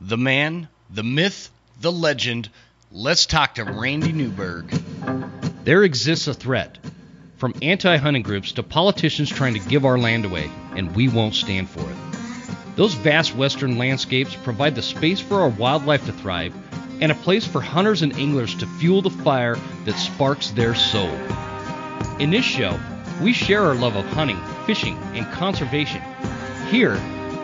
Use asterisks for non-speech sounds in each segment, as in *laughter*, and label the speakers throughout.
Speaker 1: the man, the myth, the legend. Let's talk to Randy Newberg.
Speaker 2: There exists a threat from anti hunting groups to politicians trying to give our land away, and we won't stand for it. Those vast western landscapes provide the space for our wildlife to thrive and a place for hunters and anglers to fuel the fire that sparks their soul. In this show, we share our love of hunting, fishing, and conservation. Here,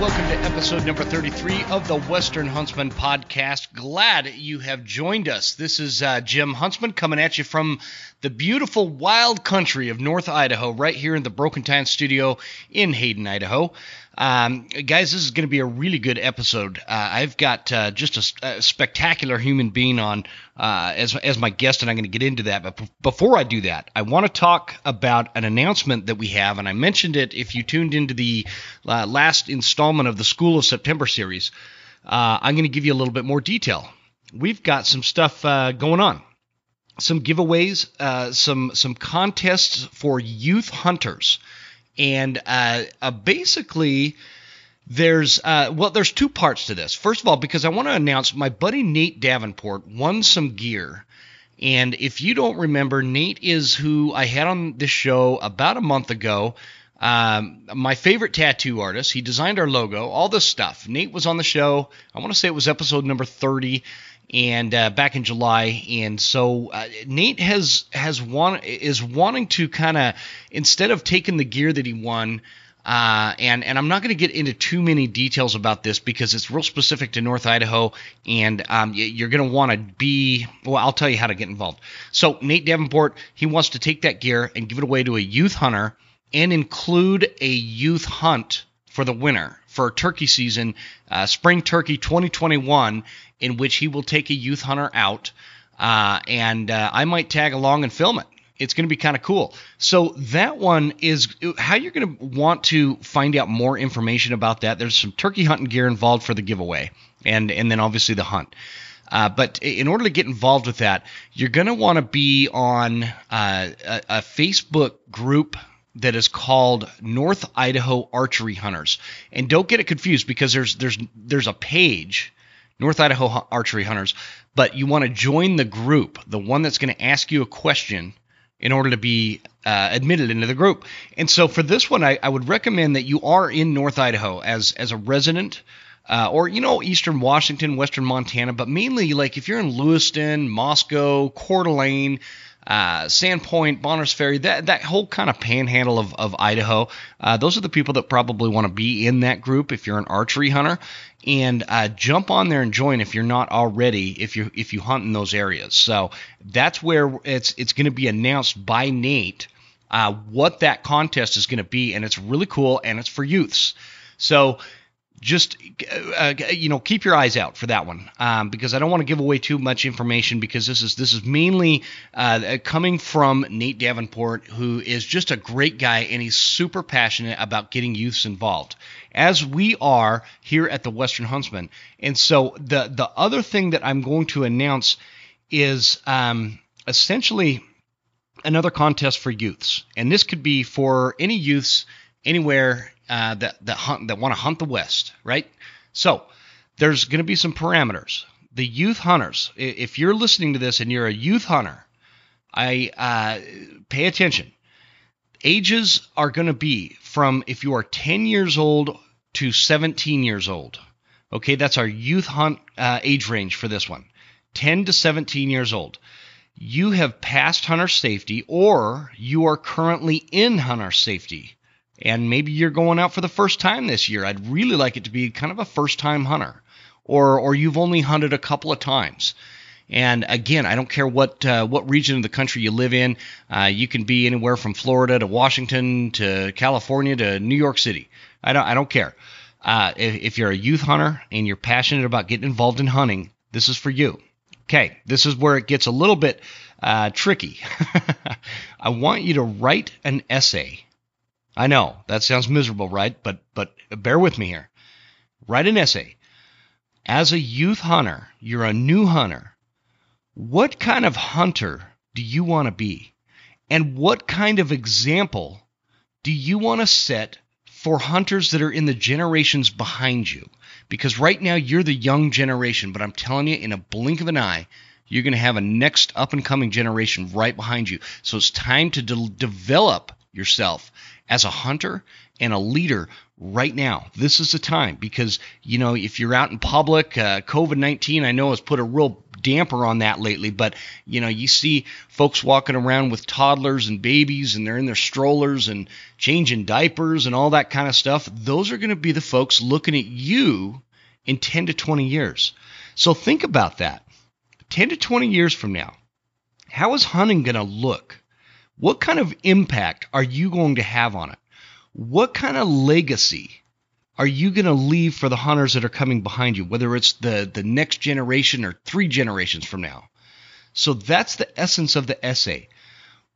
Speaker 1: Welcome to episode number 33 of the Western Huntsman podcast. Glad you have joined us. This is uh, Jim Huntsman coming at you from the beautiful wild country of North Idaho, right here in the Broken Time studio in Hayden, Idaho. Um, guys, this is going to be a really good episode. Uh, I've got uh, just a, a spectacular human being on uh, as, as my guest, and I'm going to get into that. But before I do that, I want to talk about an announcement that we have, and I mentioned it if you tuned into the uh, last installment of the School of September series. Uh, I'm going to give you a little bit more detail. We've got some stuff uh, going on some giveaways, some some contests for youth hunters, and uh, uh, basically there's uh, well there's two parts to this. First of all, because I want to announce my buddy Nate Davenport won some gear. And if you don't remember, Nate is who I had on this show about a month ago. Um, my favorite tattoo artist. He designed our logo, all this stuff. Nate was on the show. I want to say it was episode number 30 and uh, back in July. And so uh, Nate has has want is wanting to kind of instead of taking the gear that he won. Uh, and and I'm not going to get into too many details about this because it's real specific to North Idaho, and um, you're going to want to be. Well, I'll tell you how to get involved. So Nate Davenport, he wants to take that gear and give it away to a youth hunter and include a youth hunt for the winter for turkey season, uh, spring turkey 2021, in which he will take a youth hunter out, uh, and uh, I might tag along and film it. It's going to be kind of cool. So that one is how you're going to want to find out more information about that. There's some turkey hunting gear involved for the giveaway, and and then obviously the hunt. Uh, but in order to get involved with that, you're going to want to be on uh, a, a Facebook group that is called North Idaho Archery Hunters. And don't get it confused because there's there's there's a page North Idaho Archery Hunters, but you want to join the group, the one that's going to ask you a question in order to be uh, admitted into the group. And so for this one, I, I, would recommend that you are in North Idaho as as a resident. Uh, or you know eastern washington western montana but mainly like if you're in lewiston moscow coeur d'alene uh, Sandpoint, Bonners Ferry, that that whole kind of panhandle of, of Idaho. Uh, those are the people that probably want to be in that group if you're an archery hunter, and uh, jump on there and join if you're not already if you if you hunt in those areas. So that's where it's it's going to be announced by Nate uh, what that contest is going to be, and it's really cool and it's for youths. So just uh, you know keep your eyes out for that one um, because I don't want to give away too much information because this is this is mainly uh, coming from Nate Davenport who is just a great guy and he's super passionate about getting youths involved as we are here at the Western Huntsman. And so the the other thing that I'm going to announce is um, essentially another contest for youths. And this could be for any youths anywhere uh, that that hunt that want to hunt the West, right? So there's going to be some parameters. The youth hunters, if you're listening to this and you're a youth hunter, I uh, pay attention. Ages are going to be from if you are 10 years old to 17 years old. Okay, that's our youth hunt uh, age range for this one 10 to 17 years old. You have passed hunter safety or you are currently in hunter safety and maybe you're going out for the first time this year. I'd really like it to be kind of a first time hunter, or or you've only hunted a couple of times. And again, I don't care what uh, what region of the country you live in. Uh, you can be anywhere from Florida to Washington to California to New York City. I don't I don't care. Uh, if, if you're a youth hunter and you're passionate about getting involved in hunting, this is for you. Okay, this is where it gets a little bit uh, tricky. *laughs* I want you to write an essay. I know that sounds miserable, right? But but bear with me here. Write an essay. As a youth hunter, you're a new hunter. What kind of hunter do you want to be? And what kind of example do you want to set for hunters that are in the generations behind you? Because right now you're the young generation, but I'm telling you, in a blink of an eye, you're going to have a next up and coming generation right behind you. So it's time to de- develop yourself as a hunter and a leader right now. This is the time because, you know, if you're out in public, uh, COVID 19, I know has put a real damper on that lately, but, you know, you see folks walking around with toddlers and babies and they're in their strollers and changing diapers and all that kind of stuff. Those are going to be the folks looking at you in 10 to 20 years. So think about that. 10 to 20 years from now, how is hunting going to look? What kind of impact are you going to have on it? What kind of legacy are you going to leave for the hunters that are coming behind you, whether it's the, the next generation or three generations from now? So that's the essence of the essay.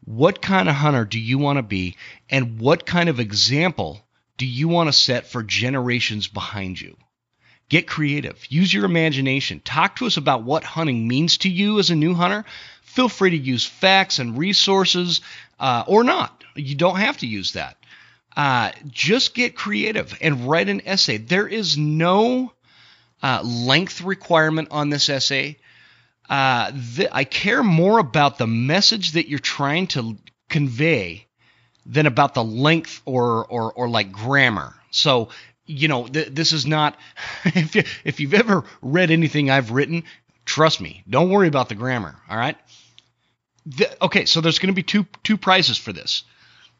Speaker 1: What kind of hunter do you want to be, and what kind of example do you want to set for generations behind you? Get creative. Use your imagination. Talk to us about what hunting means to you as a new hunter. Feel free to use facts and resources uh, or not. You don't have to use that. Uh, just get creative and write an essay. There is no uh, length requirement on this essay. Uh, th- I care more about the message that you're trying to convey than about the length or or, or like grammar. So you know, th- this is not. *laughs* If you if you've ever read anything I've written, trust me, don't worry about the grammar. All right. The, okay, so there's going to be two two prizes for this.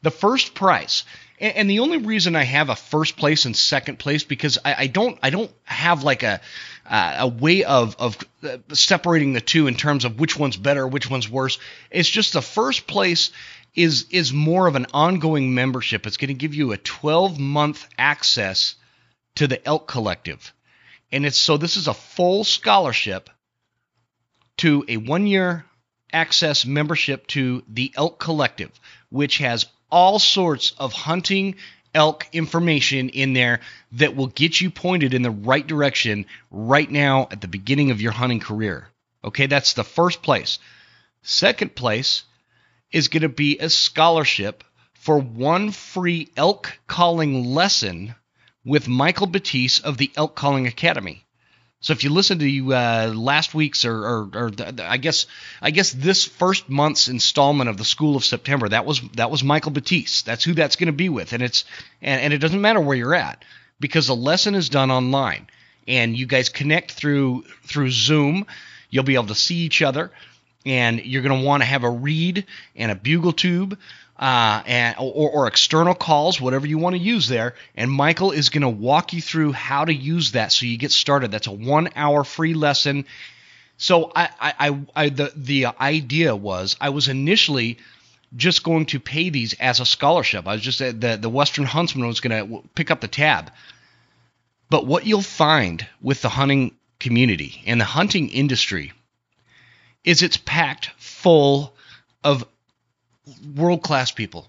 Speaker 1: The first prize, and, and, the only reason I have a first place and second place because I, I don't I don't have like a uh, a way of of uh, separating the two in terms of which one's better, which one's worse. It's just the first place is is more of an ongoing membership. It's going to give you a 12 month access to the Elk Collective, and it's so this is a full scholarship to a one year access membership to the Elk Collective, which has all sorts of hunting elk information in there that will get you pointed in the right direction right now at the beginning of your hunting career. Okay, that's the first place. Second place is going to be a scholarship for one free elk calling lesson with Michael Batiste of the Elk Calling Academy. So if you listen to uh, last week's or, or, or the, I guess I guess this first month's installment of the School of September, that was that was Michael Batiste. That's who that's going to be with, and it's and, and it doesn't matter where you're at because the lesson is done online, and you guys connect through through Zoom. You'll be able to see each other and you're going to want to have a reed and a bugle tube uh, and or, or, external calls, whatever you want to use there. And Michael is going to walk you through how to use that so you get started. That's a one-hour free lesson. So I, I, I, the the idea was I was initially just going to pay these as a scholarship. I was just the the Western Huntsman was going to pick up the tab. But what you'll find with the hunting community and the hunting industry is it's packed full of world class people.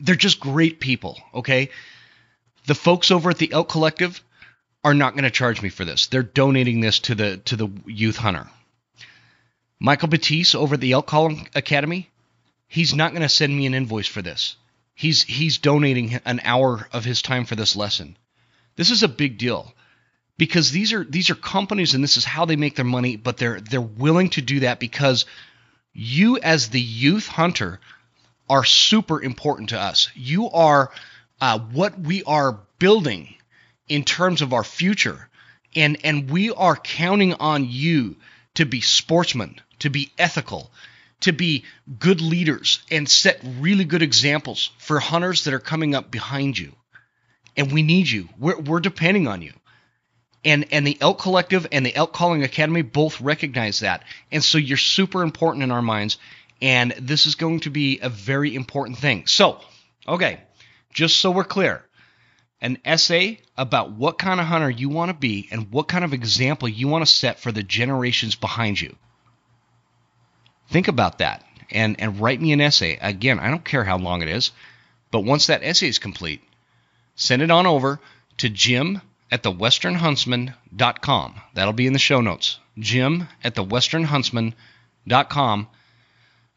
Speaker 1: They're just great people, okay? The folks over at the Elk Collective are not going to charge me for this. They're donating this to the to the youth hunter. Michael Batiste over at the Elk Calling Academy, he's not going to send me an invoice for this. He's he's donating an hour of his time for this lesson. This is a big deal because these are these are companies and this is how they make their money but they're they're willing to do that because you as the youth hunter are super important to us. You are uh, what we are building in terms of our future. And and we are counting on you to be sportsmen to be ethical to be good leaders and set really good examples for hunters that are coming up behind you. And we need you. We're, we're depending on you and and the elk collective and the elk calling academy both recognize that and so you're super important in our minds and this is going to be a very important thing so okay just so we're clear an essay about what kind of hunter you want to be and what kind of example you want to set for the generations behind you. Think about that and, and write me an essay. Again, I don't care how long it is, but once that essay is complete, send it on over to Jim at thewesternhuntsman.com. That'll be in the show notes. Jim at thewesternhuntsman.com.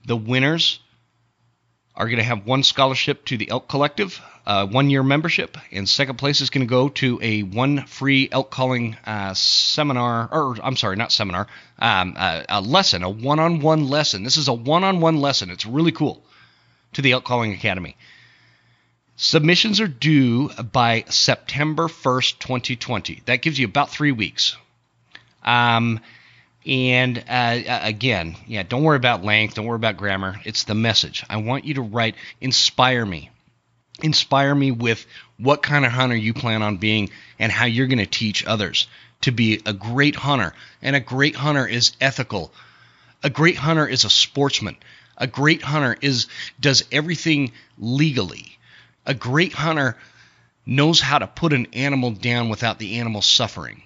Speaker 1: The winners are going to have one scholarship to the Elk Collective, uh, one year membership, and second place is going to go to a one free elk calling uh, seminar, or I'm sorry, not seminar, um, uh, a lesson, a one on one lesson. This is a one on one lesson. It's really cool to the Elk Calling Academy. Submissions are due by September 1st, 2020. That gives you about three weeks. Um, and uh, again, yeah, don't worry about length, don't worry about grammar. It's the message. I want you to write, inspire me. Inspire me with what kind of hunter you plan on being and how you're going to teach others to be a great hunter. And a great hunter is ethical. A great hunter is a sportsman. A great hunter is does everything legally. A great hunter knows how to put an animal down without the animal suffering.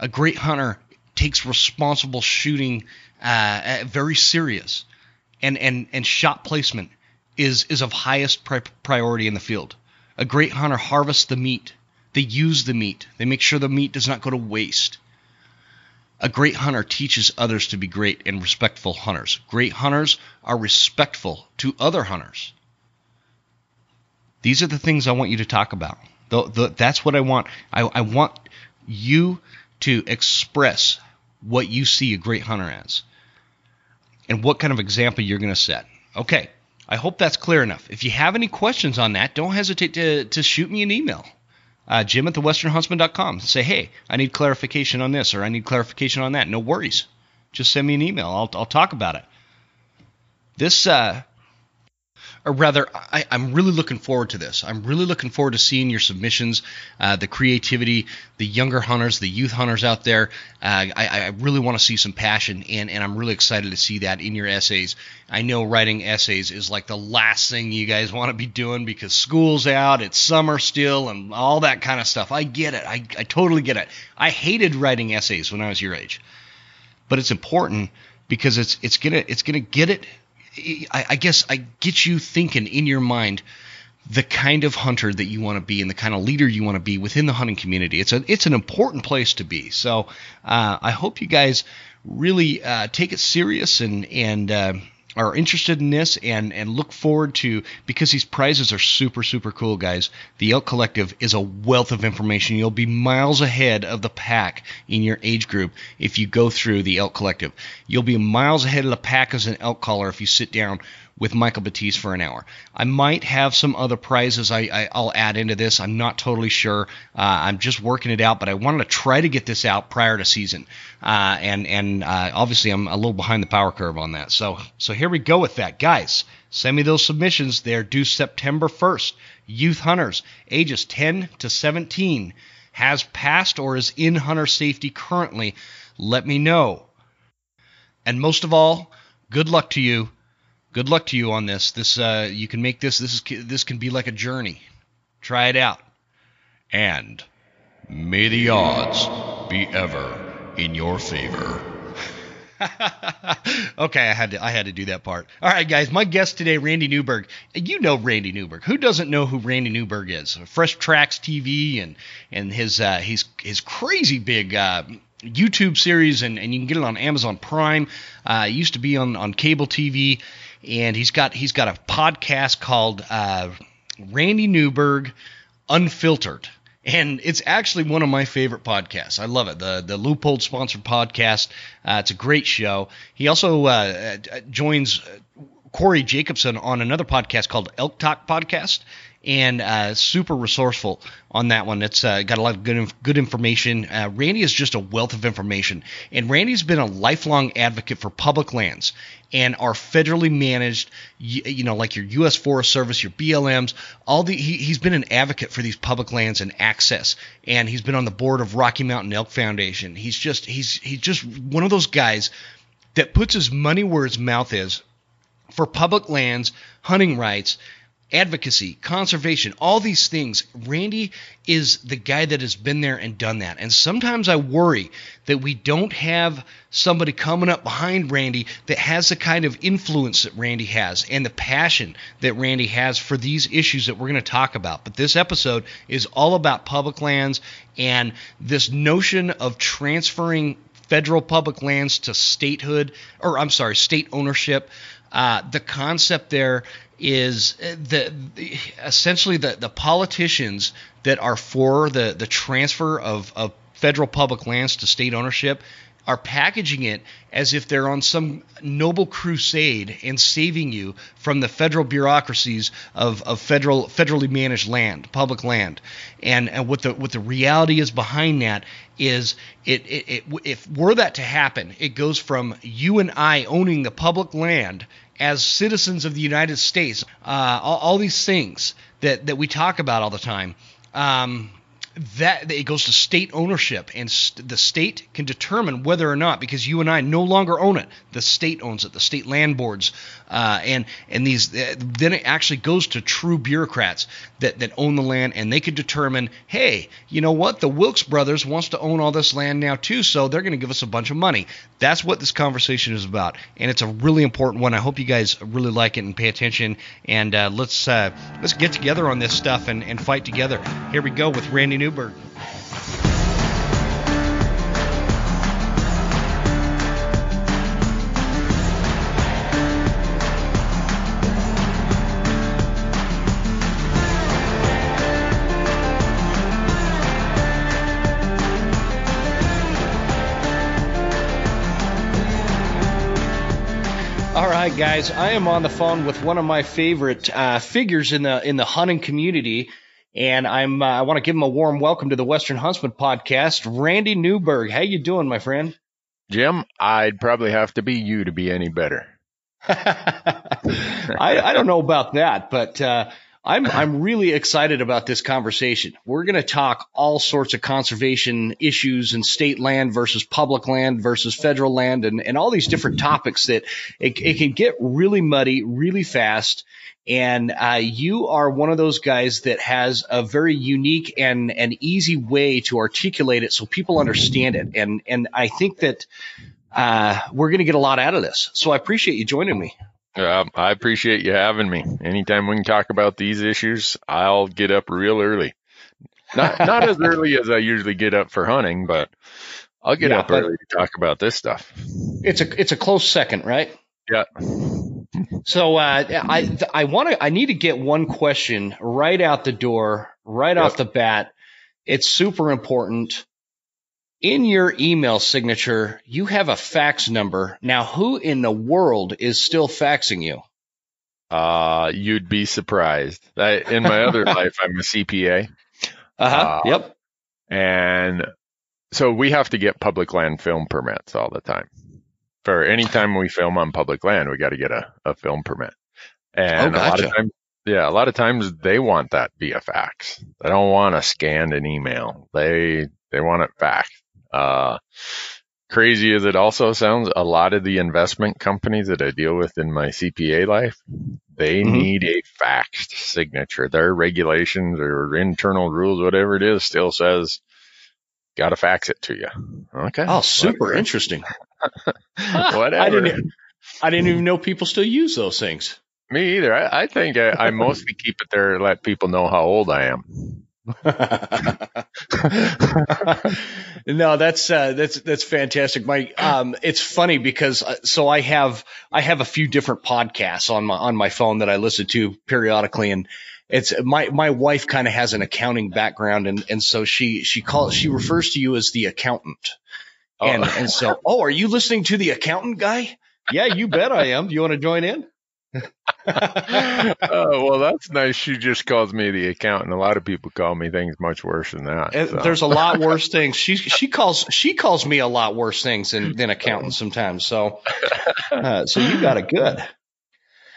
Speaker 1: A great hunter takes responsible shooting uh, very serious, and and and shot placement is is of highest pri- priority in the field. A great hunter harvests the meat. They use the meat. They make sure the meat does not go to waste. A great hunter teaches others to be great and respectful hunters. Great hunters are respectful to other hunters. These are the things I want you to talk about. The, the, that's what I want. I, I want you to express what you see a great hunter as and what kind of example you're going to set. Okay, I hope that's clear enough. If you have any questions on that, don't hesitate to, to shoot me an email. Uh, Jim at thewesternhuntsman.com. Say, hey, I need clarification on this or I need clarification on that. No worries. Just send me an email. I'll, I'll talk about it. This uh, or rather, I, am really looking forward to this. I'm really looking forward to seeing your submissions, uh, the creativity, the younger hunters, the youth hunters out there. Uh, I, I, really want to see some passion, and, and I'm really excited to see that in your essays. I know writing essays is like the last thing you guys want to be doing because school's out, it's summer still, and all that kind of stuff. I get it. I, I totally get it. I hated writing essays when I was your age, but it's important because it's it's gonna it's gonna get it I, I guess I get you thinking in your mind the kind of hunter that you want to be and the kind of leader you want to be within the hunting community. It's a it's an important place to be. So uh, I hope you guys really uh, take it serious and and uh, are interested in this and and look forward to because these prizes are super super cool guys the elk collective is a wealth of information. You'll be miles ahead of the pack in your age group if you go through the elk collective. You'll be miles ahead of the pack as an elk caller if you sit down with Michael Batiste for an hour. I might have some other prizes I, will add into this. I'm not totally sure. Uh, I'm just working it out, but I wanted to try to get this out prior to season. Uh, and and uh, obviously I'm a little behind the power curve on that. So so here we go with that, guys. Send me those submissions. They're due September 1st. Youth hunters, ages 10 to 17, has passed or is in hunter safety currently. Let me know. And most of all, good luck to you good luck to you on this. This uh, you can make this. This is this can be like a journey. Try it out, and may the odds be ever in your favor. *laughs* okay, I had to I had to do that part. All right, guys, my guest today, Randy Newberg. You know Randy Newberg. Who doesn't know who Randy Newberg is? Fresh Tracks TV and and his uh, his his crazy big uh, YouTube series, and, and you can get it on Amazon Prime. Uh, used to be on on cable TV and he's got he's got a podcast called uh, Randy Newberg Unfiltered, and it's actually one of my favorite podcasts. I love it. the The Leupold sponsored podcast. Uh, it's a great show. He also uh, uh joins Corey Jacobson on another podcast called Elk Talk Podcast, and uh, super resourceful on that one. It's uh, got a lot of good good information. Uh, Randy is just a wealth of information, and Randy's been a lifelong advocate for public lands and our federally managed, you, you know, like your U.S. Forest Service, your BLMs. All the he, he's been an advocate for these public lands and access, and he's been on the board of Rocky Mountain Elk Foundation. He's just he's he's just one of those guys that puts his money where his mouth is for public lands, hunting rights advocacy, conservation, all these things. Randy is the guy that has been there and done that. And sometimes I worry that we don't have somebody coming up behind Randy that has the kind of influence that Randy has and the passion that Randy has for these issues that we're going to talk about. But this episode is all about public lands and this notion of transferring federal public lands to statehood, or I'm sorry, state ownership. Uh, the concept there is uh, the, the, essentially the, the politicians that are for the, the transfer of, of federal public lands to state ownership are packaging it as if they're on some noble crusade and saving you from the federal bureaucracies of, of federal federally managed land, public land. And, and what the what the reality is behind that is it, it, it if were that to happen, it goes from you and I owning the public land as citizens of the United States, uh, all, all, these things that, that we talk about all the time. Um, that it goes to state ownership, and st- the state can determine whether or not, because you and I no longer own it, the state owns it, the state land boards, uh, and and these uh, then it actually goes to true bureaucrats that that own the land, and they could determine, hey, you know what, the Wilks brothers wants to own all this land now too, so they're going to give us a bunch of money. That's what this conversation is about, and it's a really important one. I hope you guys really like it and pay attention, and uh, let's uh, let's get together on this stuff and, and fight together. Here we go with Randy. Newberg. All right, guys, I am on the phone with one of my favorite uh, figures in the in the hunting community. And I'm uh, I want to give him a warm welcome to the Western Huntsman podcast. Randy Newberg, how you doing, my friend?
Speaker 3: Jim, I'd probably have to be you to be any better. *laughs*
Speaker 1: I, I don't know about that, but uh, I'm I'm really excited about this conversation. We're going to talk all sorts of conservation issues and state land versus public land versus federal land and, and all these different topics that it, it can get really muddy really fast. And uh, you are one of those guys that has a very unique and an easy way to articulate it so people understand it. And and I think that uh, we're going to get a lot out of this. So I appreciate you joining me.
Speaker 3: Uh, I appreciate you having me. Anytime we can talk about these issues, I'll get up real early. Not *laughs* not as early as I usually get up for hunting, but I'll get yeah, up early to talk about this stuff.
Speaker 1: It's a it's a close second, right?
Speaker 3: Yeah.
Speaker 1: So uh, I I want to I need to get one question right out the door, right yep. off the bat. It's super important. In your email signature, you have a fax number. Now, who in the world is still faxing you?
Speaker 3: Uh, you'd be surprised. I, in my other *laughs* life, I'm a CPA.
Speaker 1: Uh-huh. Uh, yep.
Speaker 3: And so we have to get public land film permits all the time for any time we film on public land, we got to get a, a film permit. And oh, gotcha. a lot of times, yeah, a lot of times they want that via fax. They don't want a scanned an email. They, they want it fax. Uh, crazy as it also sounds, a lot of the investment companies that I deal with in my CPA life, they mm-hmm. need a faxed signature. Their regulations or internal rules, whatever it is, still says got to fax it to you. Okay.
Speaker 1: Oh, super interesting. Whatever. *laughs* I didn't, I didn't even know people still use those things.
Speaker 3: Me either. I, I think I, I mostly keep it there to let people know how old I am. *laughs*
Speaker 1: no, that's uh, that's that's fantastic. My um, it's funny because uh, so I have I have a few different podcasts on my on my phone that I listen to periodically, and it's my my wife kind of has an accounting background, and and so she she calls she refers to you as the accountant. Oh. And and so, *laughs* oh, are you listening to the accountant guy? Yeah, you bet I am. Do you want to join in?
Speaker 3: oh, well, that's nice. She just calls me the accountant. A lot of people call me things much worse than that.
Speaker 1: So. There's a lot *laughs* worse things. She she calls she calls me a lot worse things than than *laughs* accountant sometimes. So uh, so you got it good.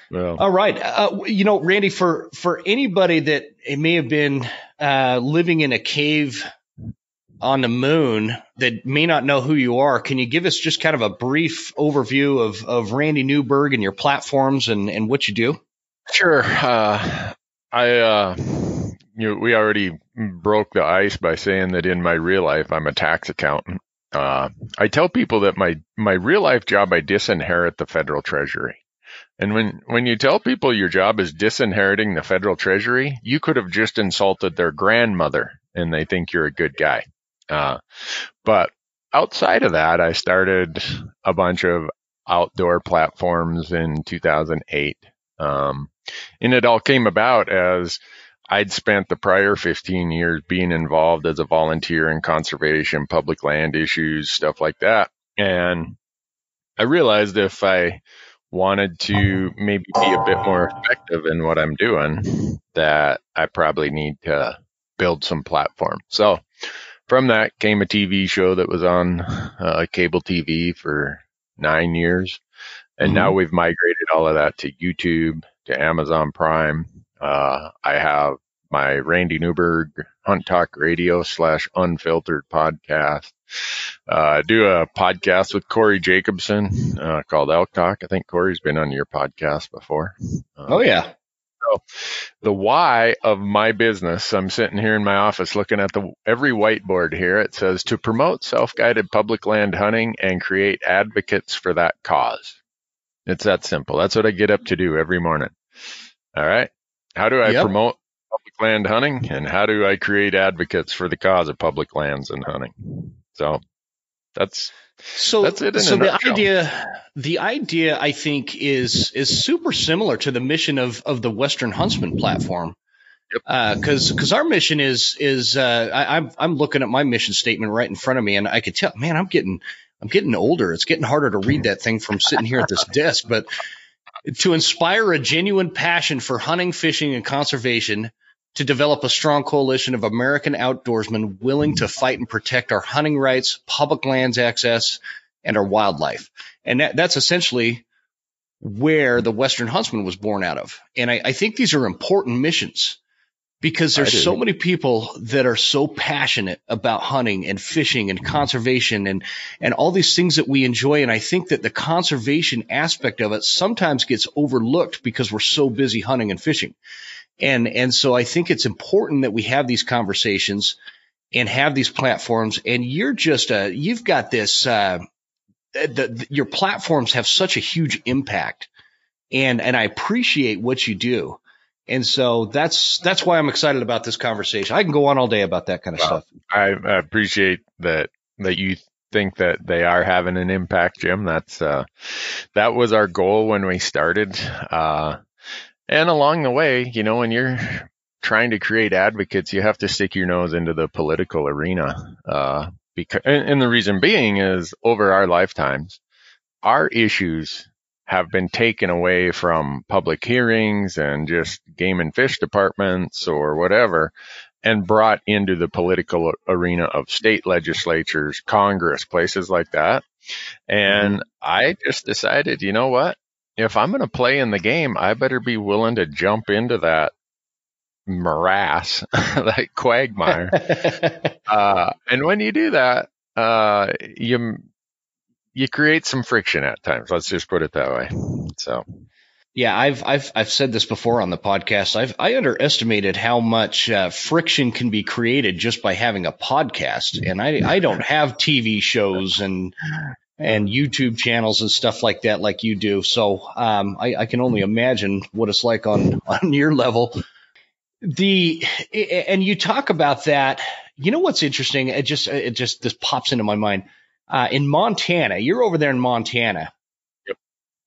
Speaker 1: Well, all right. Uh, you know, Randy, for for anybody that it may have been uh, living in a cave on the moon that may not know who you are, can you give us just kind of a brief overview of, of Randy Newberg and your platforms and, and what you do?
Speaker 3: Sure. Uh, I, uh, you know, we already broke the ice by saying that in my real life, I'm a tax accountant. Uh, I tell people that my, my real life job, I disinherit the federal treasury. And when, when you tell people your job is disinheriting the federal treasury, you could have just insulted their grandmother and they think you're a good guy. Uh, but outside of that, I started a bunch of outdoor platforms in 2008. Um, and it all came about as I'd spent the prior 15 years being involved as a volunteer in conservation, public land issues, stuff like that. And I realized if I wanted to maybe be a bit more effective in what I'm doing, that I probably need to build some platform. So from that came a TV show that was on uh, cable TV for nine years. And mm-hmm. now we've migrated all of that to YouTube, to Amazon Prime. Uh, I have my Randy Newberg Hunt Talk Radio slash Unfiltered podcast. Uh, do a podcast with Corey Jacobson uh, called Elk Talk. I think Corey's been on your podcast before.
Speaker 1: oh yeah,
Speaker 3: so the why of my business, I'm sitting here in my office looking at the every whiteboard here. It says to promote self-guided public land hunting and create advocates for that cause. It's that simple. That's what I get up to do every morning. All right. How do I yep. promote public land hunting and how do I create advocates for the cause of public lands and hunting? So that's
Speaker 1: so that's it. so the idea, the idea, I think, is is super similar to the mission of of the Western Huntsman platform. Because yep. because uh, our mission is is uh, I, I'm I'm looking at my mission statement right in front of me, and I could tell, man, I'm getting I'm getting older. It's getting harder to read that thing from sitting here at this *laughs* desk. But to inspire a genuine passion for hunting, fishing, and conservation, to develop a strong coalition of American outdoorsmen willing to fight and protect our hunting rights, public lands access, and our wildlife. And that, that's essentially where the Western Huntsman was born out of. And I, I think these are important missions because there's so many people that are so passionate about hunting and fishing and conservation and and all these things that we enjoy and I think that the conservation aspect of it sometimes gets overlooked because we're so busy hunting and fishing. And, and so I think it's important that we have these conversations and have these platforms. And you're just a, you've got this, uh, the, the, your platforms have such a huge impact and, and I appreciate what you do. And so that's, that's why I'm excited about this conversation. I can go on all day about that kind of stuff.
Speaker 3: I, I appreciate that, that you think that they are having an impact, Jim. That's, uh, that was our goal when we started. Uh, and along the way, you know, when you're trying to create advocates, you have to stick your nose into the political arena. Uh, because, and, and the reason being is over our lifetimes, our issues have been taken away from public hearings and just game and fish departments or whatever and brought into the political arena of state legislatures, Congress, places like that. And mm-hmm. I just decided, you know what? If I'm going to play in the game, I better be willing to jump into that morass, *laughs* that quagmire. *laughs* uh, and when you do that, uh, you you create some friction at times. Let's just put it that way. So.
Speaker 1: Yeah, I've I've I've said this before on the podcast. I've I underestimated how much uh, friction can be created just by having a podcast, and I I don't have TV shows and and YouTube channels and stuff like that, like you do. So um, I, I, can only imagine what it's like on *laughs* on your level. The and you talk about that. You know what's interesting? It just it just this pops into my mind. Uh, in Montana, you're over there in Montana, yep.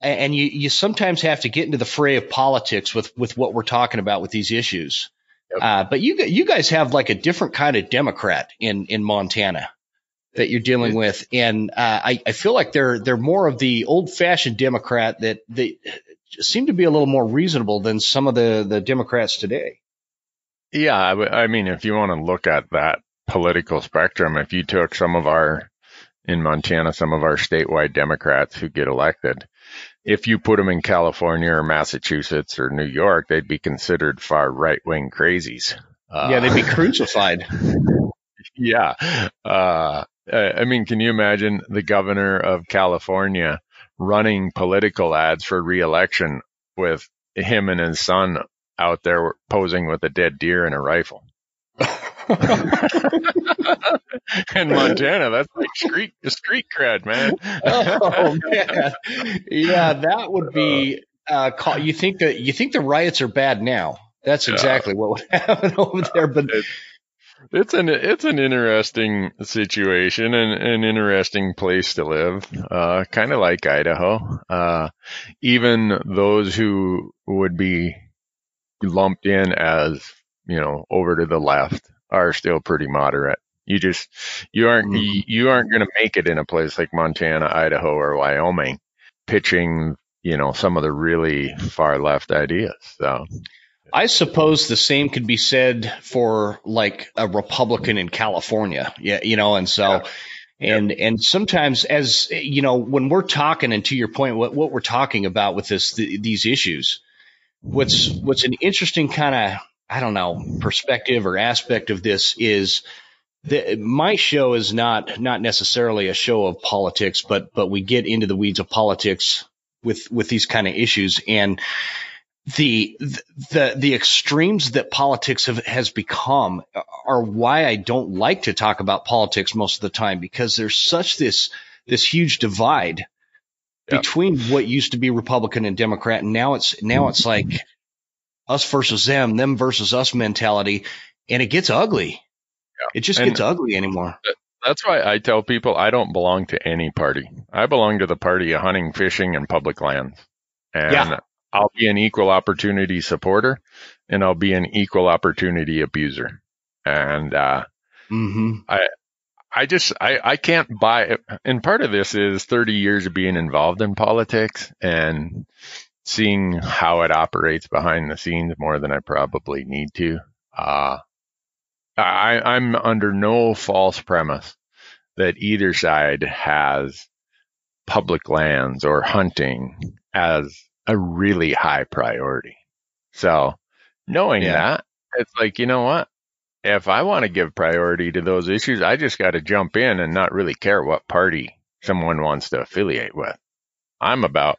Speaker 1: and you you sometimes have to get into the fray of politics with with what we're talking about with these issues. Yep. Uh, but you you guys have like a different kind of Democrat in in Montana that you're dealing with, and uh, I, I feel like they're they're more of the old fashioned Democrat that they seem to be a little more reasonable than some of the the Democrats today.
Speaker 3: Yeah, I, I mean, if you want to look at that political spectrum, if you took some of our in Montana, some of our statewide Democrats who get elected, if you put them in California or Massachusetts or New York, they'd be considered far right wing crazies.
Speaker 1: Uh, yeah, they'd be *laughs* crucified.
Speaker 3: yeah. Uh, I mean, can you imagine the governor of California running political ads for reelection with him and his son out there posing with a dead deer and a rifle. *laughs* in Montana, that's like street street cred, man. *laughs* oh
Speaker 1: man, yeah, that would be. Uh, call, you think that you think the riots are bad now? That's exactly what would *laughs* happen over there. But
Speaker 3: it's an it's an interesting situation and an interesting place to live. Uh, kind of like Idaho. Uh, even those who would be lumped in as you know over to the left are still pretty moderate. You just you aren't mm. you aren't going to make it in a place like Montana, Idaho, or Wyoming, pitching you know some of the really far left ideas. So
Speaker 1: I suppose the same could be said for like a Republican in California. Yeah, you know, and so yeah. and and sometimes as you know, when we're talking and to your point, what what we're talking about with this th- these issues, what's what's an interesting kind of I don't know perspective or aspect of this is the, my show is not not necessarily a show of politics, but but we get into the weeds of politics with with these kind of issues and the the the extremes that politics have, has become are why I don't like to talk about politics most of the time because there's such this this huge divide yep. between what used to be Republican and Democrat and now it's now it's like us versus them, them versus us mentality, and it gets ugly. Yeah. It just and gets ugly anymore.
Speaker 3: That's why I tell people I don't belong to any party. I belong to the party of hunting, fishing, and public lands. And yeah. I'll be an equal opportunity supporter and I'll be an equal opportunity abuser. And, uh, mm-hmm. I, I just, I, I can't buy it. And part of this is 30 years of being involved in politics and seeing how it operates behind the scenes more than I probably need to. Uh, I, I'm under no false premise that either side has public lands or hunting as a really high priority. So knowing yeah. that, it's like, you know what? If I want to give priority to those issues, I just got to jump in and not really care what party someone wants to affiliate with. I'm about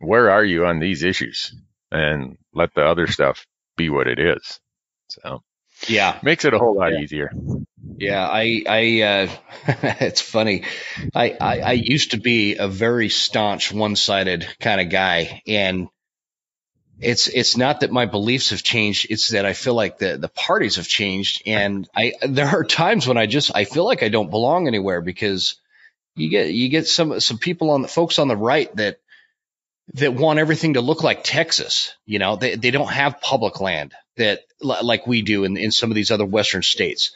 Speaker 3: where are you on these issues and let the other stuff be what it is. So
Speaker 1: yeah,
Speaker 3: makes it a whole lot yeah. easier.
Speaker 1: Yeah, I, I, uh, *laughs* it's funny. I, I, I used to be a very staunch, one-sided kind of guy, and it's, it's not that my beliefs have changed. It's that I feel like the, the parties have changed, and I, there are times when I just, I feel like I don't belong anywhere because you get, you get some, some people on the folks on the right that, that want everything to look like Texas. You know, they, they don't have public land that like we do in, in some of these other Western states.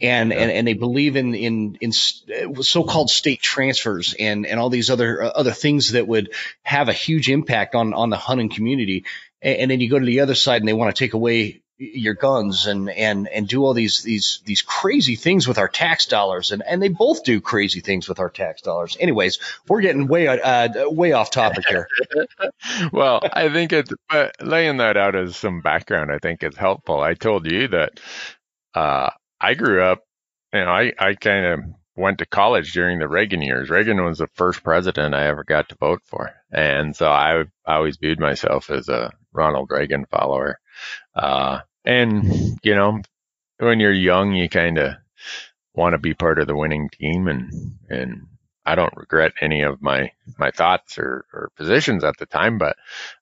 Speaker 1: And, yeah. and, and they believe in, in, in so-called state transfers and, and all these other, uh, other things that would have a huge impact on, on the hunting community. And, and then you go to the other side and they want to take away your guns and and and do all these these these crazy things with our tax dollars and and they both do crazy things with our tax dollars anyways we're getting way uh way off topic here *laughs*
Speaker 3: well i think it's but laying that out as some background i think is helpful i told you that uh i grew up you know i i kind of went to college during the Reagan years. Reagan was the first president I ever got to vote for. And so I, I always viewed myself as a Ronald Reagan follower. Uh, and you know, when you're young, you kind of want to be part of the winning team and, and I don't regret any of my, my thoughts or, or positions at the time, but,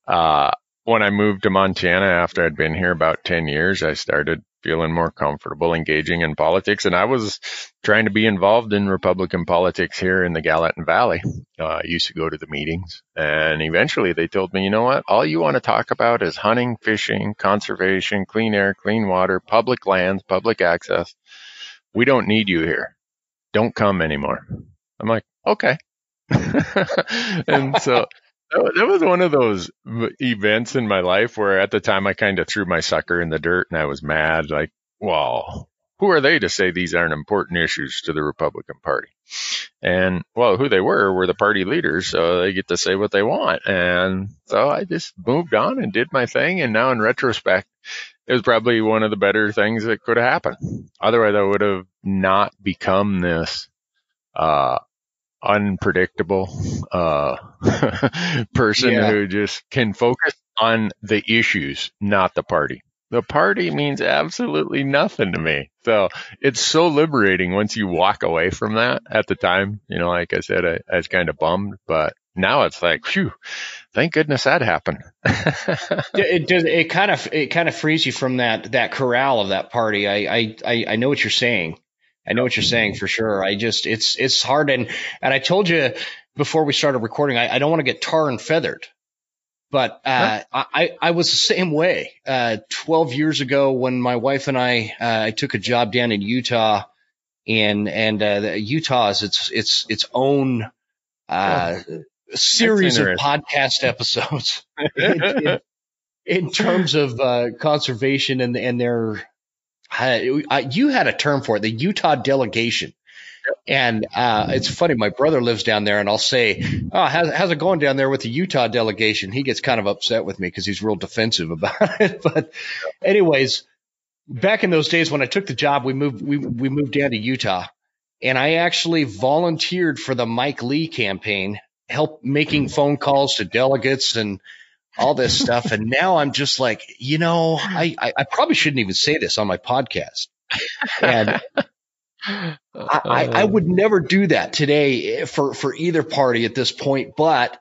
Speaker 3: uh, when I moved to Montana after I'd been here about 10 years, I started feeling more comfortable engaging in politics. And I was trying to be involved in Republican politics here in the Gallatin Valley. Uh, I used to go to the meetings and eventually they told me, you know what? All you want to talk about is hunting, fishing, conservation, clean air, clean water, public lands, public access. We don't need you here. Don't come anymore. I'm like, okay. *laughs* and so that was one of those events in my life where at the time I kind of threw my sucker in the dirt and I was mad. Like, well, who are they to say these aren't important issues to the Republican Party? And well, who they were were the party leaders, so they get to say what they want. And so I just moved on and did my thing. And now in retrospect, it was probably one of the better things that could have happened. Otherwise, I would have not become this uh, unpredictable uh, *laughs* person yeah. who just can focus on the issues, not the party. The party means absolutely nothing to me. So it's so liberating once you walk away from that at the time. You know, like I said, I, I was kind of bummed, but now it's like, phew, thank goodness that happened. *laughs*
Speaker 1: it does. It kind of it kind of frees you from that that corral of that party. I I I know what you're saying. I know what you're saying for sure. I just it's it's hard and and I told you before we started recording, I, I don't want to get tar and feathered. But uh, huh? I, I was the same way. Uh, 12 years ago, when my wife and I uh, I took a job down in Utah, and and uh, Utah is its its its own uh, series of podcast episodes *laughs* in, in, in, terms of uh, conservation and and their. You had a term for it, the Utah delegation. And uh, it's funny, my brother lives down there, and I'll say, "Oh, how's, how's it going down there with the Utah delegation?" He gets kind of upset with me because he's real defensive about *laughs* it. But, anyways, back in those days when I took the job, we moved we we moved down to Utah, and I actually volunteered for the Mike Lee campaign, help making phone calls to delegates and all this stuff. And now I'm just like, you know, I, I, I probably shouldn't even say this on my podcast. And I, I, would never do that today for, for either party at this point, but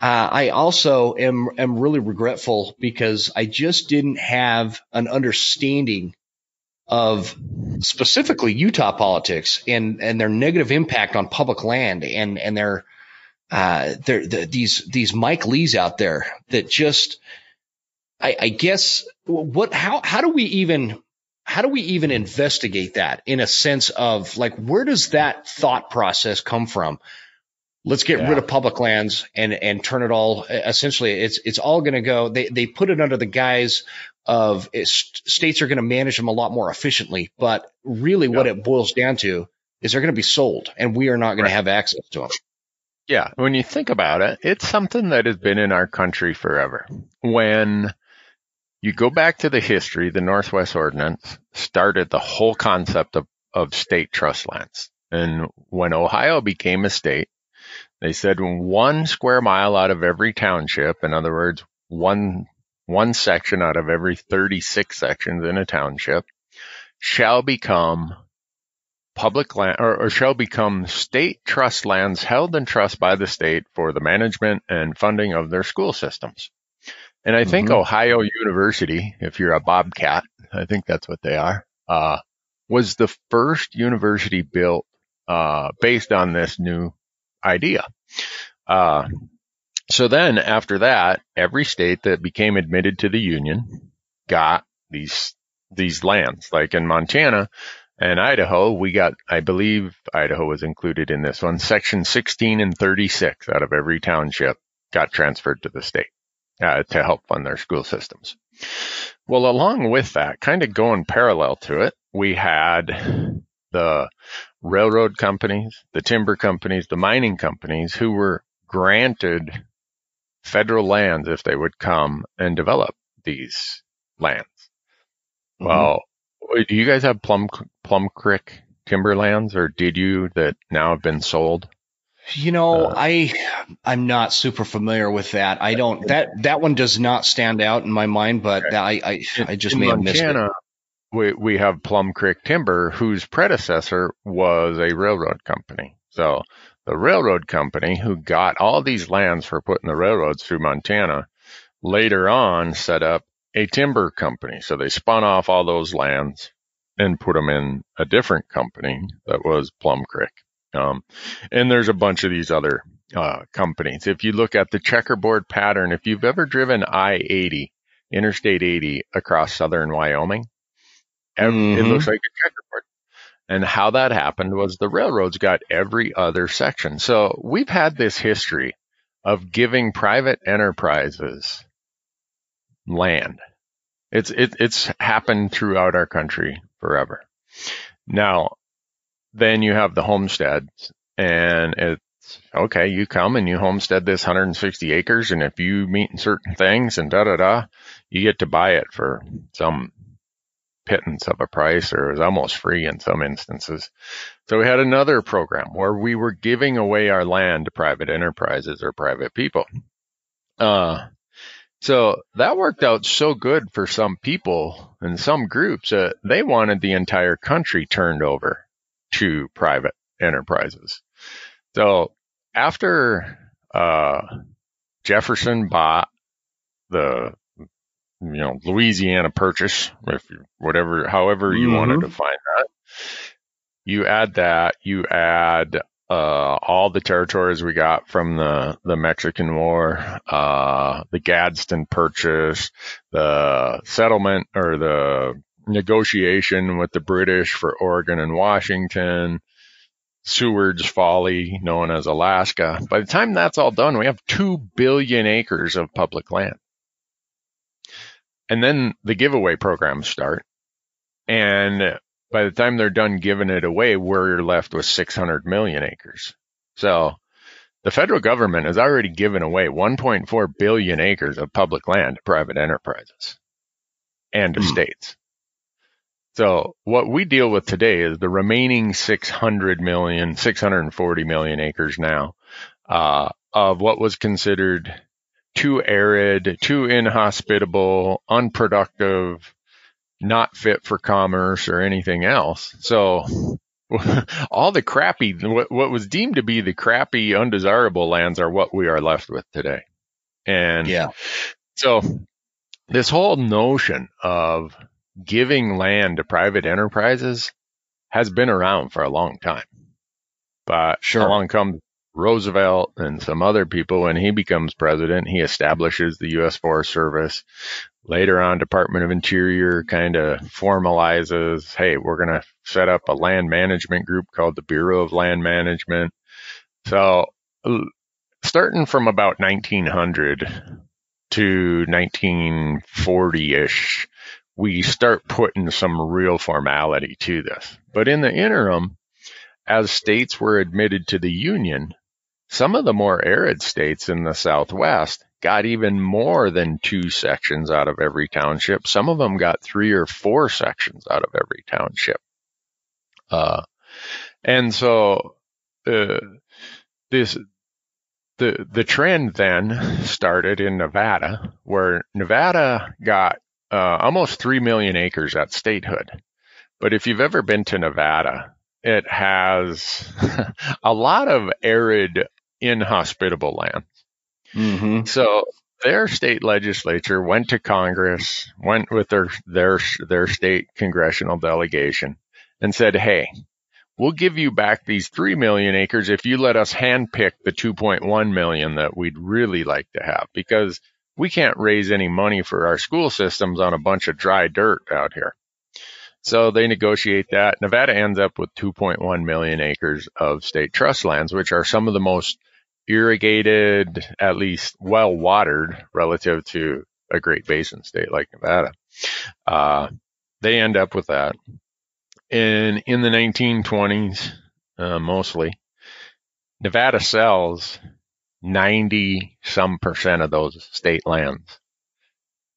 Speaker 1: uh, I also am am really regretful because I just didn't have an understanding of specifically Utah politics and and their negative impact on public land and and their uh their the, these these Mike Lees out there that just I, I guess what how how do we even how do we even investigate that in a sense of like where does that thought process come from? Let's get yeah. rid of public lands and and turn it all essentially it's it's all going to go they they put it under the guise of states are going to manage them a lot more efficiently, but really yeah. what it boils down to is they're going to be sold and we are not going right. to have access to them.
Speaker 3: Yeah, when you think about it, it's something that has been in our country forever. When you go back to the history, the Northwest Ordinance started the whole concept of, of state trust lands. And when Ohio became a state, they said one square mile out of every township, in other words, one, one section out of every 36 sections in a township shall become public land or, or, shall become state trust lands held in trust by the state for the management and funding of their school systems. And I think mm-hmm. Ohio University, if you're a Bobcat, I think that's what they are, uh, was the first university built uh, based on this new idea. Uh, so then after that, every state that became admitted to the union got these these lands. Like in Montana and Idaho, we got, I believe Idaho was included in this one, section 16 and 36 out of every township got transferred to the state uh, to help fund their school systems. Well, along with that, kind of going parallel to it, we had the railroad companies, the timber companies, the mining companies who were granted federal lands if they would come and develop these lands. Mm-hmm. Well, do you guys have Plum Plum Creek timberlands, or did you that now have been sold?
Speaker 1: You know, uh, I I'm not super familiar with that. I don't that that one does not stand out in my mind, but okay. I I, I just in may Montana, have missed it.
Speaker 3: We we have Plum Creek Timber, whose predecessor was a railroad company. So the railroad company who got all these lands for putting the railroads through Montana later on set up a timber company. So they spun off all those lands and put them in a different company that was Plum Creek. Um, and there's a bunch of these other uh, companies. If you look at the checkerboard pattern, if you've ever driven I-80, Interstate 80 across southern Wyoming, mm-hmm. it looks like a checkerboard. And how that happened was the railroads got every other section. So we've had this history of giving private enterprises land. It's it, it's happened throughout our country forever. Now, then you have the homesteads, and it's okay. You come and you homestead this 160 acres, and if you meet certain things and da da da, you get to buy it for some pittance of a price, or was almost free in some instances. So we had another program where we were giving away our land to private enterprises or private people. Uh, So that worked out so good for some people and some groups that they wanted the entire country turned over to private enterprises. So after uh, Jefferson bought the you know Louisiana Purchase, if you, whatever, however you mm-hmm. want to define that, you add that, you add uh, all the territories we got from the, the Mexican War, uh, the Gadsden Purchase, the settlement or the negotiation with the British for Oregon and Washington, Seward's Folly, known as Alaska. By the time that's all done, we have 2 billion acres of public land. And then the giveaway programs start. And by the time they're done giving it away, we're left with 600 million acres. So the federal government has already given away 1.4 billion acres of public land to private enterprises and to mm. states. So what we deal with today is the remaining 600 million, 640 million acres now, uh, of what was considered too arid, too inhospitable, unproductive, not fit for commerce or anything else. So *laughs* all the crappy, what, what was deemed to be the crappy, undesirable lands are what we are left with today. And yeah. so this whole notion of giving land to private enterprises has been around for a long time. But sure. along comes Roosevelt and some other people when he becomes president, he establishes the U.S. Forest Service. Later on, Department of Interior kind of formalizes, hey, we're going to set up a land management group called the Bureau of Land Management. So starting from about 1900 to 1940-ish, we start putting some real formality to this. But in the interim, as states were admitted to the Union, some of the more arid states in the Southwest got even more than two sections out of every township. Some of them got three or four sections out of every township. Uh, and so, uh, this, the, the trend then started in Nevada where Nevada got, uh, almost 3 million acres at statehood. But if you've ever been to Nevada, it has *laughs* a lot of arid inhospitable lands. Mm-hmm. So their state legislature went to Congress, went with their their their state congressional delegation, and said, "Hey, we'll give you back these three million acres if you let us handpick the 2.1 million that we'd really like to have, because we can't raise any money for our school systems on a bunch of dry dirt out here." So they negotiate that. Nevada ends up with 2.1 million acres of state trust lands, which are some of the most irrigated, at least well watered relative to a Great Basin state like Nevada. Uh, they end up with that. And in the 1920s, uh, mostly, Nevada sells 90 some percent of those state lands.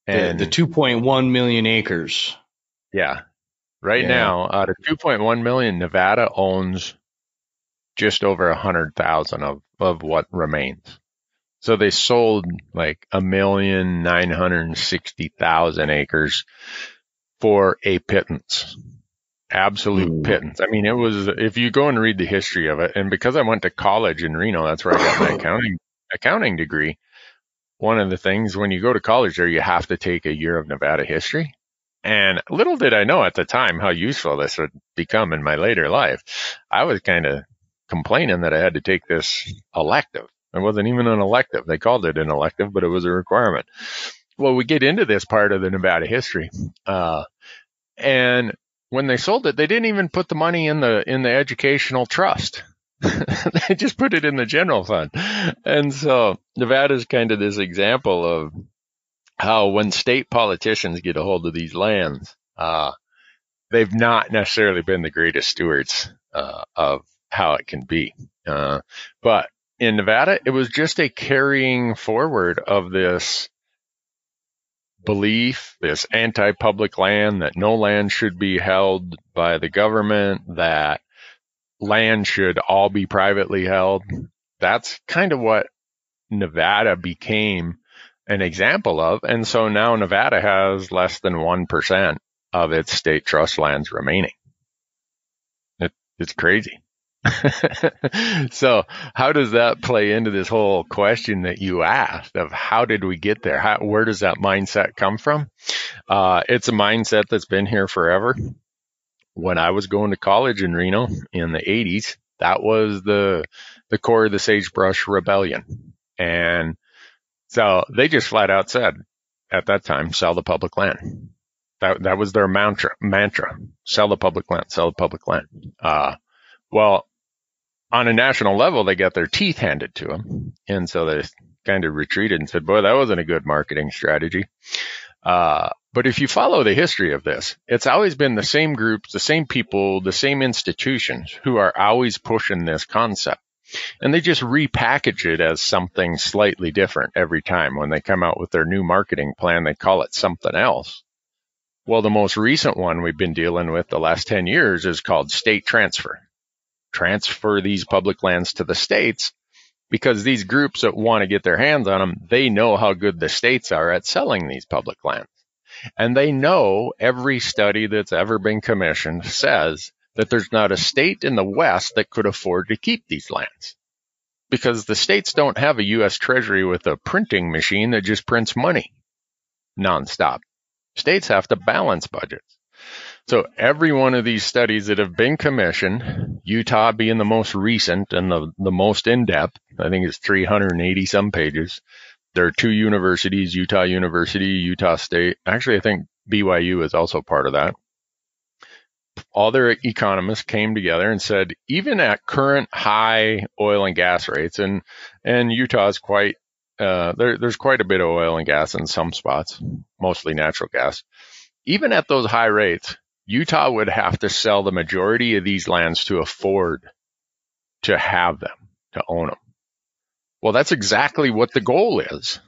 Speaker 1: And the, the 2.1 million acres.
Speaker 3: Yeah. Right yeah. now, out of 2.1 million, Nevada owns just over a hundred thousand of, of what remains. So they sold like a million nine hundred and sixty thousand acres for a pittance. Absolute Ooh. pittance. I mean, it was, if you go and read the history of it, and because I went to college in Reno, that's where I got my *coughs* accounting, accounting degree. One of the things when you go to college there, you have to take a year of Nevada history. And little did I know at the time how useful this would become in my later life. I was kind of complaining that I had to take this elective. It wasn't even an elective. They called it an elective, but it was a requirement. Well, we get into this part of the Nevada history. Uh, and when they sold it, they didn't even put the money in the, in the educational trust. *laughs* they just put it in the general fund. And so Nevada is kind of this example of how when state politicians get a hold of these lands, uh, they've not necessarily been the greatest stewards uh, of how it can be. Uh, but in Nevada, it was just a carrying forward of this belief, this anti-public land, that no land should be held by the government, that land should all be privately held. That's kind of what Nevada became an example of. And so now Nevada has less than 1% of its state trust lands remaining. It, it's crazy. *laughs* so how does that play into this whole question that you asked of how did we get there? How, where does that mindset come from? Uh, it's a mindset that's been here forever. When I was going to college in Reno in the 80s, that was the the core of the Sagebrush Rebellion, and so they just flat out said at that time, sell the public land. That that was their mantra. Mantra: sell the public land, sell the public land. Uh, well, on a national level, they got their teeth handed to them, and so they kind of retreated and said, "Boy, that wasn't a good marketing strategy." Uh, but if you follow the history of this, it's always been the same groups, the same people, the same institutions who are always pushing this concept. And they just repackage it as something slightly different every time. When they come out with their new marketing plan, they call it something else. Well, the most recent one we've been dealing with the last 10 years is called state transfer. Transfer these public lands to the states because these groups that want to get their hands on them, they know how good the states are at selling these public lands. And they know every study that's ever been commissioned says that there's not a state in the West that could afford to keep these lands because the states don't have a U.S. Treasury with a printing machine that just prints money nonstop. States have to balance budgets. So every one of these studies that have been commissioned, Utah being the most recent and the, the most in depth, I think it's 380 some pages. There are two universities, Utah University, Utah State. Actually, I think BYU is also part of that. All their economists came together and said, even at current high oil and gas rates, and and Utah is quite uh, there, there's quite a bit of oil and gas in some spots, mostly natural gas. Even at those high rates, Utah would have to sell the majority of these lands to afford to have them, to own them. Well, that's exactly what the goal is.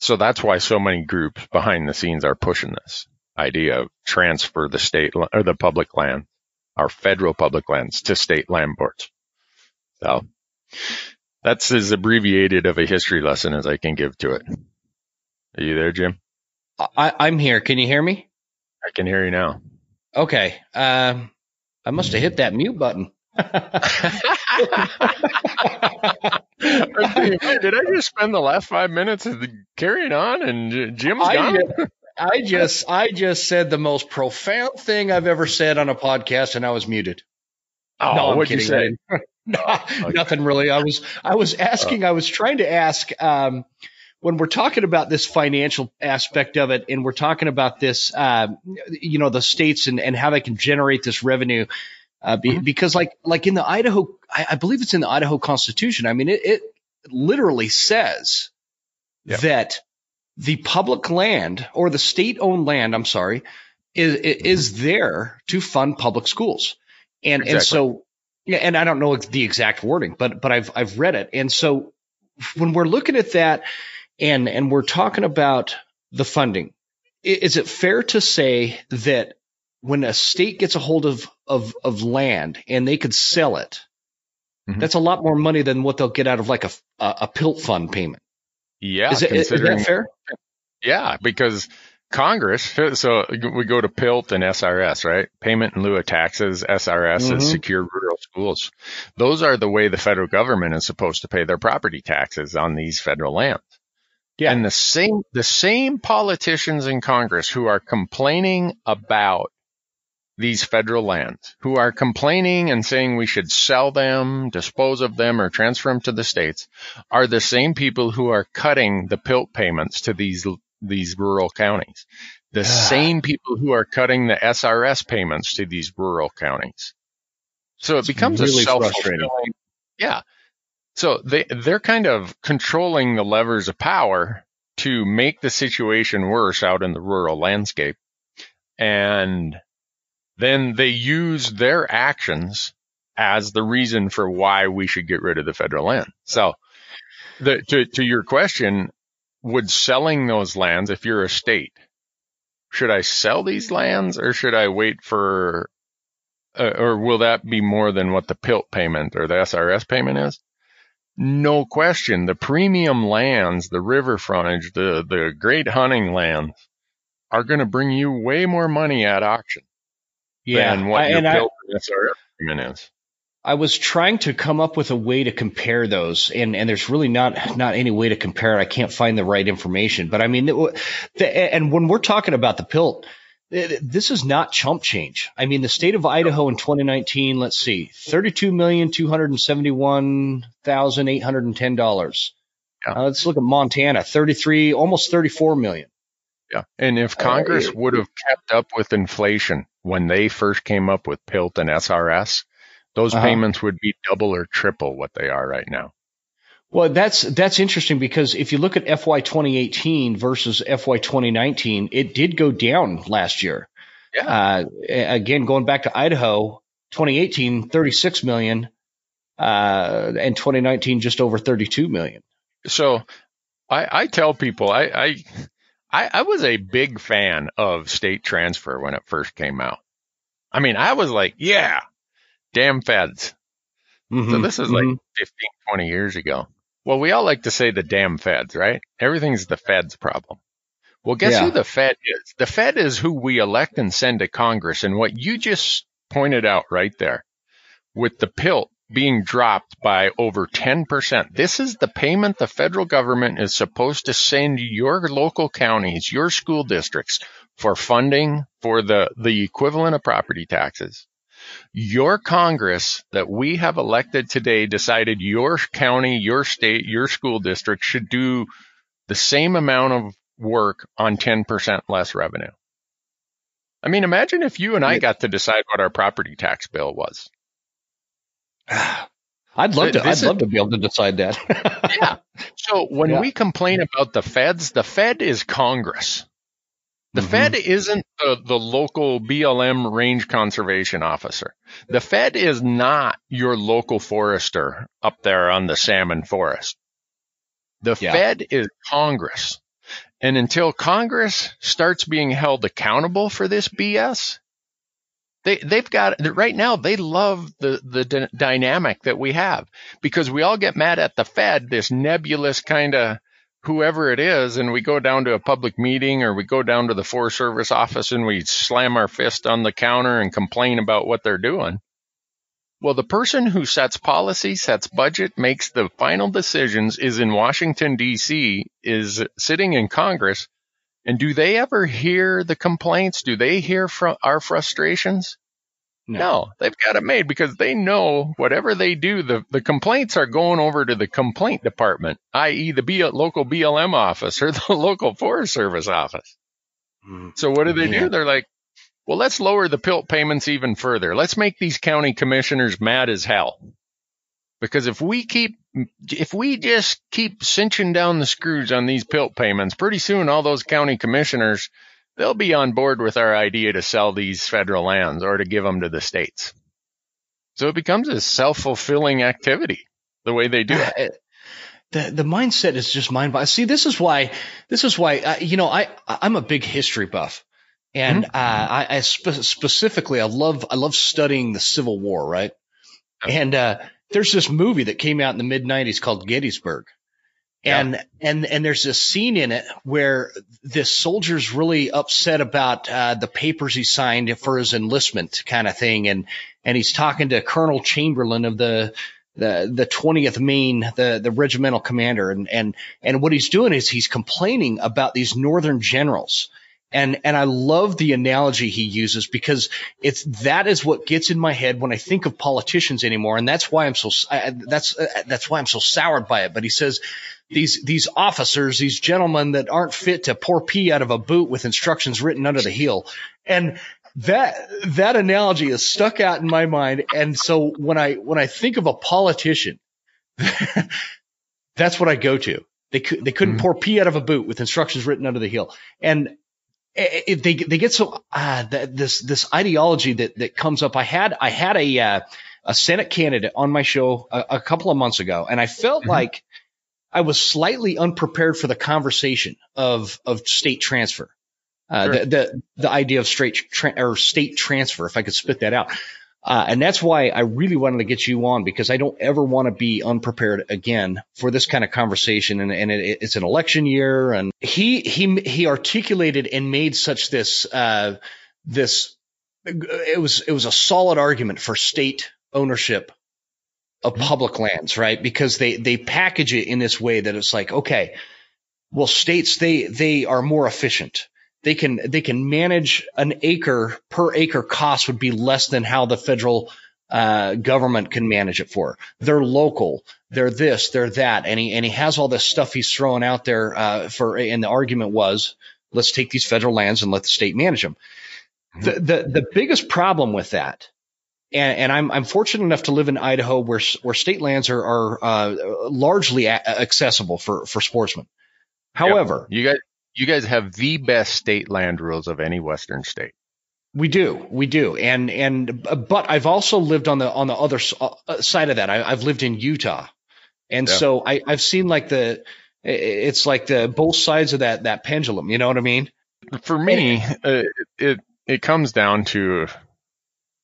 Speaker 3: So that's why so many groups behind the scenes are pushing this idea of transfer the state or the public land, our federal public lands to state land boards. So that's as abbreviated of a history lesson as I can give to it. Are you there, Jim?
Speaker 1: I, I'm here. Can you hear me?
Speaker 3: I can hear you now.
Speaker 1: Okay. Um, I must have hit that mute button. *laughs* Did
Speaker 3: I just spend the last five minutes carrying on and Jim's I gone?
Speaker 1: Just, I just, I just said the most profound thing I've ever said on a podcast, and I was muted.
Speaker 3: Oh, no, what'd you say?
Speaker 1: no, *laughs* nothing really. I was, I was asking. Oh. I was trying to ask. Um, when we're talking about this financial aspect of it, and we're talking about this, uh, you know, the states and, and how they can generate this revenue, uh, be, mm-hmm. because like like in the Idaho, I, I, believe it's in the Idaho Constitution. I mean, it, it literally says yep. that the public land or the state-owned land, I'm sorry, is is there to fund public schools, and exactly. and so yeah, and I don't know the exact wording, but but I've I've read it, and so when we're looking at that and and we're talking about the funding. Is it fair to say that when a state gets a hold of of, of land and they could sell it, mm-hmm. that's a lot more money than what they'll get out of like a a, a PILT fund payment.
Speaker 3: Yeah,
Speaker 1: is, it, is that fair?
Speaker 3: Yeah, because Congress, so we go to PILT and SRS, right? Payment in lieu of taxes. SRS mm-hmm. is secure rural schools. Those are the way the federal government is supposed to pay their property taxes on these federal lands. Yeah. And the same, the same politicians in Congress who are complaining about these federal lands, who are complaining and saying we should sell them, dispose of them, or transfer them to the states, are the same people who are cutting the PILT payments to these these rural counties. The same people who are cutting the SRS payments to these rural counties. So it becomes really a self fulfilling. Yeah. So they they're kind of controlling the levers of power to make the situation worse out in the rural landscape. And then they use their actions as the reason for why we should get rid of the federal land. So the, to, to your question, would selling those lands, if you're a state, should I sell these lands or should I wait for, uh, or will that be more than what the PILT payment or the SRS payment is? No question, the premium lands, the river frontage, the, the great hunting lands are going to bring you way more money at auction yeah, than what I, your agreement is.
Speaker 1: I was trying to come up with a way to compare those, and, and there's really not not any way to compare it. I can't find the right information, but I mean, the, and when we're talking about the pilt, this is not chump change. I mean, the state of Idaho in 2019, let's see, $32,271,810. Yeah. Uh, let's look at Montana, 33, almost 34 million.
Speaker 3: Yeah. And if Congress uh, would have kept up with inflation when they first came up with PILT and SRS, those uh-huh. payments would be double or triple what they are right now.
Speaker 1: Well, that's that's interesting because if you look at FY 2018 versus FY 2019, it did go down last year. Yeah. Uh, again, going back to Idaho, 2018, 36 million, uh, and 2019 just over 32 million.
Speaker 3: So, I, I tell people I, I I was a big fan of state transfer when it first came out. I mean, I was like, yeah, damn feds. Mm-hmm, so this is mm-hmm. like 15, 20 years ago. Well, we all like to say the damn feds, right? Everything's the feds problem. Well, guess yeah. who the Fed is? The Fed is who we elect and send to Congress. And what you just pointed out right there with the PILT being dropped by over 10%. This is the payment the federal government is supposed to send your local counties, your school districts for funding for the, the equivalent of property taxes. Your Congress that we have elected today decided your county, your state, your school district should do the same amount of work on 10% less revenue. I mean, imagine if you and I got to decide what our property tax bill was. *sighs*
Speaker 1: I'd love to. I'd is, love to be able to decide that. *laughs*
Speaker 3: yeah. So when yeah. we complain about the feds, the Fed is Congress. The mm-hmm. Fed isn't the, the local BLM range conservation officer. The Fed is not your local forester up there on the salmon forest. The yeah. Fed is Congress. And until Congress starts being held accountable for this BS, they, they've got right now. They love the the d- dynamic that we have because we all get mad at the Fed, this nebulous kind of whoever it is, and we go down to a public meeting or we go down to the Forest Service office and we slam our fist on the counter and complain about what they're doing. Well, the person who sets policy, sets budget, makes the final decisions is in Washington, D.C., is sitting in Congress. And do they ever hear the complaints? Do they hear our frustrations? No. no. they've got it made because they know whatever they do, the, the complaints are going over to the complaint department, i.e., the B, local BLM office or *laughs* the local Forest Service office. Mm, so what do they yeah. do? They're like, well, let's lower the PILT payments even further. Let's make these county commissioners mad as hell. Because if we keep, if we just keep cinching down the screws on these PILT payments, pretty soon all those county commissioners they'll be on board with our idea to sell these federal lands or to give them to the states. So it becomes a self-fulfilling activity the way they do it.
Speaker 1: The, the mindset is just mind boggling. See, this is why, this is why, uh, you know, I, I'm a big history buff. And, mm-hmm. uh, I, I spe- specifically, I love, I love studying the Civil War, right? And, uh, there's this movie that came out in the mid nineties called Gettysburg. And, yeah. and, and there's a scene in it where this soldier's really upset about, uh, the papers he signed for his enlistment kind of thing. And, and he's talking to Colonel Chamberlain of the, the, the 20th Maine, the, the regimental commander. And, and, and what he's doing is he's complaining about these Northern generals. And, and I love the analogy he uses because it's, that is what gets in my head when I think of politicians anymore. And that's why I'm so, I, that's, uh, that's why I'm so soured by it. But he says, these these officers, these gentlemen that aren't fit to pour pee out of a boot with instructions written under the heel. And that that analogy is stuck out in my mind. And so when I when I think of a politician, *laughs* that's what I go to. They could they couldn't mm-hmm. pour pee out of a boot with instructions written under the heel. And if they they get so uh, this this ideology that that comes up. I had I had a uh, a Senate candidate on my show a, a, couple of months ago, and I felt mm-hmm. like I was slightly unprepared for the conversation of of state transfer. Uh, sure. the, the, the idea of straight tra- or state transfer, if I could spit that out. Uh, and that's why I really wanted to get you on because I don't ever want to be unprepared again for this kind of conversation. And, and it, it's an election year, and he he he articulated and made such this uh, this it was it was a solid argument for state ownership of mm-hmm. public lands, right? Because they they package it in this way that it's like, okay, well, states they they are more efficient they can they can manage an acre per acre cost would be less than how the federal uh, government can manage it for. They're local. They're this. They're that. And he and he has all this stuff he's throwing out there uh, for. And the argument was, let's take these federal lands and let the state manage them. Mm-hmm. The, the the biggest problem with that, and, and I'm I'm fortunate enough to live in Idaho where where state lands are are uh, largely a- accessible for for sportsmen. However,
Speaker 3: yep. you guys you guys have the best state land rules of any Western state.
Speaker 1: We do, we do, and and but I've also lived on the on the other uh, side of that. I, have lived in Utah, and yeah. so I, I've seen like the it's like the both sides of that that pendulum. You know what I mean?
Speaker 3: For me, uh, it it comes down to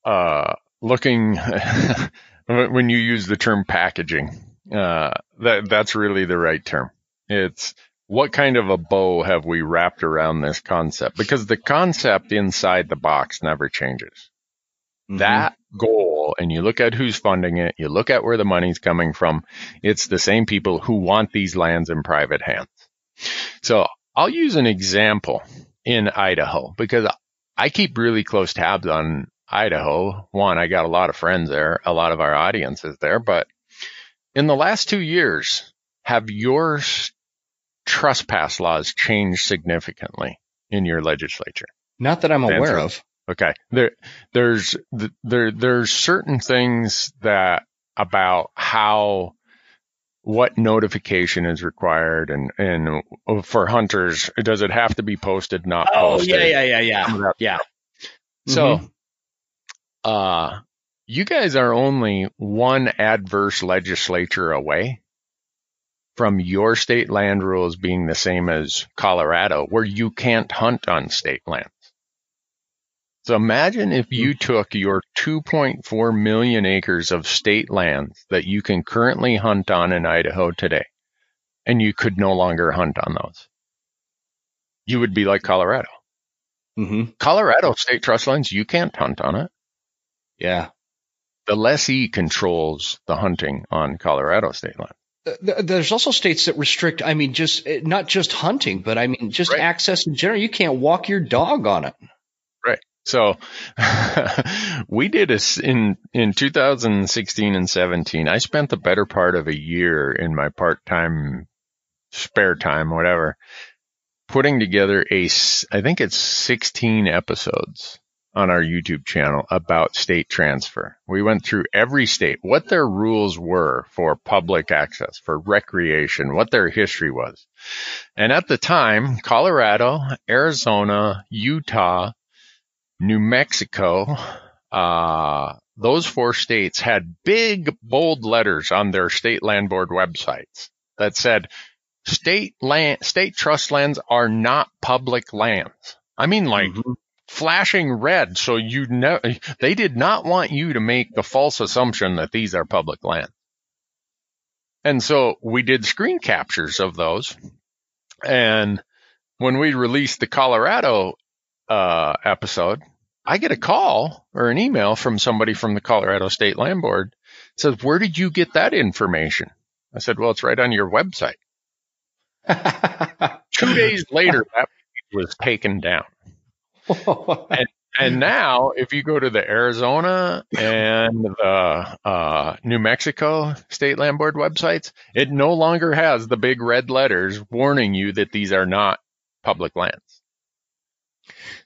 Speaker 3: uh, looking *laughs* when you use the term packaging. Uh, that that's really the right term. It's what kind of a bow have we wrapped around this concept? Because the concept inside the box never changes. Mm-hmm. That goal, and you look at who's funding it, you look at where the money's coming from, it's the same people who want these lands in private hands. So I'll use an example in Idaho because I keep really close tabs on Idaho. One, I got a lot of friends there, a lot of our audience is there, but in the last two years, have your trespass laws changed significantly in your legislature?
Speaker 1: Not that I'm aware of.
Speaker 3: Okay. There, there's, there, there's certain things that about how, what notification is required and, and for hunters, does it have to be posted, not posted?
Speaker 1: oh, yeah, yeah, yeah, yeah. Yeah.
Speaker 3: So, mm-hmm. uh, you guys are only one adverse legislature away from your state land rules being the same as Colorado, where you can't hunt on state lands. So imagine if you took your 2.4 million acres of state lands that you can currently hunt on in Idaho today, and you could no longer hunt on those. You would be like Colorado. Mm-hmm. Colorado state trust lands, you can't hunt on it.
Speaker 1: Yeah.
Speaker 3: The lessee controls the hunting on Colorado state land
Speaker 1: there's also states that restrict i mean just eh, not just hunting but i mean just right. access in general. You can't walk your dog on it.
Speaker 3: Right. So *laughs* we did a in in 2016 and 17 i spent the better part of a year in my part-time spare time whatever putting together a i think it's 16 episodes on our YouTube channel about state transfer. We went through every state, what their rules were for public access, for recreation, what their history was. And at the time, Colorado, Arizona, Utah, New Mexico, uh, those four states had big bold letters on their state land board websites that said state land, state trust lands are not public lands. I mean, like mm-hmm flashing red. So you know, they did not want you to make the false assumption that these are public land. And so we did screen captures of those. And when we released the Colorado uh, episode, I get a call or an email from somebody from the Colorado State Land Board. It says, where did you get that information? I said, well, it's right on your website. *laughs* Two days later, that was taken down and, and now, if you go to the Arizona and the uh, New Mexico State Land Board websites, it no longer has the big red letters warning you that these are not public lands.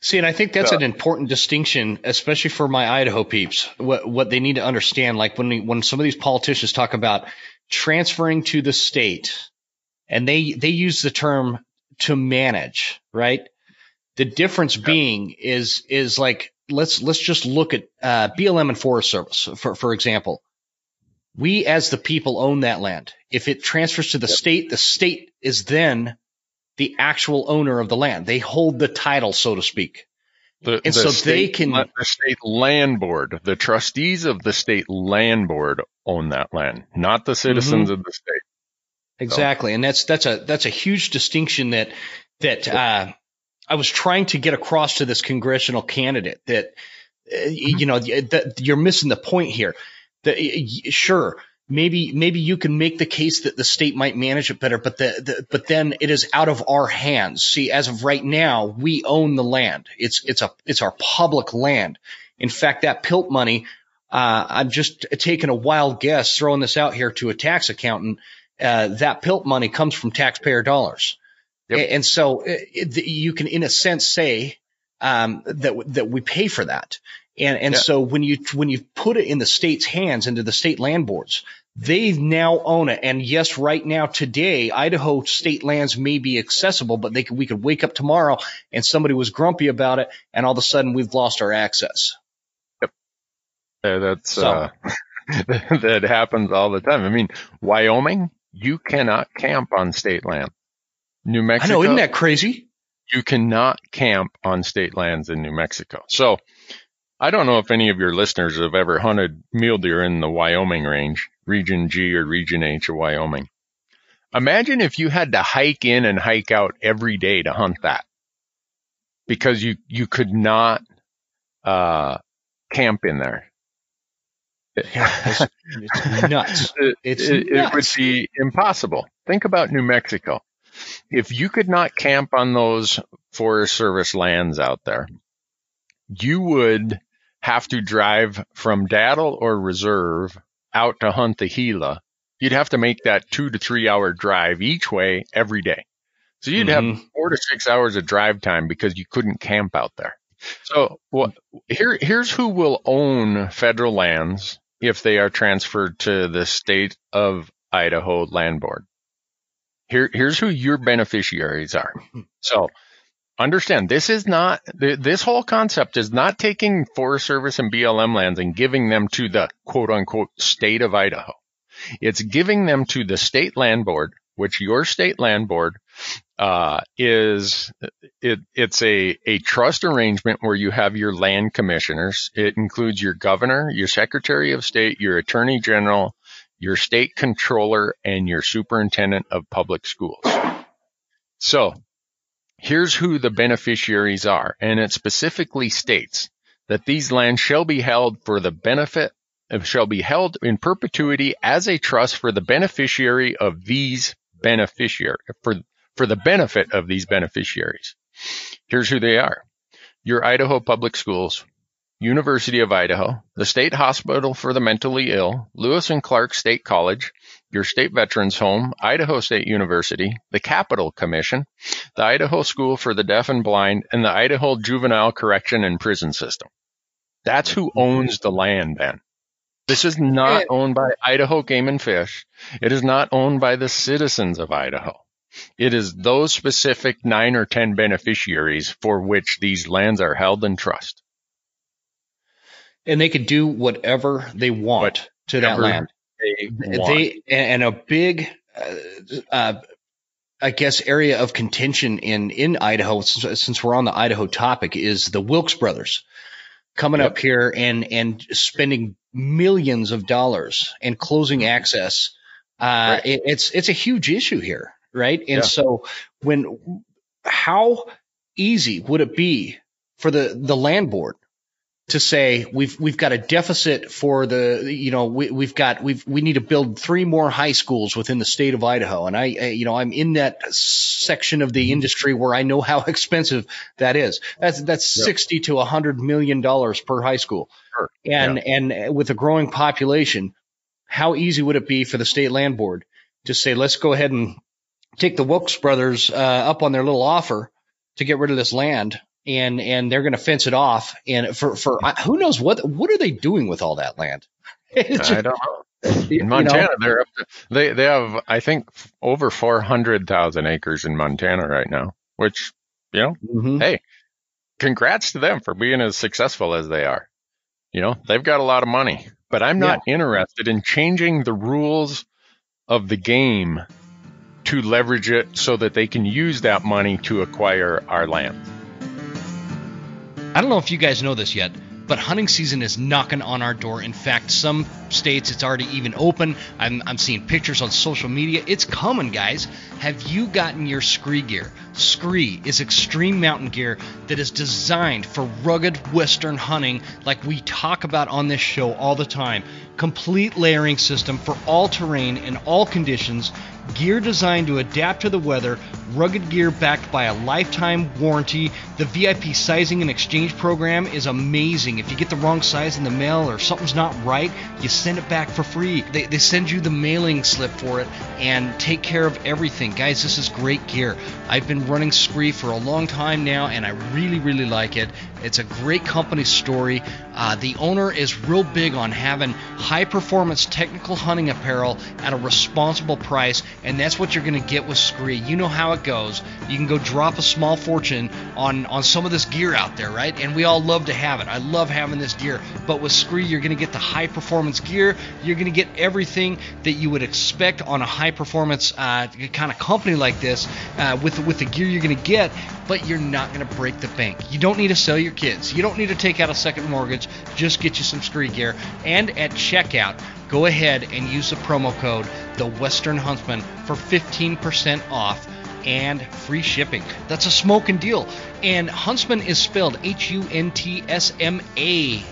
Speaker 1: See, and I think that's so, an important distinction, especially for my Idaho peeps. What what they need to understand, like when we, when some of these politicians talk about transferring to the state, and they they use the term to manage, right? The difference yeah. being is is like let's let's just look at uh, BLM and Forest Service for for example. We as the people own that land. If it transfers to the yep. state, the state is then the actual owner of the land. They hold the title, so to speak.
Speaker 3: The, and the so they can the state land board, the trustees of the state land board own that land, not the citizens mm-hmm. of the state.
Speaker 1: Exactly, so. and that's that's a that's a huge distinction that that uh, I was trying to get across to this congressional candidate that uh, you know that you're missing the point here. That sure maybe maybe you can make the case that the state might manage it better, but the, the, but then it is out of our hands. See, as of right now, we own the land. It's it's a it's our public land. In fact, that PILT money, uh, I'm just taking a wild guess, throwing this out here to a tax accountant. Uh, that PILT money comes from taxpayer dollars, yep. and so uh, it, it, you can, in a sense, say um, that that we pay for that. And and yeah. so when you when you put it in the state's hands, into the state land boards, they now own it. And yes, right now today, Idaho state lands may be accessible, but they could, we could wake up tomorrow and somebody was grumpy about it, and all of a sudden we've lost our access.
Speaker 3: Yep, yeah, that's so. uh, *laughs* that happens all the time. I mean, Wyoming, you cannot camp on state land. New Mexico,
Speaker 1: I know, isn't that crazy?
Speaker 3: You cannot camp on state lands in New Mexico. So I don't know if any of your listeners have ever hunted mule deer in the Wyoming range, Region G or Region H of Wyoming. Imagine if you had to hike in and hike out every day to hunt that because you, you could not, uh, camp in there.
Speaker 1: it's, it's *laughs* nuts.
Speaker 3: It's it, nuts. it would be impossible. Think about New Mexico. If you could not camp on those Forest Service lands out there, you would have to drive from Datil or Reserve out to hunt the Gila, you'd have to make that two to three hour drive each way every day. So you'd mm-hmm. have four to six hours of drive time because you couldn't camp out there. So well, here, here's who will own federal lands if they are transferred to the state of Idaho land board. Here, here's who your beneficiaries are. *laughs* So understand this is not this whole concept is not taking Forest Service and BLM lands and giving them to the quote unquote state of Idaho. It's giving them to the state land board, which your state land board uh, is it, it's a, a trust arrangement where you have your land commissioners. It includes your governor, your secretary of state, your attorney general, your state controller, and your superintendent of public schools. So Here's who the beneficiaries are, and it specifically states that these lands shall be held for the benefit of shall be held in perpetuity as a trust for the beneficiary of these beneficiary for for the benefit of these beneficiaries. Here's who they are. Your Idaho Public Schools, University of Idaho, the State Hospital for the Mentally Ill, Lewis and Clark State College, your state veterans home, Idaho State University, the Capital Commission, the Idaho School for the Deaf and Blind, and the Idaho Juvenile Correction and Prison System. That's who mm-hmm. owns the land then. This is not owned by Idaho Game and Fish. It is not owned by the citizens of Idaho. It is those specific nine or ten beneficiaries for which these lands are held in trust.
Speaker 1: And they could do whatever they want to that land they They and a big, uh, uh, I guess, area of contention in in Idaho, since, since, we're on the Idaho topic, is the Wilks brothers coming yep. up here and and spending millions of dollars and closing access. Uh, right. it, it's it's a huge issue here, right? And yeah. so when how easy would it be for the the land board to say we've we've got a deficit for the you know we, we've got we've we need to build three more high schools within the state of Idaho and I, I, you know I'm in that section of the industry where I know how *laughs* expensive that is that's that's yep. 60 to 100 million dollars per high school sure. and yeah. and with a growing population how easy would it be for the state land board to say let's go ahead and take the Wilks brothers uh, up on their little offer to get rid of this land and and they're going to fence it off. And for for who knows what what are they doing with all that land? *laughs*
Speaker 3: Just, I don't know. In Montana, you know, they're up to, they they have I think over four hundred thousand acres in Montana right now. Which you know, mm-hmm. hey, congrats to them for being as successful as they are. You know, they've got a lot of money, but I'm not yeah. interested in changing the rules of the game to leverage it so that they can use that money to acquire our land.
Speaker 1: I don't know if you guys know this yet, but hunting season is knocking on our door. In fact, some states it's already even open. I'm, I'm seeing pictures on social media. It's coming, guys. Have you gotten your SKRE gear? SKRE is extreme mountain gear that is designed for rugged western hunting, like we talk about on this show all the time. Complete layering system for all terrain and all conditions gear designed to adapt to the weather, rugged gear backed by a lifetime warranty. The VIP sizing and exchange program is amazing. If you get the wrong size in the mail or something's not right, you send it back for free. They, they send you the mailing slip for it and take care of everything. Guys, this is great gear. I've been running SKRE for a long time now and I really, really like it. It's a great company story. Uh, the owner is real big on having high performance technical hunting apparel at a responsible price and that's what you're going to get with SKRE. You know how it goes. You can go drop a small fortune on on some of this gear out there, right? And we all love to have it. I love having this gear, but with SKRE, you're going to get the high performance gear. You're going to get everything that you would expect on a high performance uh, kind of company like this uh, with with the gear you're going to get. But you're not going to break the bank. You don't need to sell your kids. You don't need to take out a second mortgage. Just get you some SKRE gear. And at checkout, go ahead and use the promo code the Western Huntsman for 15% off and free shipping. That's a smoking deal. And Huntsman is spelled H U N T S M A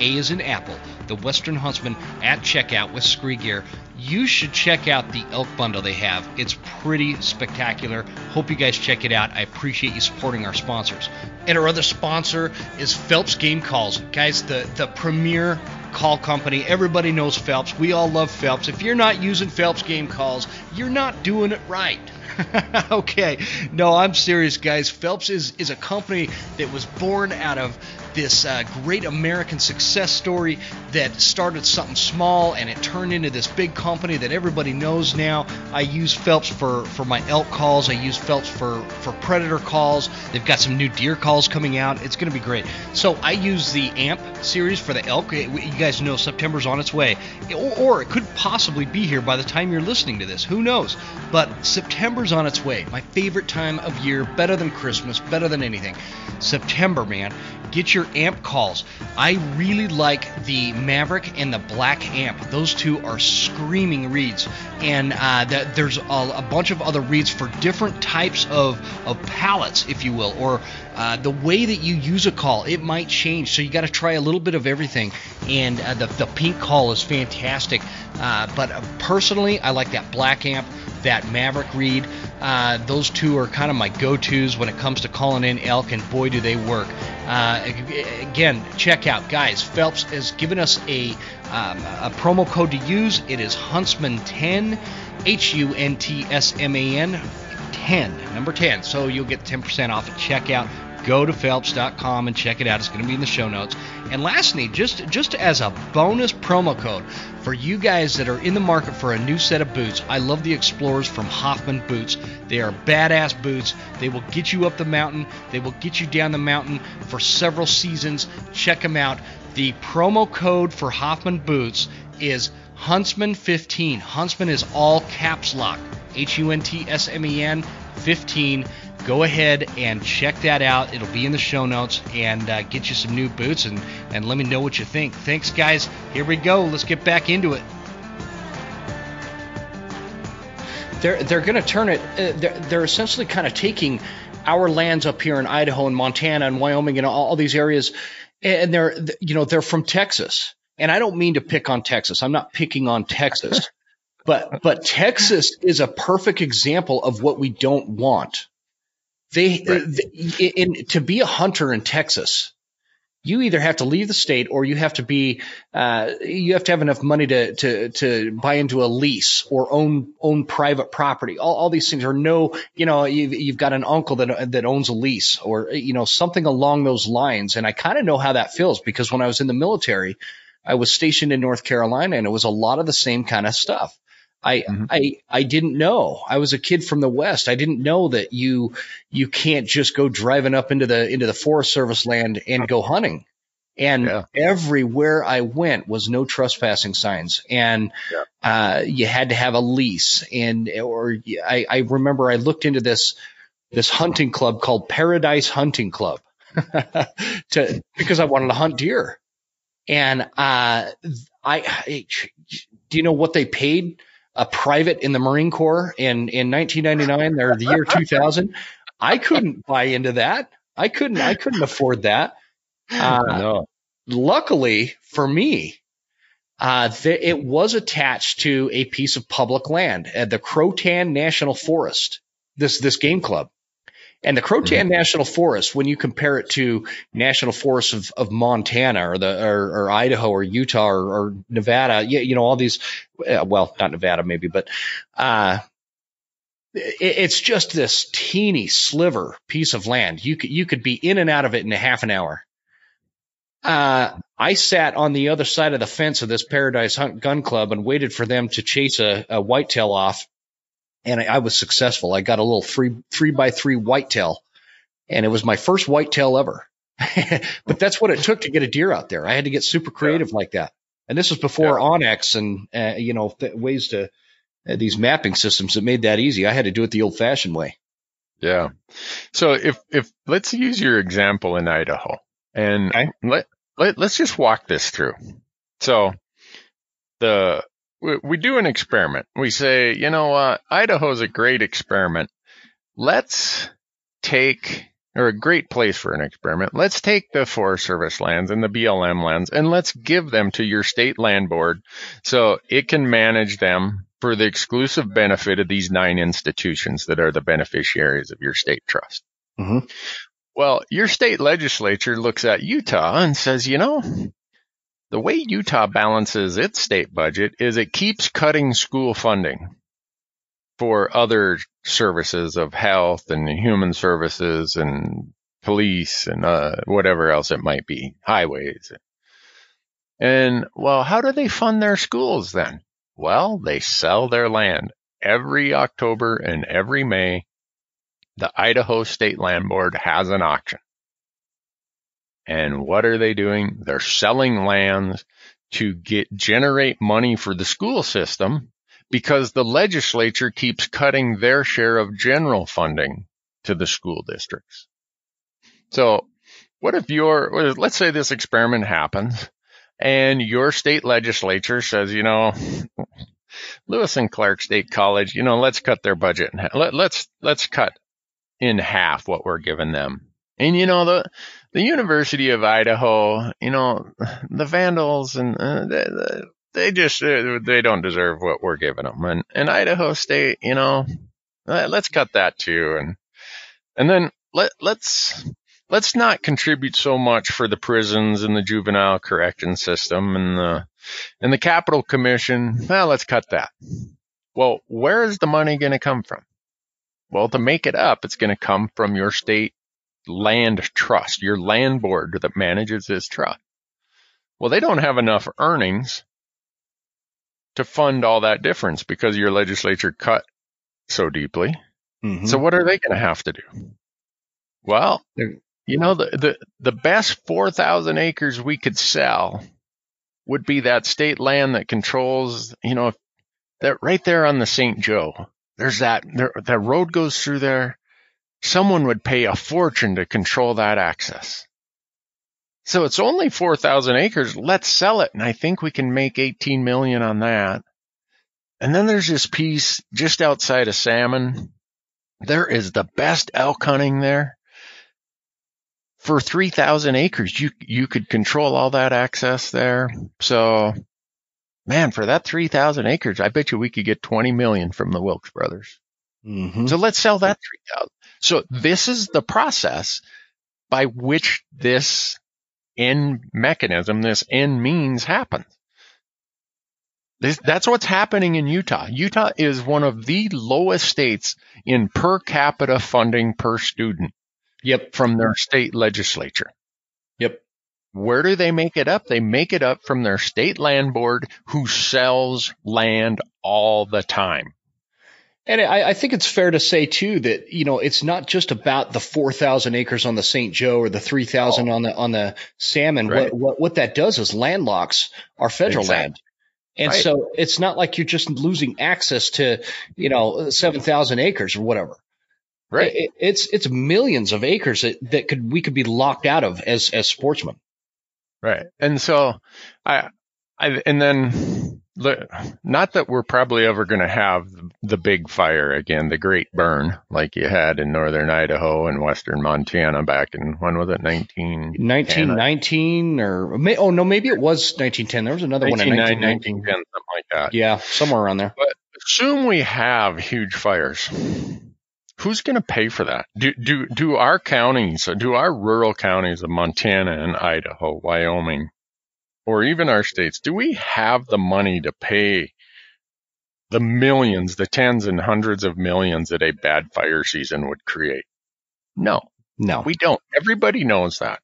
Speaker 1: is in Apple. The Western Huntsman at checkout with SKRE Gear. You should check out the elk bundle they have. It's pretty spectacular. Hope you guys check it out. I appreciate you supporting our sponsors. And our other sponsor is Phelps Game Calls. Guys, the, the premier call company. Everybody knows Phelps. We all love Phelps. If you're not using Phelps game calls, you're not doing it right. *laughs* okay, no, I'm serious, guys. Phelps is, is a company that was born out of this uh, great American success story that started something small and it turned into this big company that everybody knows now. I use Phelps for, for my elk calls. I use Phelps for, for predator calls. They've got some new deer calls coming out. It's going to be great. So I use the AMP series for the elk. You guys know September's on its way, or, or it could possibly be here by the time you're listening to this. Who knows? But September's on its way. My favorite time of year, better than Christmas, better than anything. September, man. Get your amp calls. I really like the Maverick and the Black Amp. Those two are screaming reeds, and uh, the, there's a, a, bunch of other reeds for different types of of pallets, if you will, or uh, the way that you use a call. It might change, so you got to try a little bit of everything. And uh, the the pink call is fantastic, uh, but uh, personally, I like that Black Amp that Maverick reed. Uh, those two are kind of my go-tos when it comes to calling in elk, and boy, do they work. Uh, again, check out, guys. Phelps has given us a um, a promo code to use. It is Huntsman10, H U N T S M A N 10, number 10. So you'll get 10% off at checkout go to phelps.com and check it out. It's going to be in the show notes. And lastly, just just as a bonus promo code for you guys that are in the market for a new set of boots, I love the Explorers from Hoffman Boots. They are badass boots. They will get you up the mountain. They will get you down the mountain for several seasons. Check them out. The promo code for Hoffman Boots is Huntsman15. Huntsman is all caps lock. H U N T S M E N 15 go ahead and check that out. It'll be in the show notes and uh, get you some new boots and, and let me know what you think. Thanks, guys. Here we go. Let's get back into it. They're, they're going to turn it, uh, they're, they're essentially kind of taking our lands up here in Idaho and Montana and Wyoming and all, all these areas, and they're, you know, they're from Texas. And I don't mean to pick on Texas. I'm not picking on Texas. *laughs* but but Texas is a perfect example of what we don't want. They, right. they in, to be a hunter in Texas, you either have to leave the state or you have to be uh, you have to have enough money to to to buy into a lease or own own private property. All, all these things are no, you know, you've, you've got an uncle that that owns a lease or you know something along those lines. And I kind of know how that feels because when I was in the military, I was stationed in North Carolina and it was a lot of the same kind of stuff. I, mm-hmm. I, I didn't know. I was a kid from the West. I didn't know that you, you can't just go driving up into the, into the Forest Service land and go hunting. And yeah. everywhere I went was no trespassing signs. And, yeah. uh, you had to have a lease. And, or I, I remember I looked into this, this hunting club called Paradise Hunting Club. *laughs* to because I wanted to hunt deer. And uh, I, I, do you know what they paid a private in the Marine Corps in in 1999 or the year 2000? I couldn't buy into that. I couldn't. I couldn't afford that. Uh, no. Luckily for me, uh, th- it was attached to a piece of public land at the Croatan National Forest. This this game club, and the Croatan mm-hmm. National Forest, when you compare it to national forests of, of Montana or the or, or Idaho or Utah or, or, Nevada, you, you know all these, uh, well, not Nevada maybe, but uh, it, it's just this teeny sliver piece of land. You could you could be in and out of it in a half an hour. Uh, I sat on the other side of the fence of this Paradise Hunt Gun Club and waited for them to chase a, a whitetail off and I, I, was successful. I got a little three three by three whitetail, and it was my first whitetail ever. *laughs* but that's what it took to get a deer out there. I had to get super creative yeah. like that. And this was before yeah. onX and uh, you know th- ways to uh, these mapping systems that made that easy. I had to do it the old fashioned way.
Speaker 3: Yeah. So if if let's use your example in Idaho and okay. let, let let's just walk this through. So the we, we do an experiment. We say, you know what, Idaho's a great experiment. Let's take, or a great place for an experiment. Let's take the Forest Service lands and the BLM lands and let's give them to your state land board so it can manage them for the exclusive benefit of these nine institutions that are the beneficiaries of your state trust. Mm-hmm. Well, your state legislature looks at Utah and says, you know, the way Utah balances its state budget is it keeps cutting school funding for other services of health and human services and police and uh, whatever else it might be, highways. And well, how do they fund their schools then? Well, they sell their land every October and every May. The Idaho State Land Board has an auction. And what are they doing? They're selling lands to get generate money for the school system because the legislature keeps cutting their share of general funding to the school districts. So what if your, let's say this experiment happens and your state legislature says, you know, Lewis and Clark State College, you know, let's cut their budget. Let, let's, let's cut in half what we're giving them. And you know, the, the University of Idaho, you know, the Vandals and uh, they, they just uh, they don't deserve what we're giving them. And and Idaho State, you know, let's cut that too. And and then let let's let's not contribute so much for the prisons and the juvenile correction system and the and the capital commission. Well, let's cut that. Well, where is the money going to come from? Well, to make it up, it's going to come from your state land trust, your land board that manages this trust. Well, they don't have enough earnings to fund all that difference because your legislature cut so deeply. Mm-hmm. So what are they going to have to do? Well, you know, the, the, the best 4,000 acres we could sell would be that state land that controls, you know, that right there on the St. Joe. There's that, there, that road goes through there someone would pay a fortune to control that access. So it's only 4,000 acres. Let's sell it. And I think we can make 18 million on that. And then there's this piece just outside of Salmon. There is the best elk hunting there. For 3,000 acres, you, you could control all that access there. So man, for that 3,000 acres, I bet you we could get 20 million from the Wilks brothers. Mm-hmm. So let's sell that 3,000. So this is the process by which this end mechanism, this end means happens. This, that's what's happening in Utah. Utah is one of the lowest states in per capita funding per student.
Speaker 1: Yep.
Speaker 3: From their state legislature.
Speaker 1: Yep.
Speaker 3: Where do they make it up? They make it up from their state land board who sells land all the time.
Speaker 1: And I, I, think it's fair to say too that you know it's not just about the four thousand acres on the St. Joe or the three thousand oh. on the on the salmon. Right. What, what, what that does is landlocks our federal exactly. land, and right. so it's not like you're just losing access to you know seven thousand acres or whatever.
Speaker 3: Right.
Speaker 1: It, it's it's millions of acres that, that could we could be locked out of as as sportsmen.
Speaker 3: Right. And so I I and then not that we're probably ever going to have the big fire again, the great burn like you had in northern Idaho and western Montana back in when was it 19
Speaker 1: 1919 or may, oh no maybe it was 1910 there was another one in 1910
Speaker 3: something like that.
Speaker 1: Yeah, somewhere around there.
Speaker 3: But assume we have huge fires. Who's going to pay for that? Do do do our counties, do our rural counties of Montana and Idaho, Wyoming, or even our states, do we have the money to pay the millions, the tens and hundreds of millions that a bad fire season would create? No.
Speaker 1: No.
Speaker 3: We don't. Everybody knows that.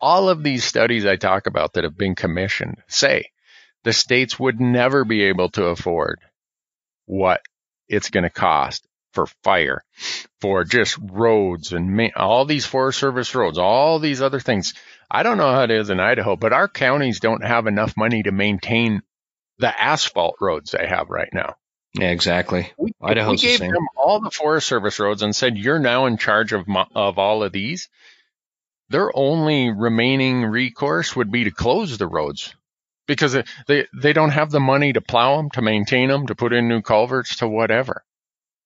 Speaker 3: All of these studies I talk about that have been commissioned say the states would never be able to afford what it's going to cost for fire, for just roads and ma- all these Forest Service roads, all these other things. I don't know how it is in Idaho, but our counties don't have enough money to maintain the asphalt roads they have right now.
Speaker 1: Yeah, exactly.
Speaker 3: We, we gave the them all the Forest Service roads and said, you're now in charge of, of all of these. Their only remaining recourse would be to close the roads because they, they don't have the money to plow them, to maintain them, to put in new culverts, to whatever.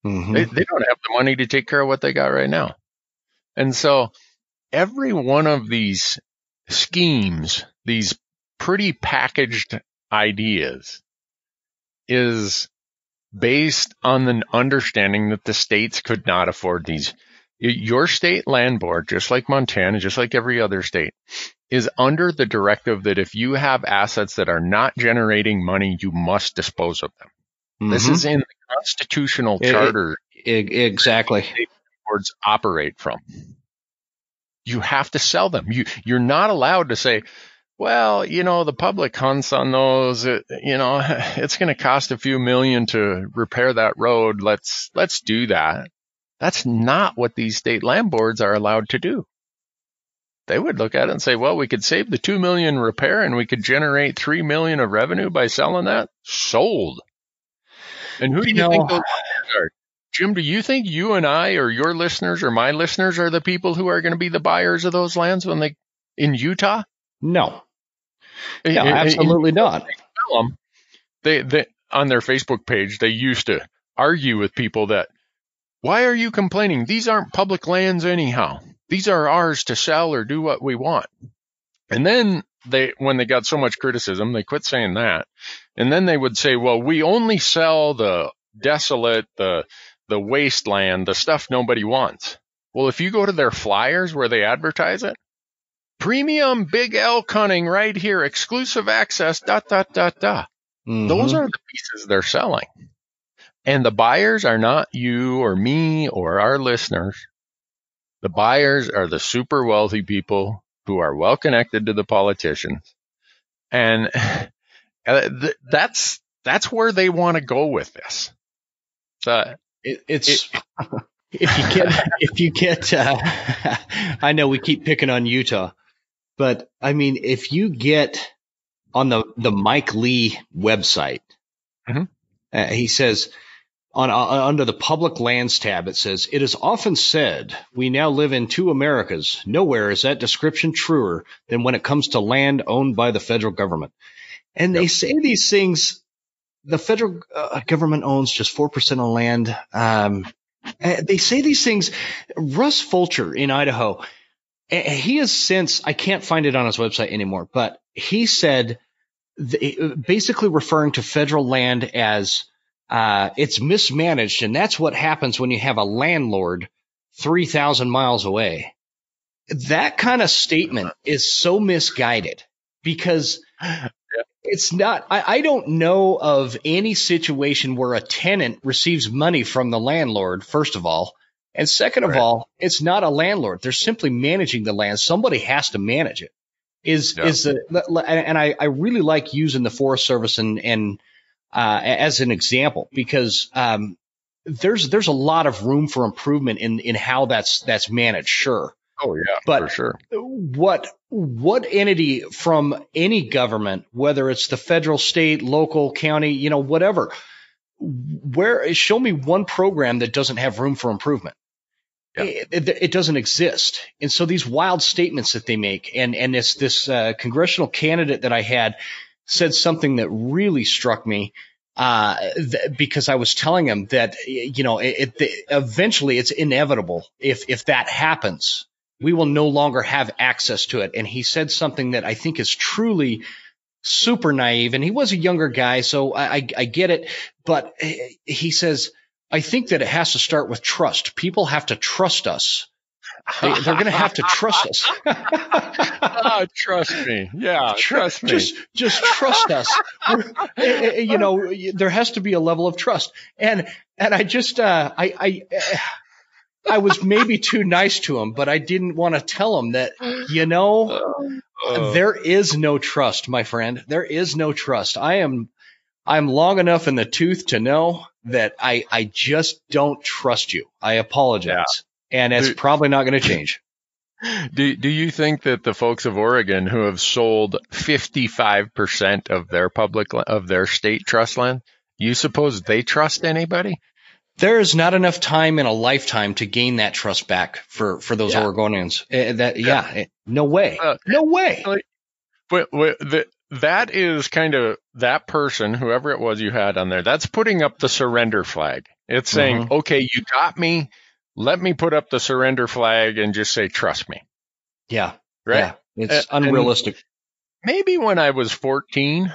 Speaker 3: Mm-hmm. They, they don't have the money to take care of what they got right now. And so every one of these schemes, these pretty packaged ideas is based on the understanding that the states could not afford these. Your state land board, just like Montana, just like every other state, is under the directive that if you have assets that are not generating money, you must dispose of them. Mm-hmm. This is in the constitutional charter.
Speaker 1: It, it, exactly.
Speaker 3: Boards operate from you have to sell them. You you're not allowed to say, well, you know, the public hunts on those. It, you know, *laughs* it's going to cost a few million to repair that road. Let's let's do that. That's not what these state land boards are allowed to do. They would look at it and say, well, we could save the two million repair and we could generate three million of revenue by selling that. Sold. And who do you, you think those *sighs* are? Jim, do you think you and I or your listeners or my listeners are the people who are going to be the buyers of those lands when they in Utah?
Speaker 1: No. Eh, no, eh, eh, absolutely in, not.
Speaker 3: They, they on their Facebook page they used to argue with people that why are you complaining? These aren't public lands anyhow. These are ours to sell or do what we want. And then they when they got so much criticism, they quit saying that. And then they would say, "Well, we only sell the desolate, the the wasteland, the stuff nobody wants. Well, if you go to their flyers where they advertise it, premium big elk hunting right here, exclusive access, dot, dot, dot, dot. Mm-hmm. Those are the pieces they're selling. And the buyers are not you or me or our listeners. The buyers are the super wealthy people who are well connected to the politicians. And *laughs* uh, that's, that's where they want to go with this.
Speaker 1: So it, it's it, *laughs* if you get if you get uh, *laughs* I know we keep picking on Utah, but I mean if you get on the the Mike Lee website, mm-hmm. uh, he says on uh, under the public lands tab it says it is often said we now live in two Americas. Nowhere is that description truer than when it comes to land owned by the federal government. And yep. they say these things the federal uh, government owns just 4% of land. Um, eh, they say these things. Russ Fulcher in Idaho, eh, he has since, I can't find it on his website anymore, but he said, basically referring to federal land as uh, it's mismanaged. And that's what happens when you have a landlord 3,000 miles away. That kind of statement is so misguided because it's not, I, I, don't know of any situation where a tenant receives money from the landlord, first of all. And second of right. all, it's not a landlord. They're simply managing the land. Somebody has to manage it. Is, yeah. is the, and I, I really like using the Forest Service and, and, uh, as an example because, um, there's, there's a lot of room for improvement in, in how that's, that's managed. Sure.
Speaker 3: Oh yeah, but for sure.
Speaker 1: What what entity from any government, whether it's the federal, state, local, county, you know, whatever, where show me one program that doesn't have room for improvement. yeah. it, it, doesn't exist. And so these wild statements that they make, and and this this uh, congressional candidate that I had said something that really struck me. Uh, th- because I was telling him that you know it, it, eventually it's inevitable if if that happens, we will no longer have access to it. And he said something that I think is truly super naive. And he was a younger guy, so I, I, I get it. But he says I think that it has to start with trust. People have to trust us. They, are going to have to trust us.
Speaker 3: oh, *laughs* trust me. Yeah, trust me.
Speaker 1: Just, just trust us. Eh, eh, eh, you know, there has to be a level of trust. And, and I just, uh, I, I, I was maybe too nice to him, but I didn't want to tell him that, you know, uh, there is no trust, my friend. There is no trust. I am, I'm long enough in the tooth to know that I, I just don't trust you. I apologize. Yeah. And it's probably not going to change.
Speaker 3: Do, do you think that the folks of Oregon who have sold 55% of their public, of their state trust land, you suppose they trust anybody?
Speaker 1: There is not enough time in a lifetime to gain that trust back for, for those yeah. Oregonians. Uh, that, yeah, yeah. no way. Uh, no way.
Speaker 3: But, but the, that is kind of that person, whoever it was you had on there, that's putting up the surrender flag. It's saying, mm-hmm. okay, you got me. Let me put up the surrender flag and just say, trust me.
Speaker 1: Yeah. Right. Yeah. It's and, unrealistic.
Speaker 3: maybe when I was 14,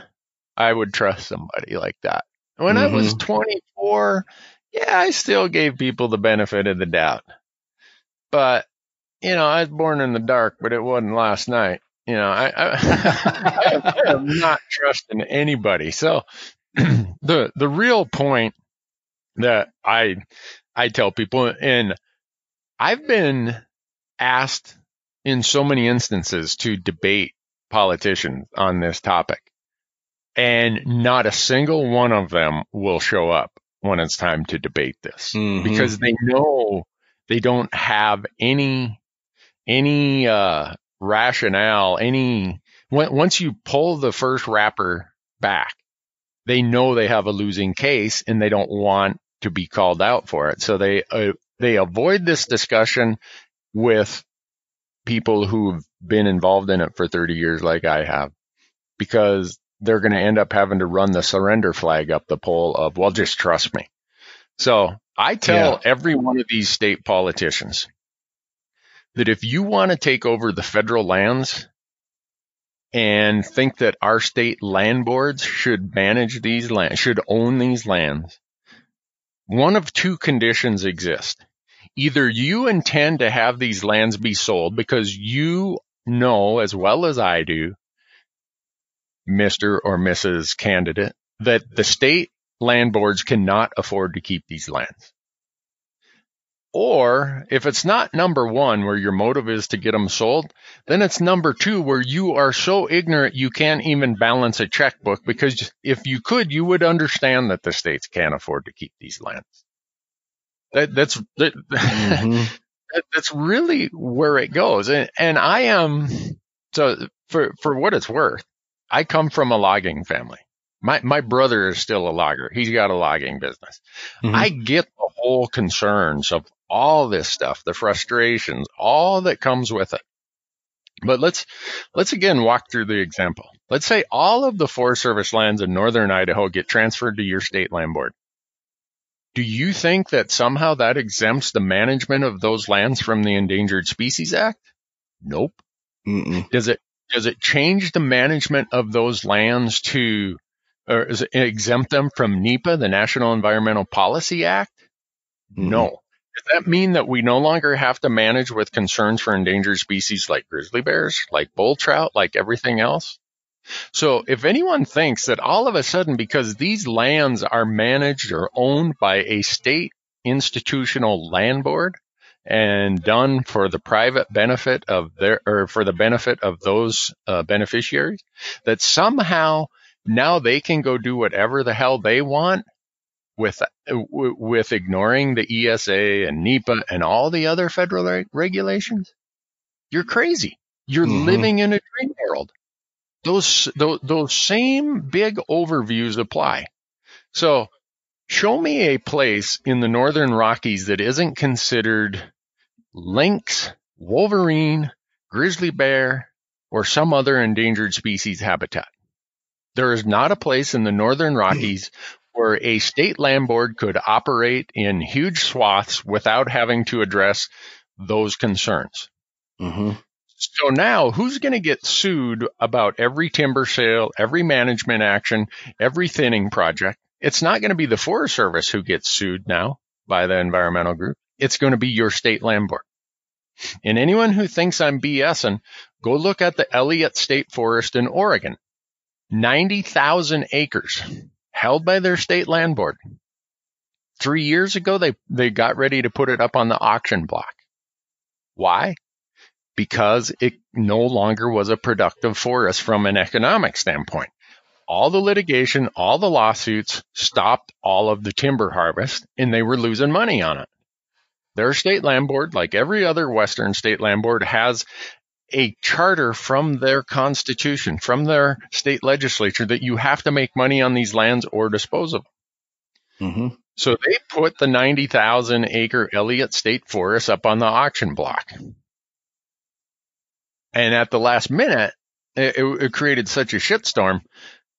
Speaker 3: I would trust somebody like that. When mm-hmm. I was mm-hmm. 24, yeah, I still gave people the benefit of the doubt. But, you know, I was born in the dark, but it wasn't last night. You know, I, I, *laughs* I am not trusting anybody. So *clears throat* the the real point that I I tell people, and I've been asked in so many instances to debate politicians on this topic, and not a single one of them will show up when it's time to debate this mm-hmm. because they know they don't have any any uh, rationale, any once you pull the first wrapper back, they know they have a losing case and they don't want to be called out for it. So they uh, they avoid this discussion with people who've been involved in it for 30 years like I have because they're going to end up having to run the surrender flag up the pole of well just trust me. So I tell yeah. every one of these state politicians that if you want to take over the federal lands and think that our state land boards should manage these lands, should own these lands, one of two conditions exist. Either you intend to have these lands be sold because you know as well as I do, Mr. or Mrs. candidate, that the state land boards cannot afford to keep these lands. Or if it's not number one, where your motive is to get them sold, then it's number two, where you are so ignorant you can't even balance a checkbook because if you could, you would understand that the states can't afford to keep these lands. That, that's that, mm-hmm. *laughs* that, that's really where it goes. And, and I am so for for what it's worth, I come from a logging family. My my brother is still a logger. He's got a logging business. Mm-hmm. I get the whole concerns of all this stuff, the frustrations, all that comes with it. But let's let's again walk through the example. Let's say all of the Forest Service lands in northern Idaho get transferred to your state land board. Do you think that somehow that exempts the management of those lands from the Endangered Species Act? Nope. Mm-mm. Does it does it change the management of those lands to or is it exempt them from NEPA, the National Environmental Policy Act? Mm-hmm. No. Does that mean that we no longer have to manage with concerns for endangered species like grizzly bears, like bull trout, like everything else? So if anyone thinks that all of a sudden, because these lands are managed or owned by a state institutional land board and done for the private benefit of their, or for the benefit of those uh, beneficiaries, that somehow now they can go do whatever the hell they want with with ignoring the ESA and NEPA and all the other federal reg- regulations. You're crazy. You're mm-hmm. living in a dream world. Those, those those same big overviews apply. So, show me a place in the Northern Rockies that isn't considered lynx, wolverine, grizzly bear, or some other endangered species habitat. There is not a place in the northern Rockies where a state land board could operate in huge swaths without having to address those concerns. Mm-hmm. So now who's going to get sued about every timber sale, every management action, every thinning project? It's not going to be the Forest Service who gets sued now by the environmental group. It's going to be your state land board. And anyone who thinks I'm BSing, go look at the Elliott State Forest in Oregon. 90,000 acres held by their state land board. Three years ago, they, they got ready to put it up on the auction block. Why? Because it no longer was a productive forest from an economic standpoint. All the litigation, all the lawsuits stopped all of the timber harvest and they were losing money on it. Their state land board, like every other Western state land board, has a charter from their constitution, from their state legislature, that you have to make money on these lands or dispose of them. Mm-hmm. So they put the 90,000 acre Elliott State Forest up on the auction block. And at the last minute, it, it created such a shitstorm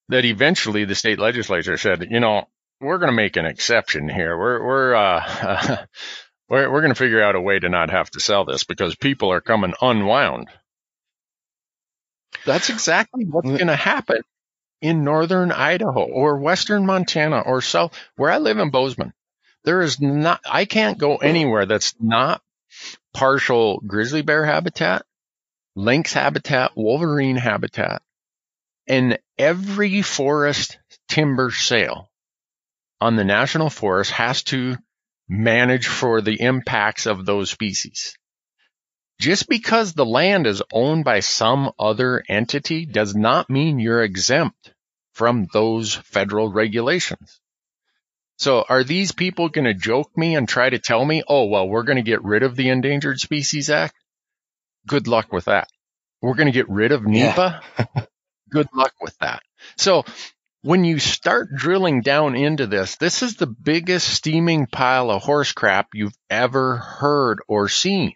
Speaker 3: that eventually the state legislature said, you know, we're going to make an exception here. We're, we're, uh, *laughs* we're, we're going to figure out a way to not have to sell this because people are coming unwound. That's exactly what's going to happen in northern Idaho or western Montana or south where I live in Bozeman. There is not, I can't go anywhere that's not partial grizzly bear habitat, lynx habitat, wolverine habitat, and every forest timber sale on the national forest has to manage for the impacts of those species. Just because the land is owned by some other entity does not mean you're exempt from those federal regulations. So are these people going to joke me and try to tell me, oh, well, we're going to get rid of the Endangered Species Act? Good luck with that. We're going to get rid of NEPA? Yeah. *laughs* Good luck with that. So when you start drilling down into this, this is the biggest steaming pile of horse crap you've ever heard or seen.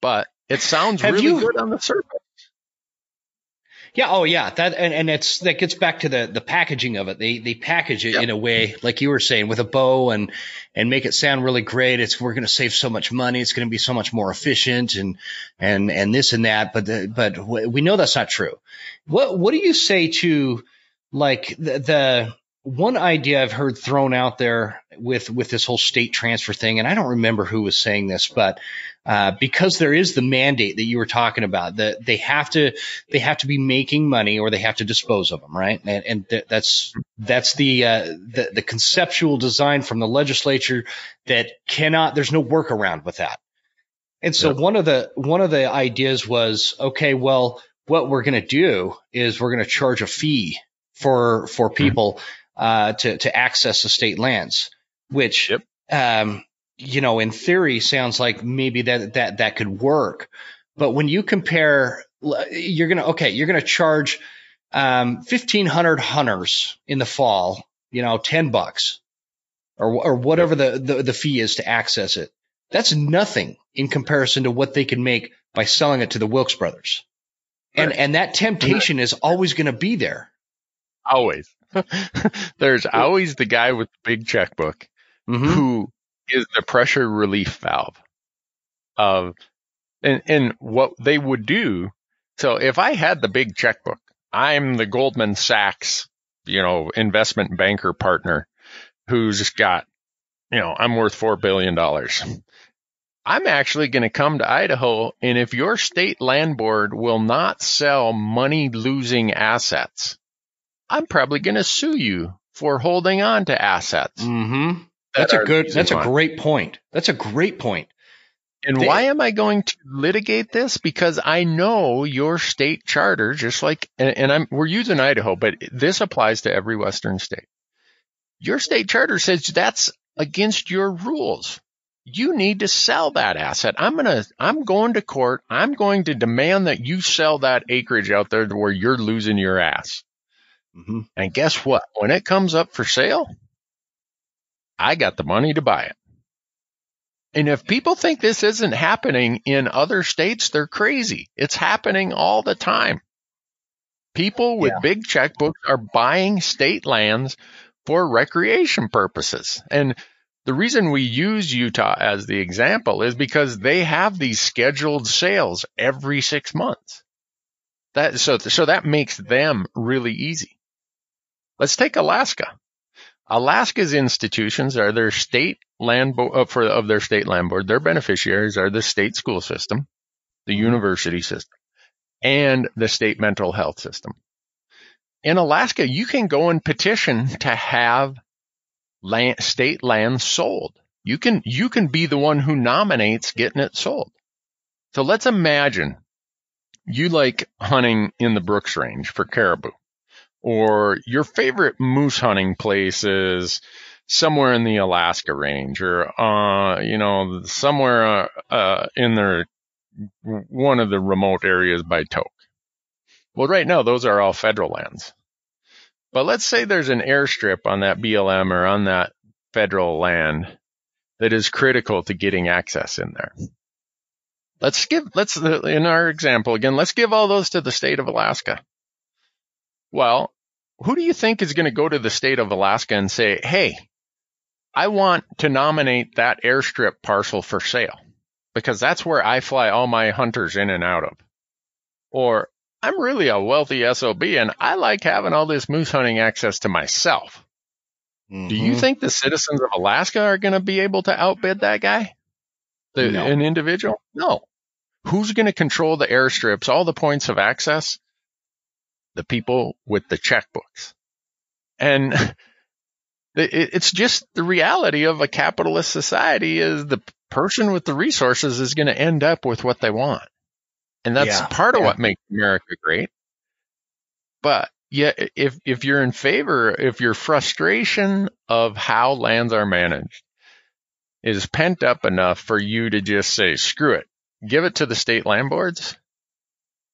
Speaker 3: But it sounds Have really you, good on the surface.
Speaker 1: Yeah. Oh, yeah. That and, and it's that gets back to the the packaging of it. They they package it yep. in a way like you were saying with a bow and and make it sound really great. It's we're going to save so much money. It's going to be so much more efficient and and and this and that. But the, but we know that's not true. What what do you say to like the, the one idea I've heard thrown out there with with this whole state transfer thing, and I don't remember who was saying this, but uh, because there is the mandate that you were talking about, that they have to they have to be making money or they have to dispose of them, right? And, and th- that's that's the, uh, the the conceptual design from the legislature that cannot. There's no workaround with that. And so yep. one of the one of the ideas was okay, well, what we're going to do is we're going to charge a fee for for mm-hmm. people uh, to to access the state lands, which yep. um, you know in theory sounds like maybe that that that could work, but when you compare, you're gonna okay, you're gonna charge um, fifteen hundred hunters in the fall, you know, ten bucks or or whatever the, the the fee is to access it. That's nothing in comparison to what they can make by selling it to the Wilks brothers. And right. and that temptation is always going to be there.
Speaker 3: Always. *laughs* There's always the guy with the big checkbook mm-hmm. who is the pressure relief valve of and and what they would do. So if I had the big checkbook, I'm the Goldman Sachs, you know, investment banker partner who's got, you know, I'm worth four billion dollars. I'm actually going to come to Idaho, and if your state land board will not sell money losing assets, I'm probably going to sue you for holding on to assets.
Speaker 1: Mm-hmm. That's a good, that's a great point. That's a great point.
Speaker 3: And they, why am I going to litigate this? Because I know your state charter, just like, and, and I'm, we're using Idaho, but this applies to every Western state. Your state charter says that's against your rules. You need to sell that asset. I'm going to, I'm going to court. I'm going to demand that you sell that acreage out there to where you're losing your ass. Mm-hmm. And guess what? When it comes up for sale, I got the money to buy it. And if people think this isn't happening in other states, they're crazy. It's happening all the time. People with yeah. big checkbooks are buying state lands for recreation purposes. And the reason we use Utah as the example is because they have these scheduled sales every six months. That, so, so that makes them really easy. Let's take Alaska. Alaska's institutions are their state land bo- uh, for of their state land board. Their beneficiaries are the state school system, the university system, and the state mental health system. In Alaska, you can go and petition to have land, state land sold. You can, you can be the one who nominates getting it sold. So let's imagine you like hunting in the Brooks Range for caribou or your favorite moose hunting place is somewhere in the Alaska range or, uh, you know, somewhere, uh, uh, in the, one of the remote areas by Tok. Well, right now, those are all federal lands. But let's say there's an airstrip on that BLM or on that federal land that is critical to getting access in there. Let's give, let's, in our example again, let's give all those to the state of Alaska. Well, who do you think is going to go to the state of Alaska and say, Hey, I want to nominate that airstrip parcel for sale because that's where I fly all my hunters in and out of. Or I'm really a wealthy SOB and I like having all this moose hunting access to myself. Mm-hmm. Do you mm-hmm. think the citizens of Alaska are going to be able to outbid that guy? The, no. An individual? No. Who's going to control the airstrips, all the points of access? The people with the checkbooks. And *laughs* it's just the reality of a capitalist society is the person with the resources is going to end up with what they want. And that's yeah, part of yeah. what makes America great. But yeah, if, if you're in favor, if your frustration of how lands are managed is pent up enough for you to just say, screw it, give it to the state land boards,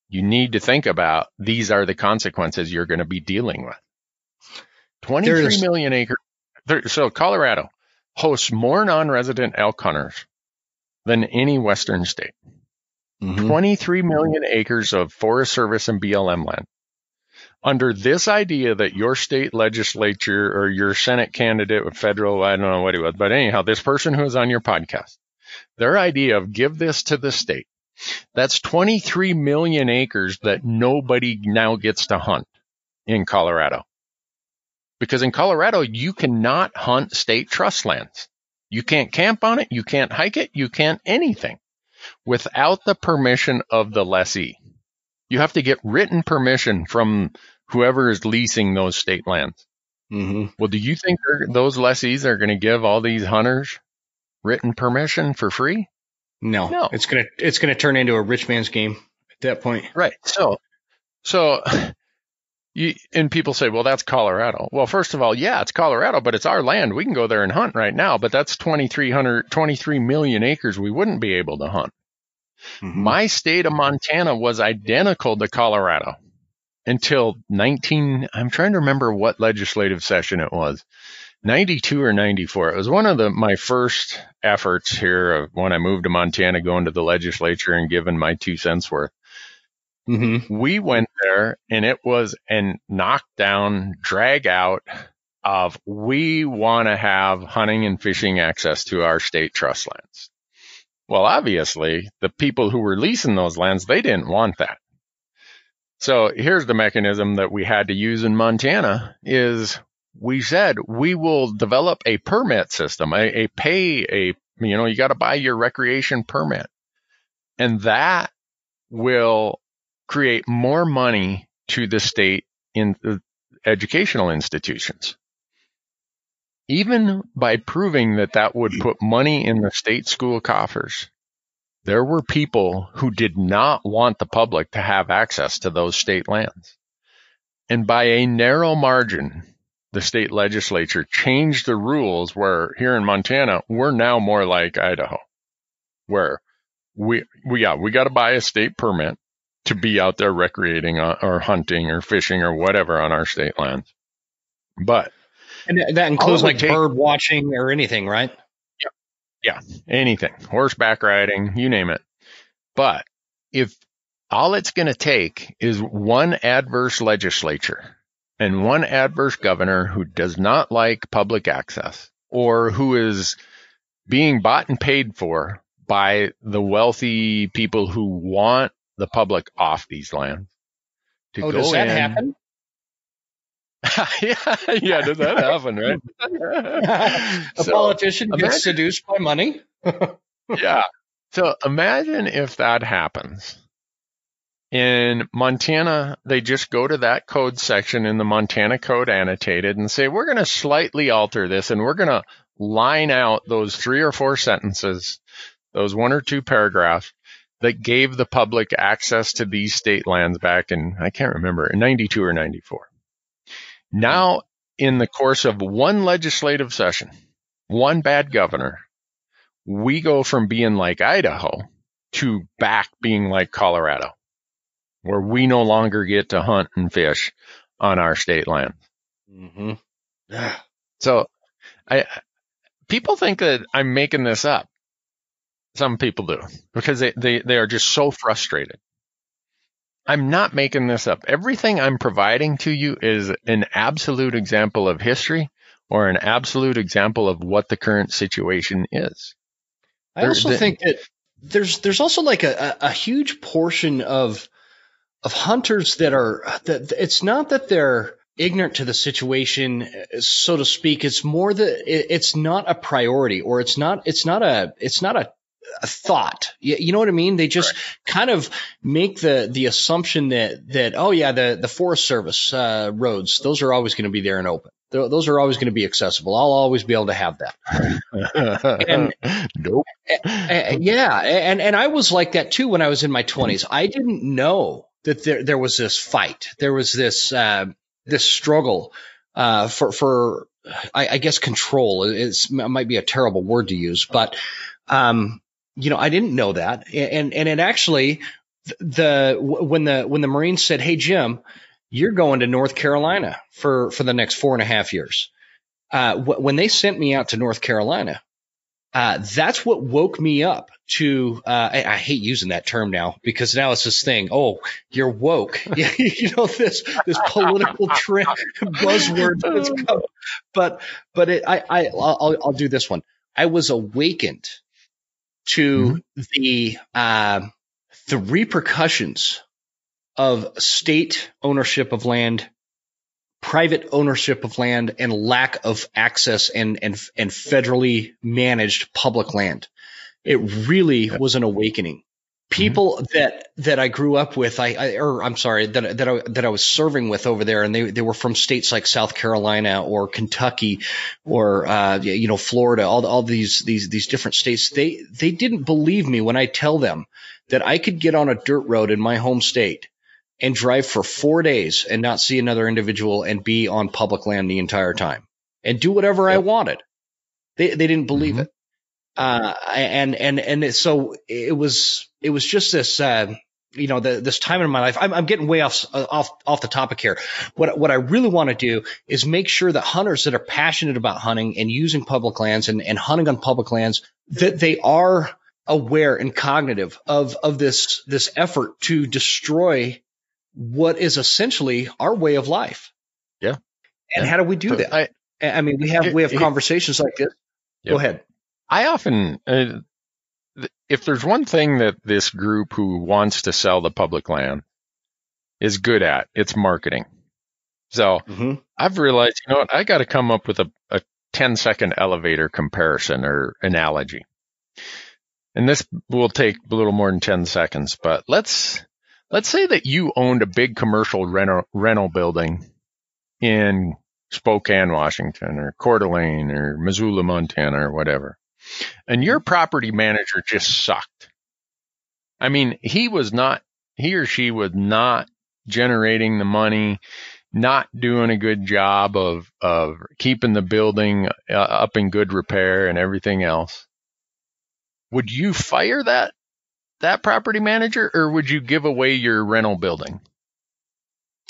Speaker 3: you need to think about these are the consequences you're going to be dealing with. 23 million acres. So Colorado hosts more non-resident elk hunters than any Western state. Mm-hmm. 23 million acres of Forest Service and BLM land. Under this idea that your state legislature or your Senate candidate with federal, I don't know what he was, but anyhow, this person who is on your podcast, their idea of give this to the state. That's 23 million acres that nobody now gets to hunt in Colorado. Because in Colorado, you cannot hunt state trust lands. You can't camp on it. You can't hike it. You can't anything without the permission of the lessee. You have to get written permission from whoever is leasing those state lands. Mm-hmm. Well, do you think those lessees are going to give all these hunters written permission for free?
Speaker 1: No, no. It's gonna it's gonna turn into a rich man's game at that point.
Speaker 3: Right. So, so you, and people say, well, that's Colorado. Well, first of all, yeah, it's Colorado, but it's our land. We can go there and hunt right now, but that's 2,300, 23 million acres we wouldn't be able to hunt. Mm-hmm. My state of Montana was identical to Colorado until 19, I'm trying to remember what legislative session it was. 92 or 94. It was one of the, my first efforts here when I moved to Montana, going to the legislature and giving my two cents worth. Mm-hmm. We went there and it was a knockdown, drag out of we want to have hunting and fishing access to our state trust lands. Well, obviously the people who were leasing those lands, they didn't want that. So here's the mechanism that we had to use in Montana is we said we will develop a permit system, a, a pay, a, you know, you got to buy your recreation permit and that will create more money to the state in the educational institutions. Even by proving that that would put money in the state school coffers, there were people who did not want the public to have access to those state lands. And by a narrow margin, the state legislature changed the rules where here in Montana, we're now more like Idaho, where we, we yeah, we got to buy a state permit to be out there recreating uh, or hunting or fishing or whatever on our state lands. But
Speaker 1: and that includes like take, bird watching or anything, right?
Speaker 3: Yeah. Yeah, anything, horseback riding, you name it. But if all it's going to take is one adverse legislature and one adverse governor who does not like public access or who is being bought and paid for by the wealthy people who want the public off these lands.
Speaker 1: To oh, does that in. happen? *laughs*
Speaker 3: yeah, yeah, does that happen, right? *laughs*
Speaker 1: A so, politician imagine, gets seduced by money. *laughs*
Speaker 3: yeah. So imagine if that happens. In Montana, they just go to that code section in the Montana Code annotated and say, we're going to slightly alter this and we're going to line out those three or four sentences, those one or two paragraphs that gave the public access to these state lands back in, I can't remember, in 92 or 94. Now, in the course of one legislative session, one bad governor, we go from being like Idaho to back being like Colorado, where we no longer get to hunt and fish on our state land. Mm-hmm. *sighs* so I, people think that I'm making this up. Some people do because they, they, they are just so frustrated. I'm not making this up. Everything I'm providing to you is an absolute example of history or an absolute example of what the current situation is.
Speaker 1: I there, also the, think that there's there's also like a, a huge portion of of hunters that are that it's not that they're ignorant to the situation, so to speak. It's more that it's not a priority or it's not it's not a it's not a a thought. You, you, know what I mean? They just right. kind of make the the assumption that that oh yeah, the the Forest Service uh, roads those are always going to be there and open. Those are always going to be accessible. I'll always be able to have that. *laughs* and nope. yeah, and and I was like that too when I was in my twenties. I didn't know that there there was this fight. There was this uh, this struggle uh, for for I, I, guess control. It's, it might be a terrible word to use, but um, you know, I didn't know that. And, and it actually, the, when the, when the Marines said, Hey, Jim, you're going to North Carolina for, for the next four and a half years. Uh, when they sent me out to North Carolina, uh, that's what woke me up to, uh, I, I, hate using that term now because now it's this thing. Oh, you're woke. *laughs* you know, this, this political *laughs* trend *laughs* buzzword that's come. But, but it, I, I, I'll, I'll do this one. I was awakened to mm-hmm. the uh, the repercussions of state ownership of land, private ownership of land, and lack of access and and and federally managed public land. It really was an awakening people mm-hmm. that that I grew up with, I, I, or I'm sorry, that that I that I was serving with over there, and they they were from states like South Carolina or Kentucky or uh, you know Florida, all all these these these different states. They they didn't believe me when I tell them that I could get on a dirt road in my home state and drive for four days and not see another individual and be on public land the entire time and do whatever yep. I wanted. They they didn't believe mm-hmm. it. Uh, and, and, and so it was, it was just this, uh, you know, the, this time in my life, I'm, I'm getting way off, off, off the topic here. What, what I really want to do is make sure that hunters that are passionate about hunting and using public lands and, and hunting on public lands, that they are aware and cognitive of, of this, this effort to destroy what is essentially our way of life.
Speaker 3: Yeah.
Speaker 1: And yeah. how do we do that? I, I mean, we have, we have conversations like this. Yep. Go ahead.
Speaker 3: I often, uh, if there's one thing that this group who wants to sell the public land is good at, it's marketing. So mm-hmm. I've realized, you know what, I got to come up with a, a 10 second elevator comparison or analogy. And this will take a little more than 10 seconds, but let's, let's say that you owned a big commercial rental, rental building in Spokane, Washington or Coeur d'Alene or Missoula, Montana or whatever and your property manager just sucked. I mean, he was not, he or she was not generating the money, not doing a good job of, of keeping the building uh, up in good repair and everything else. Would you fire that, that property manager or would you give away your rental building?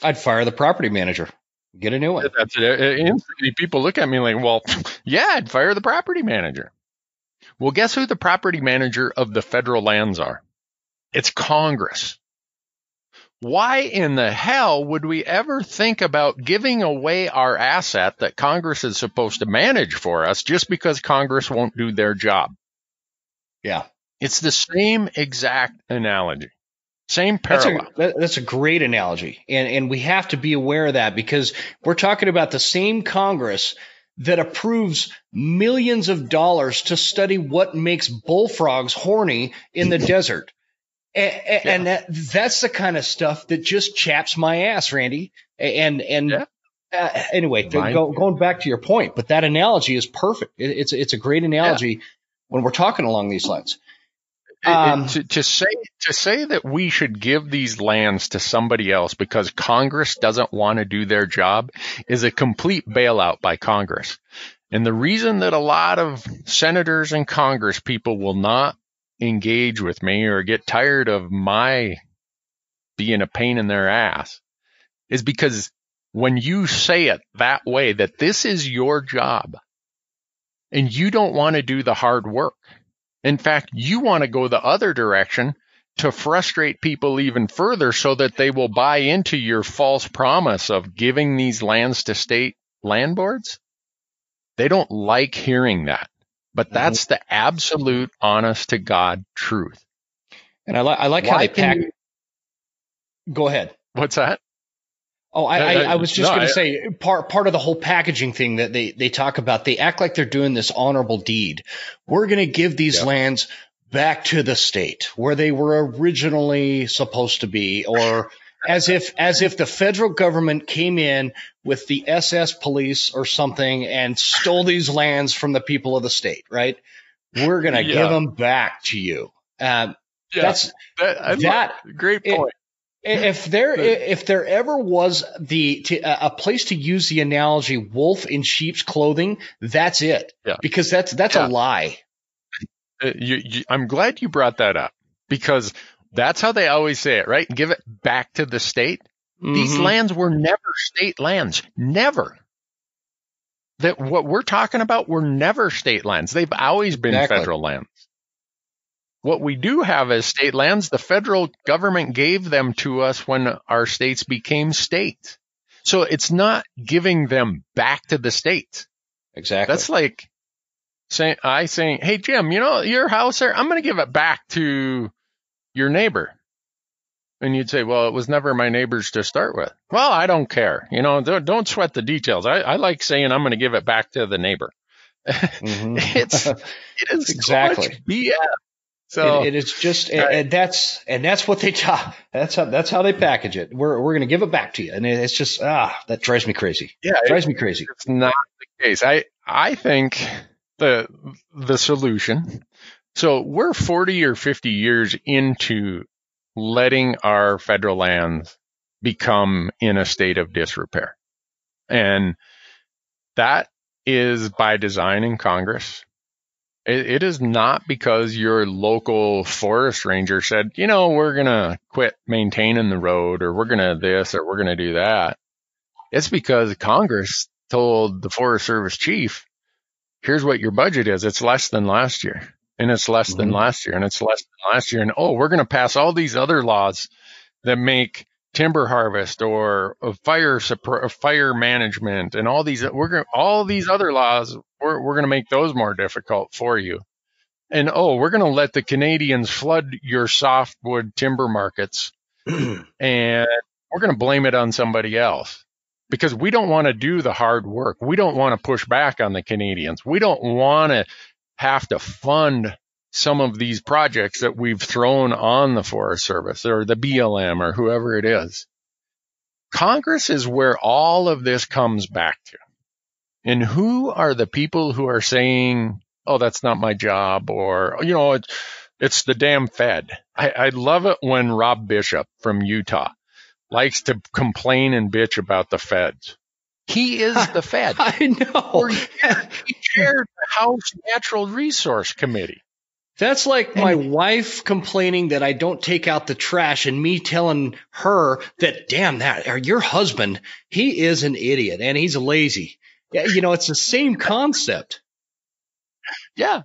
Speaker 1: I'd fire the property manager. Get a new one.
Speaker 3: That's it. Uh, uh, Instantly, people look at me like, well, *laughs* yeah, I'd fire the property manager. Well, guess who the property manager of the federal lands are? It's Congress. Why in the hell would we ever think about giving away our asset that Congress is supposed to manage for us just because Congress won't do their job?
Speaker 1: Yeah.
Speaker 3: It's the same exact analogy. Same parallel.
Speaker 1: That's a, that's a great analogy. And, and we have to be aware of that because we're talking about the same Congress that approves millions of dollars to study what makes bullfrogs horny in the *clears throat* desert. And, yeah. and, that that's the kind of stuff that just chaps my ass, Randy. And and yeah. uh, anyway, go, going back to your point, but that analogy is perfect. It, it's it's a great analogy yeah. when we're talking along these lines.
Speaker 3: Um, to, to, say to say that we should give these lands to somebody else because Congress doesn't want to do their job is a complete bailout by Congress. And the reason that a lot of senators and Congress people will not engage with me or get tired of my being a pain in their ass is because when you say it that way, that this is your job and you don't want to do the hard work in fact, you want to go the other direction to frustrate people even further so that they will buy into your false promise of giving these lands to state land boards. They don't like hearing that, but mm-hmm. that's the absolute honest to God truth.
Speaker 1: And I, li- I like Why how they pack. You... Go ahead.
Speaker 3: What's that?
Speaker 1: Oh, I, I, I, was just no, going to say part part of the whole packaging thing that they they talk about. They act like they're doing this honorable deed. We're going to give these yeah. lands back to the state where they were originally supposed to be, or as if as if the federal government came in with the SS police or something and stole these lands from the people of the state. Right? We're going to yeah. give them back to you. Uh, yeah, that's that, that
Speaker 3: great point.
Speaker 1: If there if there ever was the to, a place to use the analogy wolf in sheep's clothing, that's it. Yeah. Because that's that's yeah. a lie.
Speaker 3: Uh, you, you, I'm glad you brought that up because that's how they always say it, right? Give it back to the state. Mm-hmm. These lands were never state lands, never. That what we're talking about were never state lands. They've always been exactly. federal lands. What we do have as state lands, the federal government gave them to us when our states became states. So it's not giving them back to the state.
Speaker 1: Exactly.
Speaker 3: That's like saying, I saying, Hey, Jim, you know, your house there, I'm going to give it back to your neighbor. And you'd say, well, it was never my neighbor's to start with. Well, I don't care. You know, don't, don't sweat the details. I, I like saying I'm going to give it back to the neighbor. *laughs* Mm-hmm. it's, it is exactly so BS.
Speaker 1: So it, it is just, and, and, that's and that's what they talk. *laughs* That's how that's how they package it. We're we're going to give it back to you, and it's just ah, that drives me crazy. Yeah, it drives me crazy.
Speaker 3: It's not the case. I I think the the solution. So we're forty or fifty years into letting our federal lands become in a state of disrepair, and that is by design in Congress it, it is not because your local forest ranger said, you know, we're going to quit maintaining the road or we're going to this or we're going to do that. It's because Congress told the Forest Service chief, here's what your budget is. It's less than last year and it's less mm-hmm. than last year and it's less than last year. And oh, we're going to pass all these other laws that make timber harvest or fire uh, fire management and all these we're going all these other laws we're we're going to make those more difficult for you. And oh, we're going to let the Canadians flood your softwood timber markets *clears throat* and we're going to blame it on somebody else because we don't want to do the hard work. We don't want to push back on the Canadians. We don't want to have to fund some of these projects that we've thrown on the Forest Service or the BLM or whoever it is. Congress is where all of this comes back to. And who are the people who are saying, oh, that's not my job or, you know, it's, it's the damn Fed. I, I love it when Rob Bishop from Utah likes to complain and bitch about the feds. He is *laughs* the Fed.
Speaker 1: I know.
Speaker 3: he chaired the House Natural Resource Committee.
Speaker 1: That's like my wife complaining that I don't take out the trash and me telling her that, damn, that your husband, he is an idiot and he's lazy. Yeah, you know, it's the same concept.
Speaker 3: Yeah.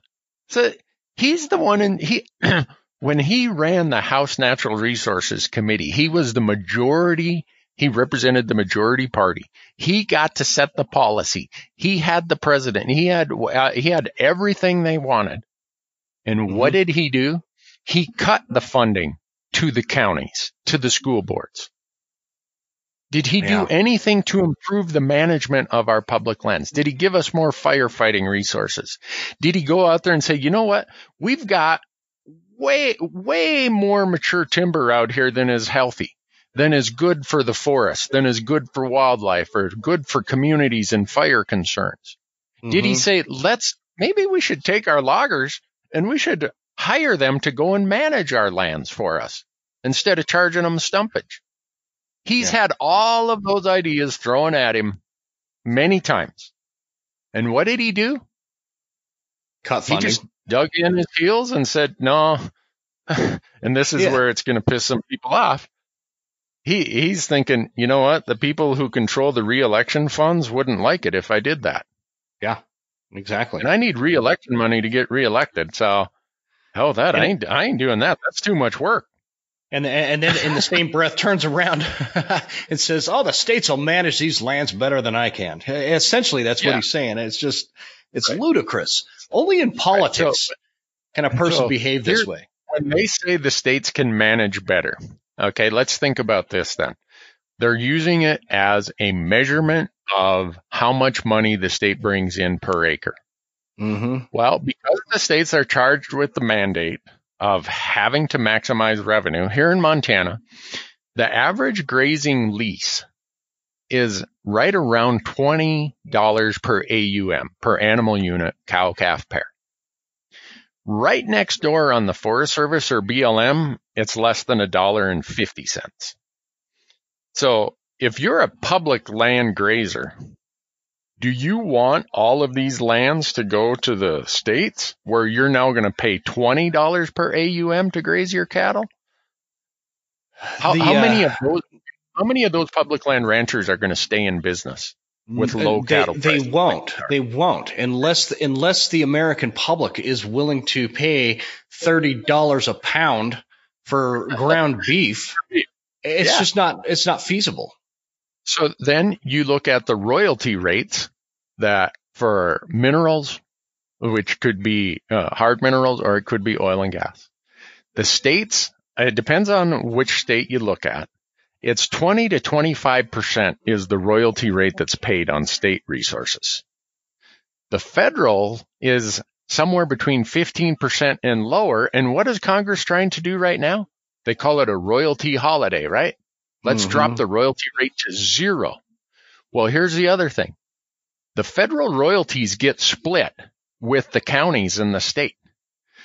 Speaker 3: So He's the one and he *clears throat* when he ran the House Natural Resources Committee, he was the majority he represented the majority party. He got to set the policy. He had the president. He had uh, he had everything they wanted. And mm-hmm. what did he do? He cut the funding to the counties, to the school boards. Did he yeah. do anything to improve the management of our public lands? Did he give us more firefighting resources? Did he go out there and say, you know what? We've got way, way more mature timber out here than is healthy than is good for the forest, than is good for wildlife or good for communities and fire concerns. Mm-hmm. Did he mm-hmm. say, let's, maybe we should take our loggers and we should hire them to go and manage our lands for us instead of charging them stumpage? He's yeah. had all of those ideas thrown at him many times. And what did he do?
Speaker 1: Cut funding. He just
Speaker 3: dug in his heels and said, no. *laughs* and this is yeah. where it's going to piss some people off he he's thinking, you know what? The people who control the reelection funds wouldn't like it if I did that.
Speaker 1: Yeah, exactly.
Speaker 3: And I need reelection money to get reelected. So, hell, that and I ain't I ain't doing that. That's too much work.
Speaker 1: And and then in the same breath turns around *laughs* and says, "Oh, the states will manage these lands better than I can." Essentially, that's what yeah. he's saying. It's just it's right. ludicrous. Only in politics right. so, can a person so behave this way.
Speaker 3: When they say the states can manage better, Okay, let's think about this then. They're using it as a measurement of how much money the state brings in per acre. Mm-hmm. Well, because the states are charged with the mandate of having to maximize revenue here in Montana, the average grazing lease is right around $20 per AUM, per animal unit, cow calf pair. Right next door on the Forest Service or BLM, it's less than a dollar and 50 cents. So if you're a public land grazer, do you want all of these lands to go to the states where you're now going to pay $20 per AUM to graze your cattle? How, the, how many uh, of those, how many of those public land ranchers are going to stay in business? with low
Speaker 1: they,
Speaker 3: cattle
Speaker 1: they won't they won't unless unless the american public is willing to pay $30 a pound for *laughs* ground beef it's yeah. just not it's not feasible
Speaker 3: so then you look at the royalty rates that for minerals which could be uh, hard minerals or it could be oil and gas the states it depends on which state you look at it's 20 to 25% is the royalty rate that's paid on state resources. The federal is somewhere between 15% and lower. And what is Congress trying to do right now? They call it a royalty holiday, right? Let's mm-hmm. drop the royalty rate to zero. Well, here's the other thing. The federal royalties get split with the counties and the state.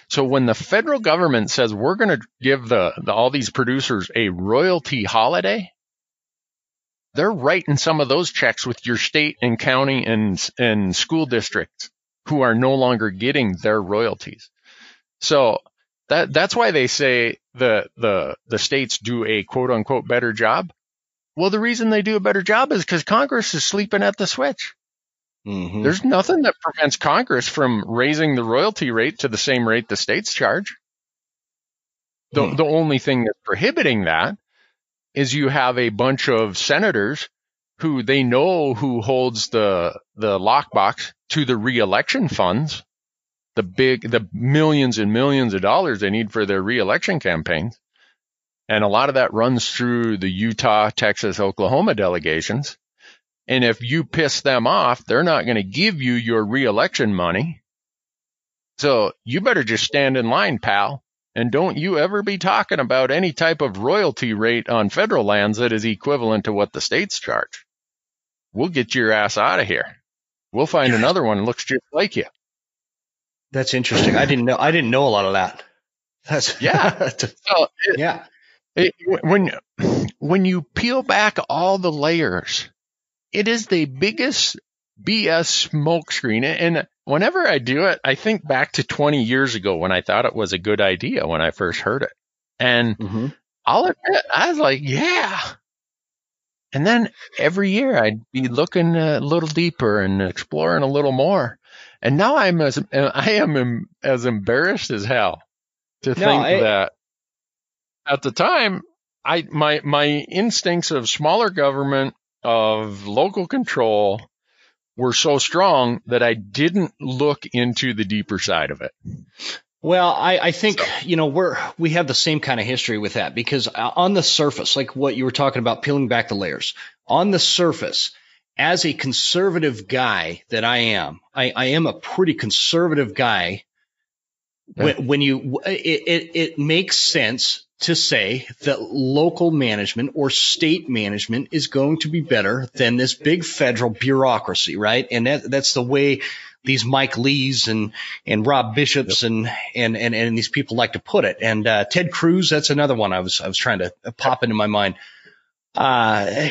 Speaker 3: So when the federal government says we're going to give the, the, all these producers a royalty holiday, they're writing some of those checks with your state and county and and school districts who are no longer getting their royalties. So that that's why they say the the the states do a quote unquote better job. Well, the reason they do a better job is because Congress is sleeping at the switch. Mm-hmm. There's nothing that prevents Congress from raising the royalty rate to the same rate the states charge. The, hmm. the only thing that's prohibiting that is you have a bunch of senators who they know who holds the the lockbox to the reelection funds, the big the millions and millions of dollars they need for their reelection campaigns. And a lot of that runs through the Utah, Texas, Oklahoma delegations. And if you piss them off, they're not going to give you your reelection money. So you better just stand in line, pal. And don't you ever be talking about any type of royalty rate on federal lands that is equivalent to what the states charge. We'll get your ass out of here. We'll find another one that looks just like you.
Speaker 1: That's interesting. I didn't know. I didn't know a lot of that.
Speaker 3: That's yeah. *laughs* that's so it, yeah. It, when when you peel back all the layers it is the biggest BS smokescreen. And whenever I do it, I think back to 20 years ago when I thought it was a good idea when I first heard it. And mm-hmm. I'll admit, I was like, yeah. And then every year I'd be looking a little deeper and exploring a little more. And now I'm as I am as embarrassed as hell to no, think I, that at the time I my my instincts of smaller government of local control were so strong that I didn't look into the deeper side of it.
Speaker 1: Well, I, I think, so. you know, we're, we have the same kind of history with that because uh, on the surface, like what you were talking about, peeling back the layers, on the surface, as a conservative guy that I am, I, I am a pretty conservative guy. Yeah. When, when you, it, it, it makes sense to say that local management or state management is going to be better than this big federal bureaucracy, right? And that, that's the way these Mike Lees and and Rob Bishops yep. and, and and and these people like to put it. And uh, Ted Cruz, that's another one I was I was trying to pop into my mind. Uh,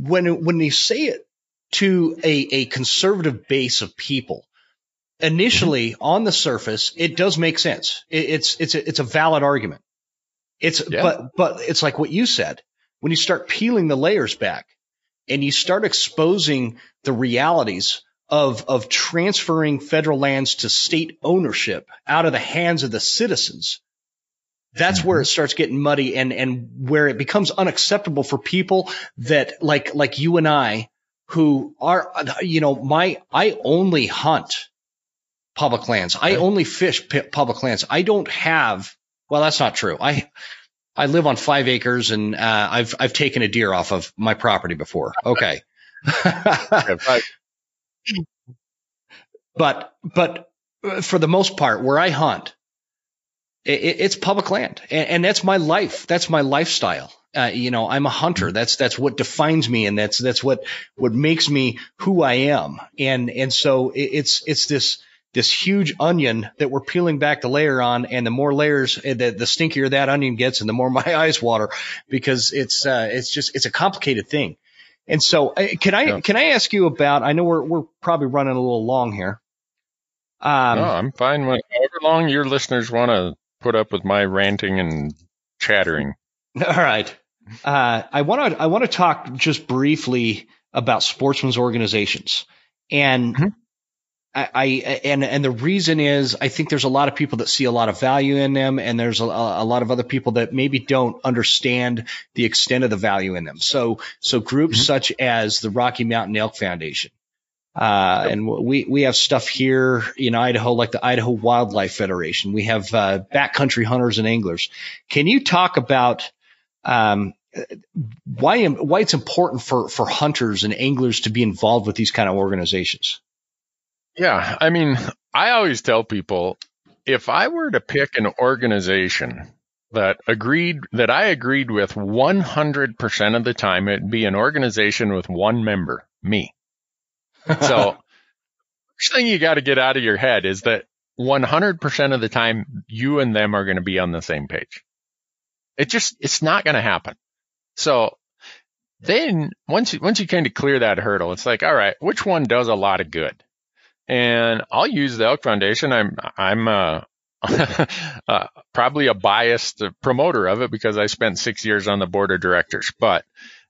Speaker 1: when when you say it to a a conservative base of people, initially mm-hmm. on the surface, it does make sense. It, it's it's a, it's a valid argument. It's yeah. but but it's like what you said. When you start peeling the layers back and you start exposing the realities of of transferring federal lands to state ownership out of the hands of the citizens, that's mm-hmm. where it starts getting muddy and and where it becomes unacceptable for people that like like you and I who are you know my I only hunt public lands. I only fish public lands. I don't have well, that's not true. I I live on five acres and uh, I've I've taken a deer off of my property before. Okay. *laughs* but but for the most part, where I hunt, it, it's public land, and, and, that's my life. That's my lifestyle. Uh, you know, I'm a hunter. That's that's what defines me, and that's that's what what makes me who I am. And and so it, it's it's this this huge onion that we're peeling back the layer on, and the more layers, eh, the, the stinkier that onion gets, and the more *laughs* my eyes water because it's uh, it's just it's a complicated thing. And so, uh, can I yeah. can I ask you about? I know we're we're probably running a little long here.
Speaker 3: Um, no, I'm fine. With, however long your listeners want to put up with my ranting and chattering. *laughs*
Speaker 1: All right. Uh, I want to I want to talk just briefly about sportsmen's organizations, and mm-hmm. I, I, and and the reason is I think there's a lot of people that see a lot of value in them, and there's a, a, lot of other people that maybe don't understand the extent of the value in them. So so groups mm-hmm. such as the Rocky Mountain Elk Foundation, uh, and we we have stuff here in Idaho like the Idaho Wildlife Federation. We have uh, backcountry hunters and anglers. Can you talk about um, why why it's important for for hunters and anglers to be involved with these kind of organizations?
Speaker 3: Yeah. I mean, I always tell people if I were to pick an organization that agreed that I agreed with 100% of the time, it'd be an organization with one member, me. So, *laughs* first thing you got to get out of your head is that 100% of the time, you and them are going to be on the same page. It just, it's not going to happen. So then once you, once you kind of clear that hurdle, it's like, all right, which one does a lot of good? and I'll use the Elk Foundation. I'm I'm uh, *laughs* uh, probably a biased promoter of it because I spent six years on the board of directors. But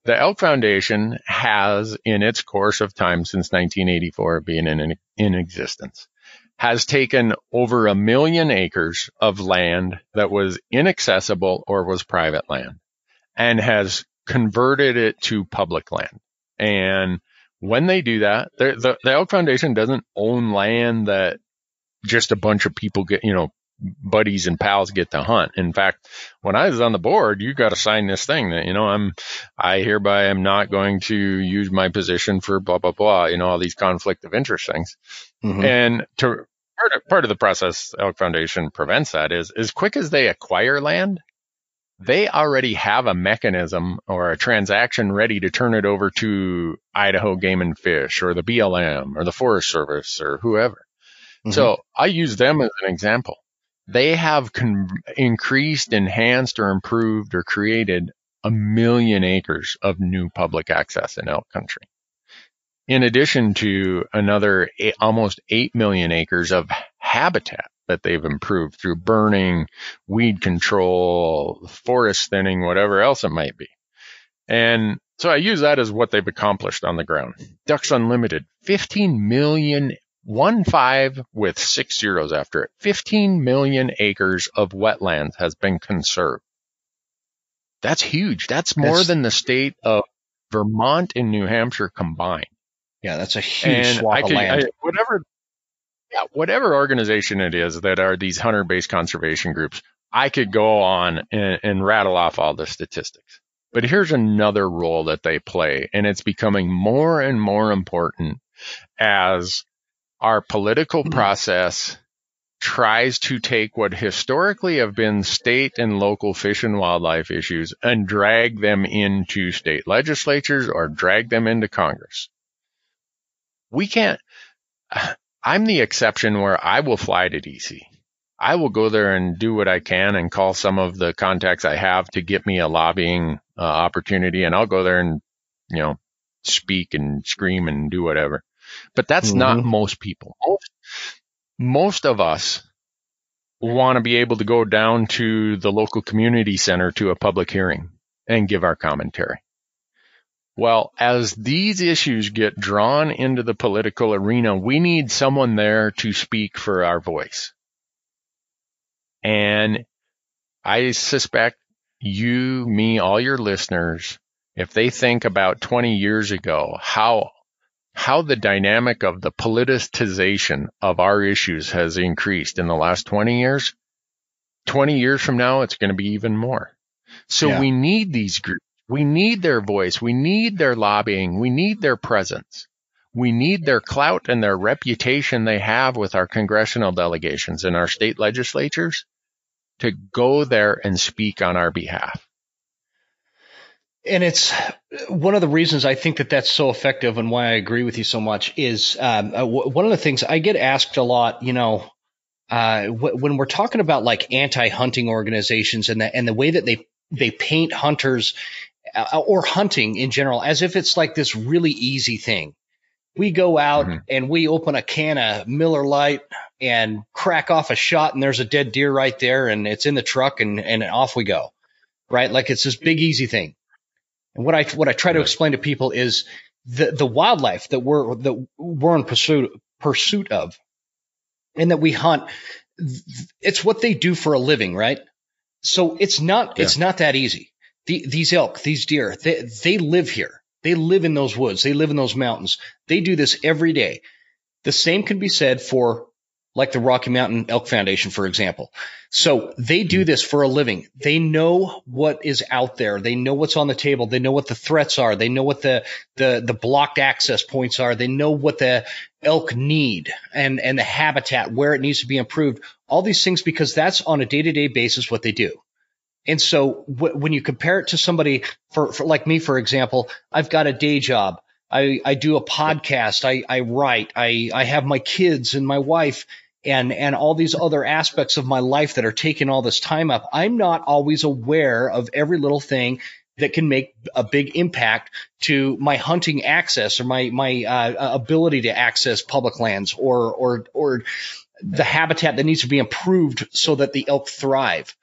Speaker 3: the Elk Foundation has, in its course of time since 1984 being in in existence, has taken over a million acres of land that was inaccessible or was private land, and has converted it to public land. And when they do that, the, the Elk Foundation doesn't own land that just a bunch of people get, you know, buddies and pals get to hunt. In fact, when I was on the board, you got to sign this thing that, you know, I'm, I hereby am not going to use my position for blah, blah, blah, you know, all these conflict of interest things. Mm-hmm. And to part of, part of the process Elk Foundation prevents that is as quick as they acquire land, they already have a mechanism or a transaction ready to turn it over to Idaho Game and Fish or the BLM or the Forest Service or whoever. Mm-hmm. So I use them as an example. They have con- increased, enhanced, or improved or created a million acres of new public access in elk country. In addition to another eight, almost 8 million acres of habitat that they've improved through burning, weed control, forest thinning, whatever else it might be. And so I use that as what they've accomplished on the ground. Ducks Unlimited, 15 million one five with six zeros after it. 15 million acres of wetlands has been conserved. That's huge. That's more that's, than the state of Vermont and New Hampshire combined.
Speaker 1: Yeah, that's a huge and of land. I,
Speaker 3: whatever, yeah, whatever organization it is that are these hunter-based conservation groups, I could go on and, and rattle off all the statistics. But here's another role that they play, and it's becoming more and more important as our political mm-hmm. process tries to take what historically have been state and local fish and wildlife issues and drag them into state legislatures or drag them into Congress. We can't, *sighs* I'm the exception where I will fly to DC. I will go there and do what I can and call some of the contacts I have to get me a lobbying uh, opportunity and I'll go there and, you know, speak and scream and do whatever. But that's mm-hmm. not most people. Most, most of us want to be able to go down to the local community center to a public hearing and give our commentary. Well, as these issues get drawn into the political arena, we need someone there to speak for our voice. And I suspect you, me, all your listeners, if they think about 20 years ago, how how the dynamic of the politicization of our issues has increased in the last 20 years, 20 years from now, it's going to be even more. So yeah. we need these groups. We need their voice. We need their lobbying. We need their presence. We need their clout and their reputation they have with our congressional delegations and our state legislatures to go there and speak on our behalf
Speaker 1: and it's one of the reasons I think that that's so effective and why I agree with you so much is um, uh, w- one of the things I get asked a lot, you know, uh, w- when we're talking about like anti-hunting organizations and the, and the way that they, they paint hunters uh, or hunting in general as if it's like this really easy thing. We go out mm-hmm. and we open a can of Miller Lite and crack off a shot and there's a dead deer right there and it's in the truck and, and off we go. Right. Like it's this big easy thing and what I what I try to explain to people is the the wildlife that we're that we're in pursuit pursuit of, and that we hunt. It's what they do for a living, right? So it's not yeah. it's not that easy. The, these elk, these deer, they they live here. They live in those woods. They live in those mountains. They do this every day. The same can be said for like the Rocky Mountain Elk Foundation, for example. So they do this for a living. They know what is out there. They know what's on the table. They know what the threats are. They know what the, the, the blocked access points are. They know what the elk need and, and the habitat, where it needs to be improved. All these things because that's on a day to day basis what they do. And so w- when you compare it to somebody for, for like me, for example, I've got a day job. I, I do a podcast. I, I write. I, I have my kids and my wife and, and all these other aspects of my life that are taking all this time up. I'm not always aware of every little thing that can make a big impact to my hunting access or my, my uh, ability to access public lands or, or, or the habitat that needs to be improved so that the elk thrive.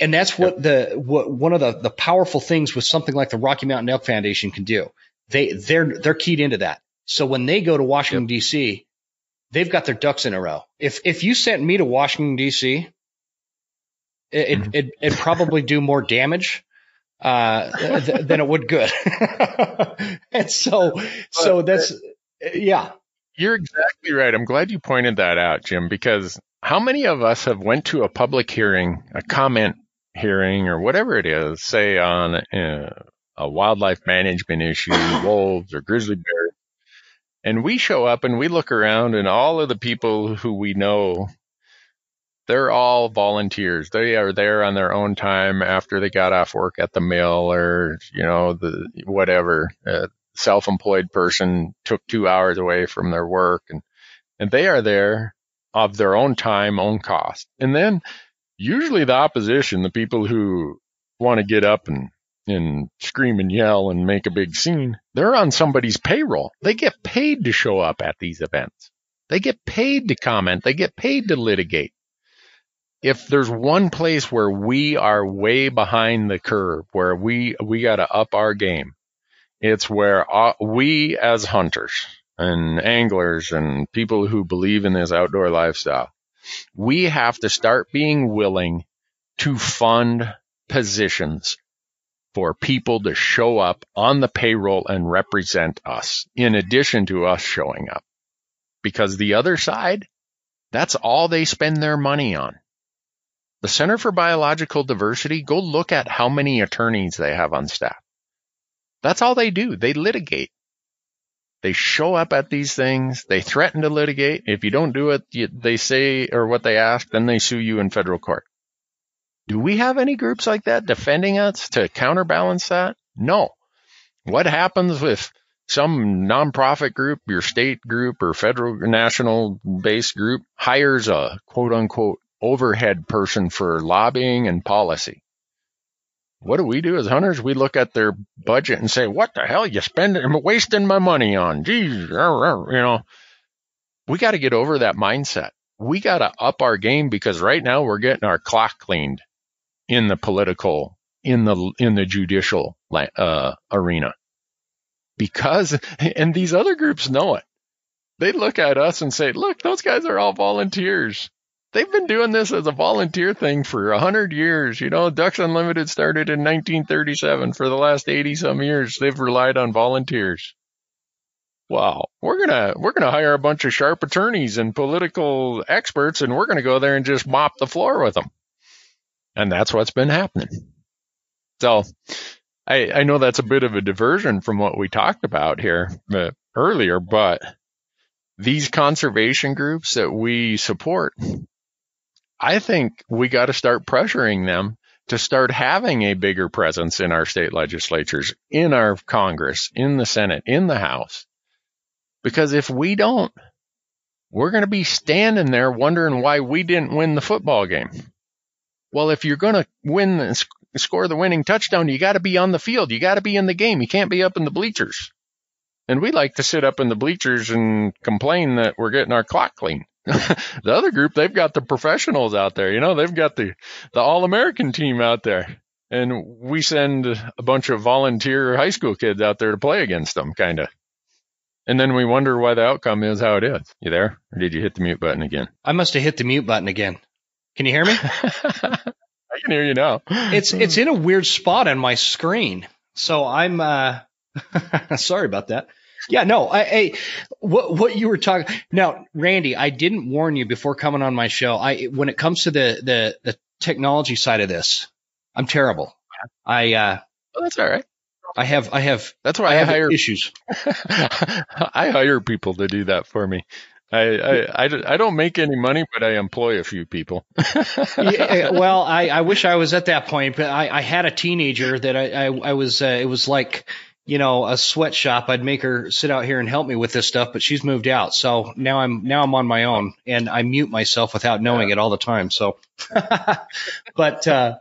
Speaker 1: And that's what the what one of the, the powerful things with something like the Rocky Mountain Elk Foundation can do. They they're they're keyed into that. So when they go to Washington yep. D.C., they've got their ducks in a row. If if you sent me to Washington D.C., it, mm-hmm. it, it'd probably do more damage uh, th- than it would good. *laughs* and so so that's yeah.
Speaker 3: You're exactly right. I'm glad you pointed that out, Jim, because how many of us have went to a public hearing, a comment hearing, or whatever it is, say on uh, a wildlife management issue, *coughs* wolves or grizzly bears. And we show up and we look around and all of the people who we know, they're all volunteers. They are there on their own time after they got off work at the mill or, you know, the whatever. A self-employed person took two hours away from their work and, and they are there of their own time, own cost. And then usually the opposition, the people who want to get up and and scream and yell and make a big scene. They're on somebody's payroll. They get paid to show up at these events. They get paid to comment. They get paid to litigate. If there's one place where we are way behind the curve, where we, we got to up our game, it's where uh, we as hunters, and anglers and people who believe in this outdoor lifestyle, we have to start being willing to fund positions for people to show up on the payroll and represent us in addition to us showing up. Because the other side, that's all they spend their money on. The Center for Biological Diversity, go look at how many attorneys they have on staff. That's all they do. They litigate. They show up at these things. They threaten to litigate. If you don't do it, they say or what they ask, then they sue you in federal court. Do we have any groups like that defending us to counterbalance that? No. What happens if some nonprofit group, your state group or federal national based group hires a quote unquote overhead person for lobbying and policy? What do we do as hunters? We look at their budget and say, what the hell you spending, wasting my money on? Geez, you know, we got to get over that mindset. We got to up our game because right now we're getting our clock cleaned in the political, in the, in the judicial, uh, arena. Because, and these other groups know it. They look at us and say, look, those guys are all volunteers. They've been doing this as a volunteer thing for a hundred years. You know, Ducks Unlimited started in 1937. For the last 80 some years, they've relied on volunteers. Wow, we're gonna we're gonna hire a bunch of sharp attorneys and political experts, and we're gonna go there and just mop the floor with them. And that's what's been happening. So I, I know that's a bit of a diversion from what we talked about here uh, earlier, but these conservation groups that we support, I think we got to start pressuring them to start having a bigger presence in our state legislatures, in our Congress, in the Senate, in the House. Because if we don't, we're going to be standing there wondering why we didn't win the football game. Well, if you're going to win and score the winning touchdown, you got to be on the field. You got to be in the game. You can't be up in the bleachers. And we like to sit up in the bleachers and complain that we're getting our clock clean. *laughs* the other group, they've got the professionals out there. You know, they've got the, the all American team out there. And we send a bunch of volunteer high school kids out there to play against them, kind of. And then we wonder why the outcome is how it is. You there? Or did you hit the mute button again?
Speaker 1: I must have hit the mute button again. Can you hear me? *laughs*
Speaker 3: I can hear you now.
Speaker 1: It's it's in a weird spot on my screen. So I'm uh *laughs* sorry about that. Yeah, no, I, I what what you were talking now, Randy. I didn't warn you before coming on my show. I when it comes to the the the technology side of this, I'm terrible. I uh,
Speaker 3: well, that's all right.
Speaker 1: I have I have
Speaker 3: that's why I, I hire
Speaker 1: issues. *laughs*
Speaker 3: I hire people to do that for me. I, I, I, I, don't make any money, but I employ a few people. *laughs*
Speaker 1: yeah, well, I, I wish I was at that point, but I, I had a teenager that I, I, I was, uh, it was like, you know, a sweatshop. I'd make her sit out here and help me with this stuff, but she's moved out. So now I'm, now I'm on my own and I mute myself without knowing yeah. it all the time. So, *laughs* but, uh,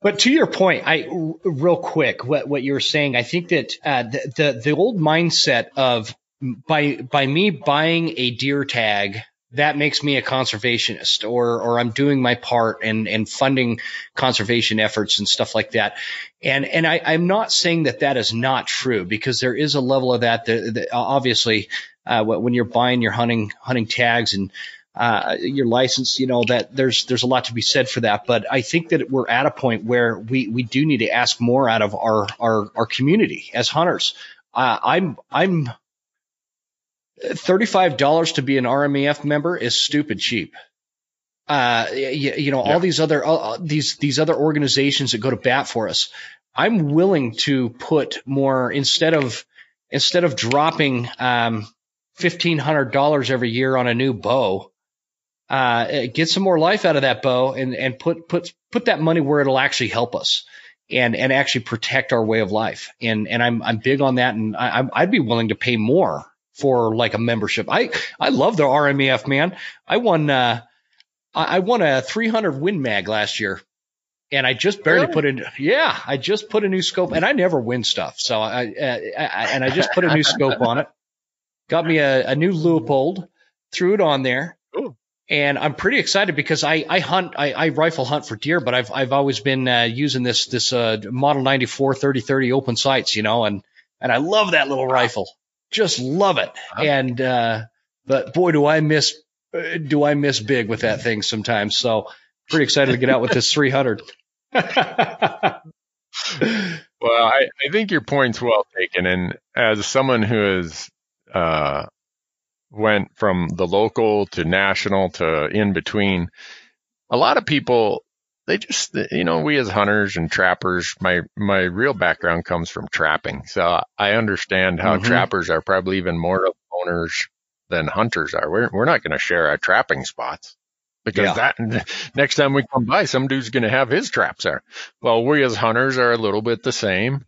Speaker 1: but to your point, I real quick, what what you were saying, I think that uh, the, the the old mindset of by by me buying a deer tag that makes me a conservationist or or I'm doing my part and and funding conservation efforts and stuff like that. And and I, I'm not saying that that is not true because there is a level of that that, that obviously uh, when you're buying your hunting hunting tags and uh, your license, you know that there's there's a lot to be said for that. But I think that we're at a point where we we do need to ask more out of our our our community as hunters. Uh, I'm I'm $35 to be an RMEF member is stupid cheap. Uh, you, you know, yeah. all these other, uh, these, these other organizations that go to bat for us. I'm willing to put more instead of, instead of dropping, um, $1,500 every year on a new bow, uh, get some more life out of that bow and, and put, put, put that money where it'll actually help us and, and actually protect our way of life. And, and I'm, I'm big on that. And I, I'd be willing to pay more for like a membership. I I love the RMEF man. I won uh I won a 300 Win Mag last year. And I just barely really? put in, yeah, I just put a new scope and I never win stuff. So I, I, I and I just put a new scope on it, got me a, a new Leupold, threw it on there. Ooh. And I'm pretty excited because I, I hunt, I, I rifle hunt for deer, but I've, I've always been uh, using this, this uh, model 94 3030 open sights, you know, and, and I love that little rifle. Just love it. And uh, but boy, do I miss do I miss big with that thing sometimes. So pretty excited to get out with this 300. *laughs* well,
Speaker 3: I, I think your point's well taken. And as someone who has uh, went from the local to national to in between, a lot of people they just you know we as hunters and trappers my my real background comes from trapping. So i understand how mm-hmm. trappers are probably even more owners than hunters are. We're, we're not going to share our trapping spots because yeah. that next time we come by some dude's going to have his traps there. Well we as hunters are a little bit the same.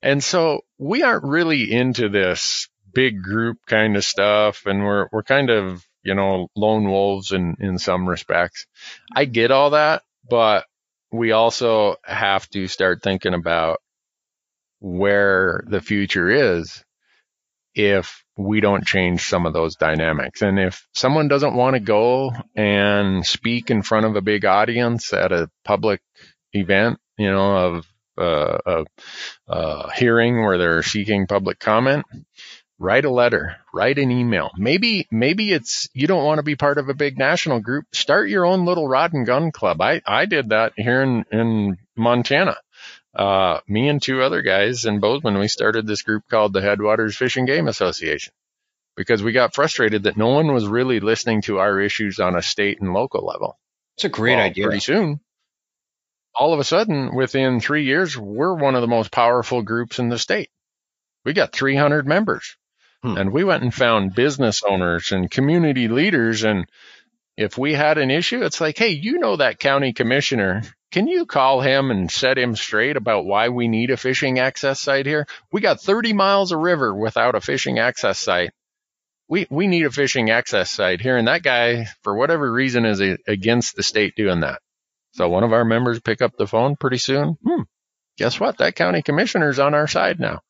Speaker 3: And so we aren't really into this big group kind of stuff and we're we're kind of you know lone wolves in in some respects. I get all that but we also have to start thinking about where the future is if we don't change some of those dynamics. And if someone doesn't want to go and speak in front of a big audience at a public event, you know, of uh, a, a hearing where they're seeking public comment, write a letter, write an email. Maybe, maybe it's, you don't want to be part of a big national group. Start your own little rod and gun club. I, I did that here in, in Montana. Uh, me and two other guys in Bozeman, we started this group called the Headwaters Fish and Game Association because we got frustrated that no one was really listening to our issues on a state and local level.
Speaker 1: It's a great well, idea.
Speaker 3: Pretty soon, all of a sudden, within three years, we're one of the most powerful groups in the state. We got 300 members. Hmm. And we went and found business owners and community leaders. And if we had an issue, it's like, hey, you know that county commissioner. Can you call him and set him straight about why we need a fishing access site here? We got 30 miles of river without a fishing access site. We, we need a fishing access site here. And that guy, for whatever reason, is a, against the state doing that. So one of our members pick up the phone pretty soon. Hmm, guess what? That county commissioner's on our side now.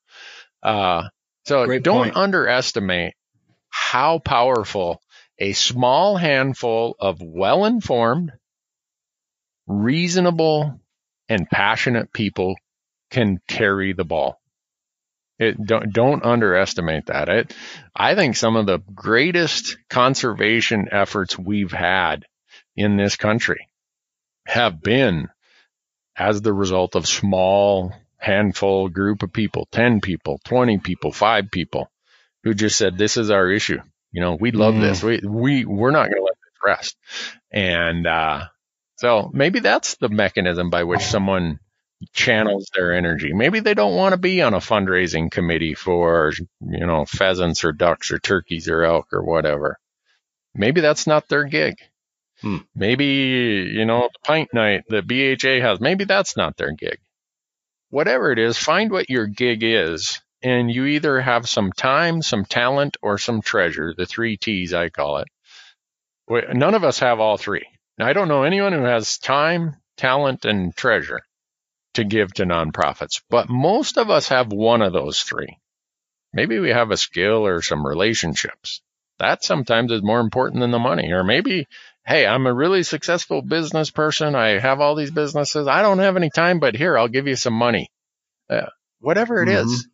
Speaker 3: Uh, so Great don't point. underestimate how powerful a small handful of well informed, reasonable, and passionate people can carry the ball. It, don't, don't underestimate that. It, I think some of the greatest conservation efforts we've had in this country have been as the result of small handful group of people, 10 people, 20 people, five people who just said, this is our issue. You know, we love mm. this. We, we, we're not going to let this rest. And, uh, so maybe that's the mechanism by which someone channels their energy. Maybe they don't want to be on a fundraising committee for, you know, pheasants or ducks or turkeys or elk or whatever. Maybe that's not their gig. Hmm. Maybe, you know, the pint night that BHA has, maybe that's not their gig whatever it is, find what your gig is. And you either have some time, some talent, or some treasure, the three T's I call it. None of us have all three. Now, I don't know anyone who has time, talent, and treasure to give to nonprofits, but most of us have one of those three. Maybe we have a skill or some relationships. That sometimes is more important than the money. Or maybe hey, I'm a really successful business person. I have all these businesses. I don't have any time, but here, I'll give you some money. Uh, whatever it mm-hmm. is,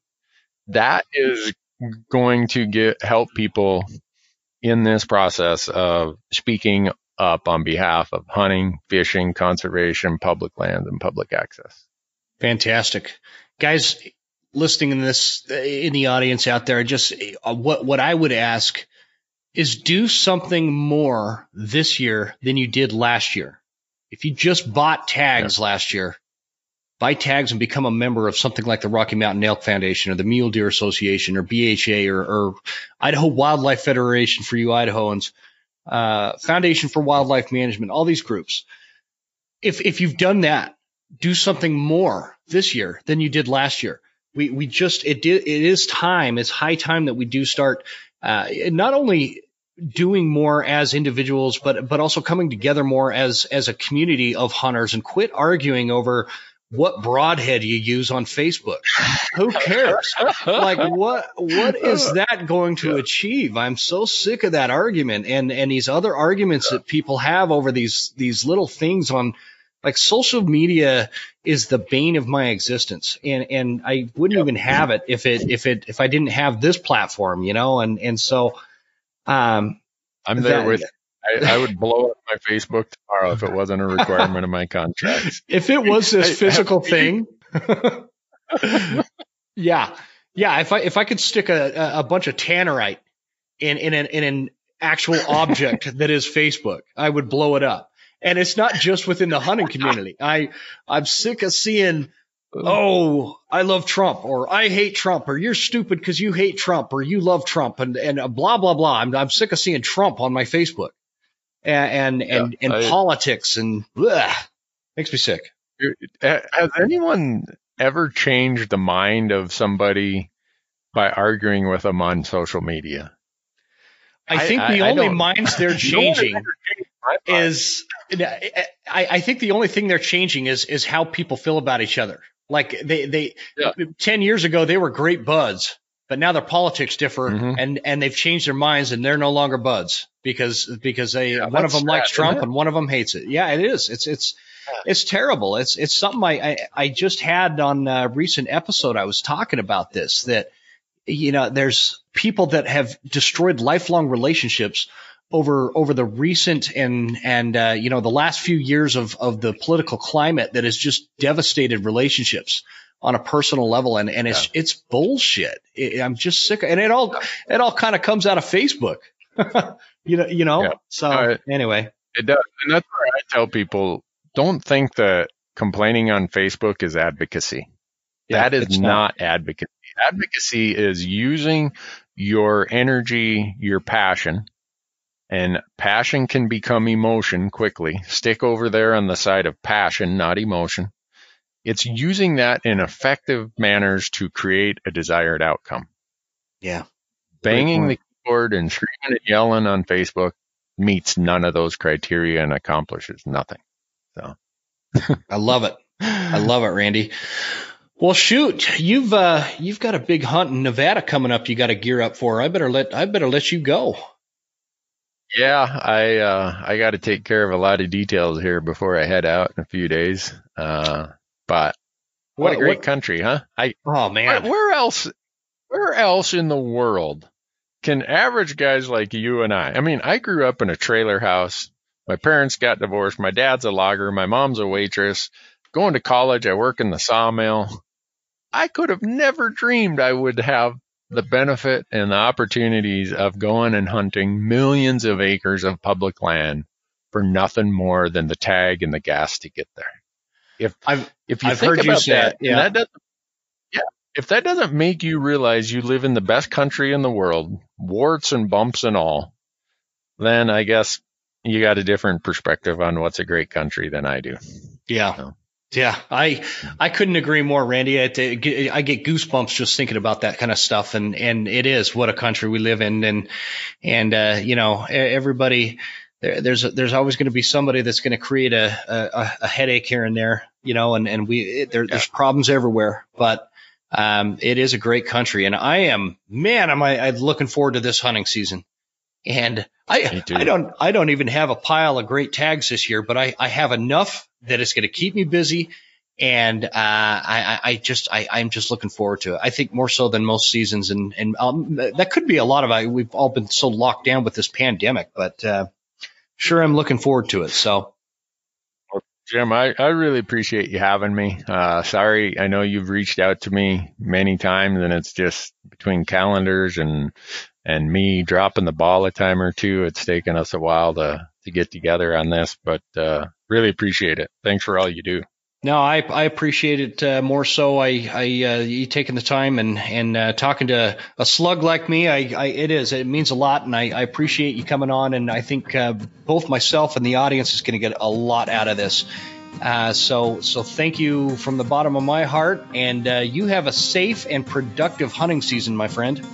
Speaker 3: that is going to get help people in this process of speaking up on behalf of hunting, fishing, conservation, public lands, and public access.
Speaker 1: Fantastic. Guys, listening in this in the audience out there, just uh, what what I would ask is do something more this year than you did last year. If you just bought tags yeah. last year, buy tags and become a member of something like the Rocky Mountain Elk Foundation or the Mule Deer Association or BHA or, or Idaho Wildlife Federation for you Idahoans, uh, Foundation for Wildlife Management, all these groups. If, if you've done that, do something more this year than you did last year. We, we just, it did, it is time. It's high time that we do start uh, not only doing more as individuals, but but also coming together more as as a community of hunters and quit arguing over what broadhead you use on Facebook. Who *laughs* cares? like what what is *laughs* that going to achieve? I'm so sick of that argument and and these other arguments that people have over these these little things on Like social media is the bane of my existence, and and I wouldn't even have it if it if it if I didn't have this platform, you know. And and so, um,
Speaker 3: I'm there that, with. I, I, would *laughs* blow up my Facebook tomorrow if it wasn't a requirement of my contract. *laughs*
Speaker 1: If it was this physical *laughs* thing, yeah, yeah. If I if I could stick a a bunch of tannerite in in an in an actual object that is Facebook, I would blow it up. And it's not just within the hunting community. I, I'm sick of seeing, oh, I love Trump or I hate Trump or you're stupid because you hate Trump or you love Trump and, and uh, blah, blah, blah. I'm, I'm sick of seeing Trump on my Facebook and, and, yeah, and, and I, politics and bleh, makes me sick.
Speaker 3: Has anyone ever changed the mind of somebody by arguing with them on social media?
Speaker 1: I think I, the I, only *laughs* minds they're *laughs* changing is I, I think the only thing they're changing is is how people feel about each other. Like they they yeah. ten years ago they were great buds, but now their politics differ mm-hmm. and and they've changed their minds and they're no longer buds because because they yeah, one of them sad, likes Trump and one of them hates it. Yeah, it is. It's it's yeah. it's terrible. It's it's something I I, I just had on a recent episode. I was talking about this that you know there's people that have destroyed lifelong relationships over over the recent and and uh, you know the last few years of of the political climate that has just devastated relationships on a personal level and and it's yeah. it's bullshit. It, I'm just sick of, and it all it all kind of comes out of Facebook. *laughs* you know you know. Yeah. So uh, anyway,
Speaker 3: it does, and that's where I tell people don't think that complaining on Facebook is advocacy. Yeah, that is not, not advocacy. Advocacy is using your energy, your passion, and passion can become emotion quickly. Stick over there on the side of passion, not emotion. It's using that in effective manners to create a desired outcome.
Speaker 1: Yeah.
Speaker 3: Banging the keyboard and screaming and yelling on Facebook meets none of those criteria and accomplishes nothing. So *laughs*
Speaker 1: I love it. I love it, Randy. Well, shoot, you've uh, you've got a big hunt in Nevada coming up. You got to gear up for. I better let I better let you go.
Speaker 3: Yeah, I uh, I got to take care of a lot of details here before I head out in a few days. Uh, but what, what a great what, country, huh?
Speaker 1: I oh man,
Speaker 3: where, where else? Where else in the world can average guys like you and I? I mean, I grew up in a trailer house. My parents got divorced. My dad's a logger. My mom's a waitress. Going to college, I work in the sawmill. I could have never dreamed I would have the benefit and the opportunities of going and hunting millions of acres of public land for nothing more than the tag and the gas to get there. If I've, if you I've think about you that, yeah. that doesn't, yeah, if that doesn't make you realize you live in the best country in the world, warts and bumps and all, then I guess you got a different perspective on what's a great country than I do.
Speaker 1: Yeah. So. Yeah, I I couldn't agree more, Randy. I, I get goosebumps just thinking about that kind of stuff, and and it is what a country we live in, and and uh, you know everybody there, there's there's always going to be somebody that's going to create a, a, a headache here and there, you know, and and we it, there, yeah. there's problems everywhere, but um, it is a great country, and I am man, am I I'm looking forward to this hunting season. And I, I don't, I don't even have a pile of great tags this year, but I, I have enough that it's going to keep me busy. And, uh, I, I just, I, I'm just looking forward to it. I think more so than most seasons. And, and, um, that could be a lot of it. We've all been so locked down with this pandemic, but, uh, sure, I'm looking forward to it. So.
Speaker 3: Jim, I, I really appreciate you having me. Uh, sorry, I know you've reached out to me many times and it's just between calendars and and me dropping the ball a time or two. It's taken us a while to to get together on this, but uh, really appreciate it. Thanks for all you do.
Speaker 1: No, I I appreciate it uh, more so. I I uh, you taking the time and and uh, talking to a slug like me. I, I it is it means a lot, and I, I appreciate you coming on. And I think uh, both myself and the audience is going to get a lot out of this. Uh, so so thank you from the bottom of my heart, and uh, you have a safe and productive hunting season, my friend.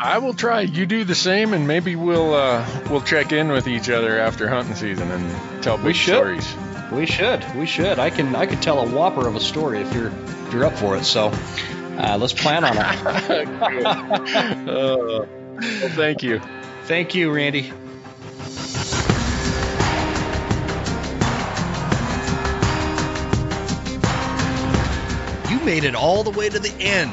Speaker 3: I will try. You do the same, and maybe we'll uh, we'll check in with each other after hunting season and tell big stories.
Speaker 1: We should. We should. I can. I could tell a whopper of a story if you're if you're up for it. So uh, let's plan on it. *laughs*
Speaker 3: uh, well, thank you.
Speaker 1: Thank you, Randy. You made it all the way to the end.